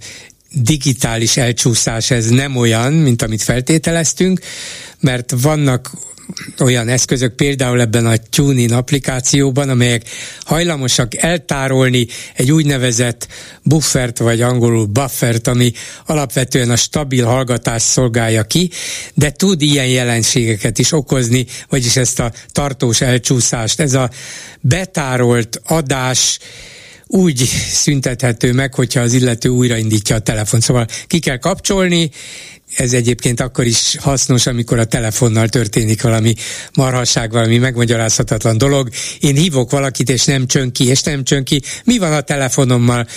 digitális elcsúszás, ez nem olyan, mint amit feltételeztünk, mert vannak olyan eszközök, például ebben a TuneIn applikációban, amelyek hajlamosak eltárolni egy úgynevezett buffert, vagy angolul buffert, ami alapvetően a stabil hallgatást szolgálja ki, de tud ilyen jelenségeket is okozni, vagyis ezt a tartós elcsúszást. Ez a betárolt adás úgy szüntethető meg, hogyha az illető újraindítja a telefon. Szóval ki kell kapcsolni, ez egyébként akkor is hasznos, amikor a telefonnal történik valami marhasság, valami megmagyarázhatatlan dolog. Én hívok valakit, és nem csön ki, és nem csön ki. Mi van a telefonommal?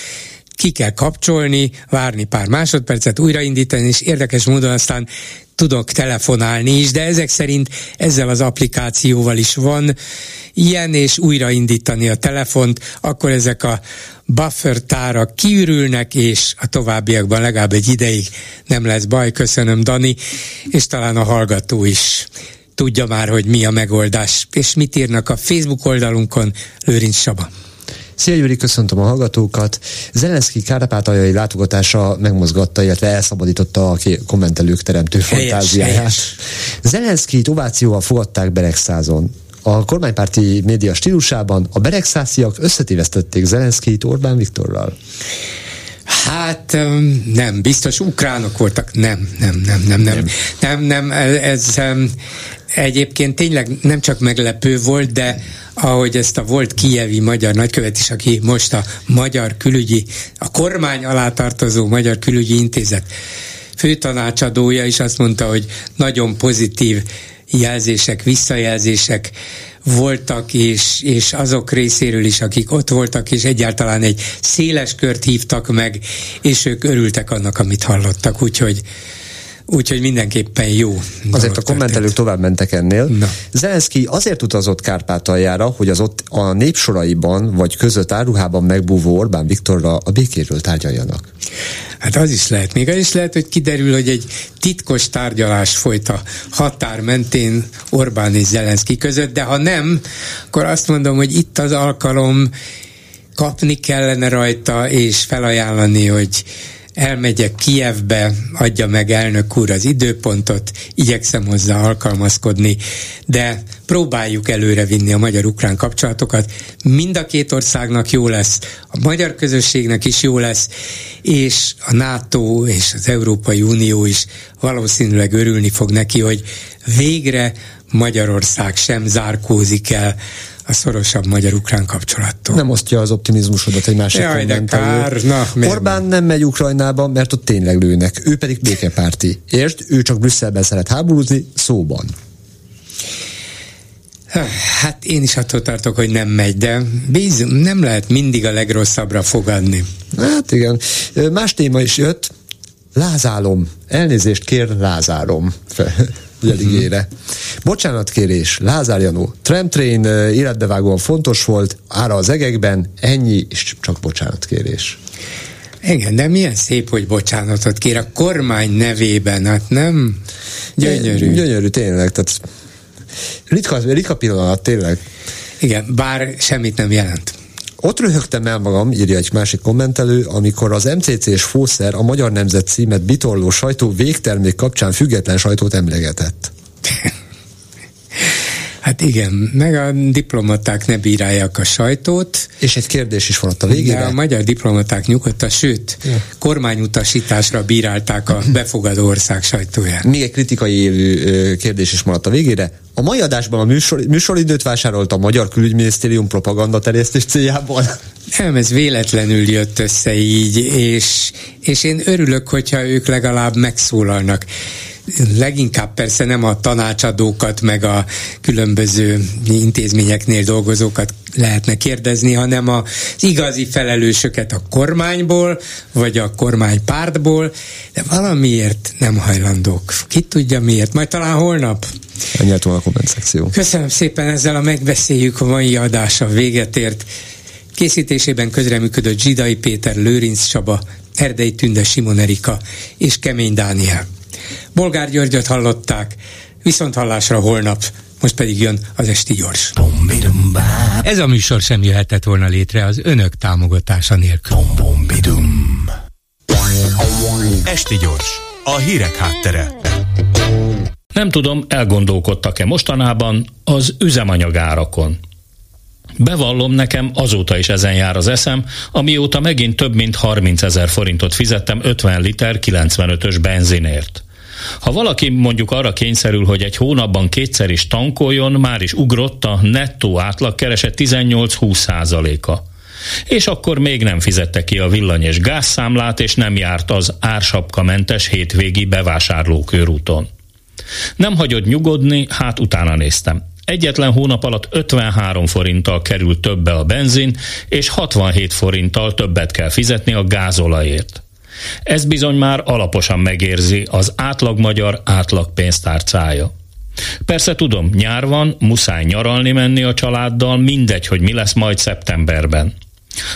ki kell kapcsolni, várni pár másodpercet, újraindítani, és érdekes módon aztán tudok telefonálni is, de ezek szerint ezzel az applikációval is van ilyen, és újraindítani a telefont, akkor ezek a buffer tárak kiürülnek, és a továbbiakban legalább egy ideig nem lesz baj. Köszönöm, Dani, és talán a hallgató is tudja már, hogy mi a megoldás, és mit írnak a Facebook oldalunkon, Lőrinc Saba. Szia Gyuri, köszöntöm a hallgatókat. Zelenszky kárpátaljai látogatása megmozgatta, illetve elszabadította a kommentelők teremtő fantáziáját. Zelenszky ovációval fogadták Beregszázon. A kormánypárti média stílusában a beregszásziak összetévesztették Zelenszkijt Orbán Viktorral. Hát nem, biztos ukránok voltak. Nem, nem, nem, nem, nem. Nem, nem, ez egyébként tényleg nem csak meglepő volt, de ahogy ezt a volt kijevi magyar nagykövet is, aki most a magyar külügyi, a kormány alá tartozó magyar külügyi intézet főtanácsadója is azt mondta, hogy nagyon pozitív jelzések, visszajelzések voltak, és, és azok részéről is, akik ott voltak, és egyáltalán egy széles kört hívtak meg, és ők örültek annak, amit hallottak, úgyhogy Úgyhogy mindenképpen jó. Azért a kommentelők tovább mentek ennél. Na. Zelenszky azért utazott Kárpátaljára, hogy az ott a népsoraiban vagy között áruhában megbúvó Orbán Viktorra a békéről tárgyaljanak. Hát az is lehet. Még az is lehet, hogy kiderül, hogy egy titkos tárgyalás folyt a határ mentén Orbán és Zelenszky között, de ha nem, akkor azt mondom, hogy itt az alkalom kapni kellene rajta, és felajánlani, hogy elmegyek Kievbe, adja meg elnök úr az időpontot, igyekszem hozzá alkalmazkodni, de próbáljuk előre vinni a magyar-ukrán kapcsolatokat. Mind a két országnak jó lesz, a magyar közösségnek is jó lesz, és a NATO és az Európai Unió is valószínűleg örülni fog neki, hogy végre Magyarország sem zárkózik el a szorosabb magyar-ukrán kapcsolattól. Nem osztja az optimizmusodat egy másik Jaj, de kár. Na, Orbán nem megy Ukrajnába, mert ott tényleg lőnek. Ő pedig békepárti. Érт? Ő csak Brüsszelben szeret háborúzni, szóban. Hát én is attól tartok, hogy nem megy, de bízom, nem lehet mindig a legrosszabbra fogadni. Hát igen. Más téma is jött. Lázálom. Elnézést kér, lázálom jeligére. Bocsánatkérés, Lázár Janó, tramtrain életbevágóan fontos volt, ára az egekben, ennyi, és csak bocsánatkérés. Igen, de milyen szép, hogy bocsánatot kér a kormány nevében, hát nem? Gyönyörű. Gyönyörű, tényleg, tehát ritka, ritka pillanat, tényleg. Igen, bár semmit nem jelent. Ott röhögtem el magam, írja egy másik kommentelő, amikor az MCC-s fószer a Magyar Nemzet címet bitorló sajtó végtermék kapcsán független sajtót emlegetett. *laughs* Hát igen, meg a diplomaták ne bírálják a sajtót. És egy kérdés is van ott a végére. De a magyar diplomaták nyugodtan, sőt, ja. kormányutasításra bírálták a befogadó ország sajtóját. Még egy kritikai élő kérdés is maradt a végére. A mai adásban a műsor, műsoridőt vásárolt a Magyar Külügyminisztérium propaganda terjesztés céljából. Nem, ez véletlenül jött össze így, és, és én örülök, hogyha ők legalább megszólalnak leginkább persze nem a tanácsadókat, meg a különböző intézményeknél dolgozókat lehetne kérdezni, hanem az igazi felelősöket a kormányból, vagy a kormánypártból, de valamiért nem hajlandók. Ki tudja miért? Majd talán holnap. Ennyi a komment szekció. Köszönöm szépen, ezzel a megbeszéljük a mai adása véget ért. Készítésében közreműködött Zsidai Péter, Lőrinc Csaba, Erdei Tünde Simon Erika és Kemény Dániel. Bolgár Györgyöt hallották, viszont hallásra holnap, most pedig jön az Esti Gyors. Ez a műsor sem jöhetett volna létre az önök támogatása nélkül. Esti Gyors, a hírek háttere. Nem tudom, elgondolkodtak-e mostanában az üzemanyagárakon. Bevallom nekem, azóta is ezen jár az eszem, amióta megint több mint 30 ezer forintot fizettem 50 liter 95-ös benzinért. Ha valaki mondjuk arra kényszerül, hogy egy hónapban kétszer is tankoljon, már is ugrott a nettó átlag keresett 18-20 százaléka. És akkor még nem fizette ki a villany és gázszámlát, és nem járt az ársapkamentes hétvégi bevásárlókörúton. Nem hagyott nyugodni, hát utána néztem. Egyetlen hónap alatt 53 forinttal kerül többe a benzin, és 67 forinttal többet kell fizetni a gázolajért. Ez bizony már alaposan megérzi az átlag magyar átlag pénztárcája. Persze tudom, nyár van, muszáj nyaralni menni a családdal, mindegy, hogy mi lesz majd szeptemberben.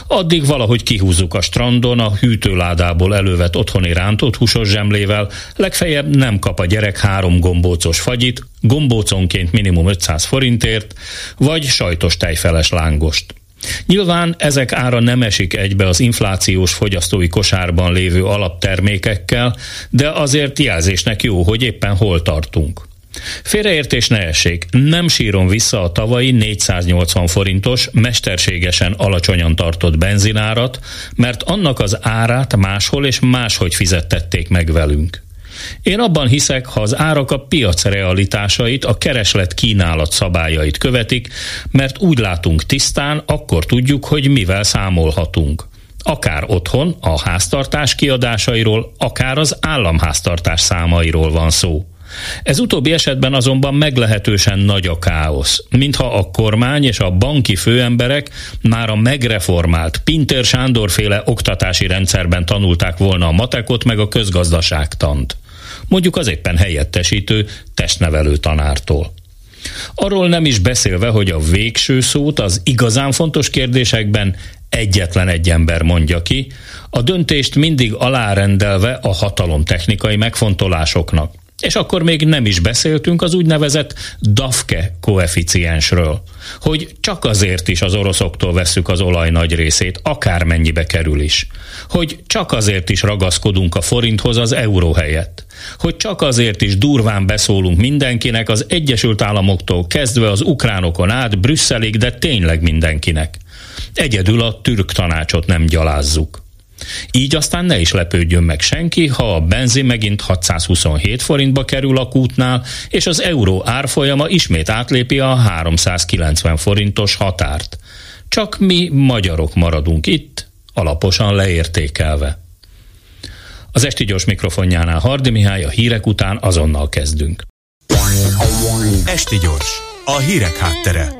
Addig valahogy kihúzzuk a strandon a hűtőládából elővett otthoni rántott húsos zsemlével, legfeljebb nem kap a gyerek három gombócos fagyit, gombóconként minimum 500 forintért, vagy sajtos tejfeles lángost. Nyilván ezek ára nem esik egybe az inflációs fogyasztói kosárban lévő alaptermékekkel, de azért jelzésnek jó, hogy éppen hol tartunk. Félreértés ne essék, nem sírom vissza a tavalyi 480 forintos, mesterségesen alacsonyan tartott benzinárat, mert annak az árát máshol és máshogy fizettették meg velünk. Én abban hiszek, ha az árak a piac realitásait, a kereslet kínálat szabályait követik, mert úgy látunk tisztán, akkor tudjuk, hogy mivel számolhatunk. Akár otthon a háztartás kiadásairól, akár az államháztartás számairól van szó. Ez utóbbi esetben azonban meglehetősen nagy a káosz, mintha a kormány és a banki főemberek már a megreformált Pinter Sándor féle oktatási rendszerben tanulták volna a matekot meg a közgazdaságtant. Mondjuk az éppen helyettesítő testnevelő tanártól. Arról nem is beszélve, hogy a végső szót az igazán fontos kérdésekben egyetlen egy ember mondja ki, a döntést mindig alárendelve a hatalomtechnikai megfontolásoknak. És akkor még nem is beszéltünk az úgynevezett DAFKE koeficiensről, hogy csak azért is az oroszoktól vesszük az olaj nagy részét, akármennyibe kerül is. Hogy csak azért is ragaszkodunk a forinthoz az euró helyett. Hogy csak azért is durván beszólunk mindenkinek az Egyesült Államoktól kezdve az ukránokon át Brüsszelig, de tényleg mindenkinek. Egyedül a türk tanácsot nem gyalázzuk. Így aztán ne is lepődjön meg senki, ha a benzin megint 627 forintba kerül a kútnál, és az euró árfolyama ismét átlépi a 390 forintos határt. Csak mi magyarok maradunk itt, alaposan leértékelve. Az esti gyors mikrofonjánál Hardi Mihály a hírek után azonnal kezdünk. Esti gyors, a hírek háttere.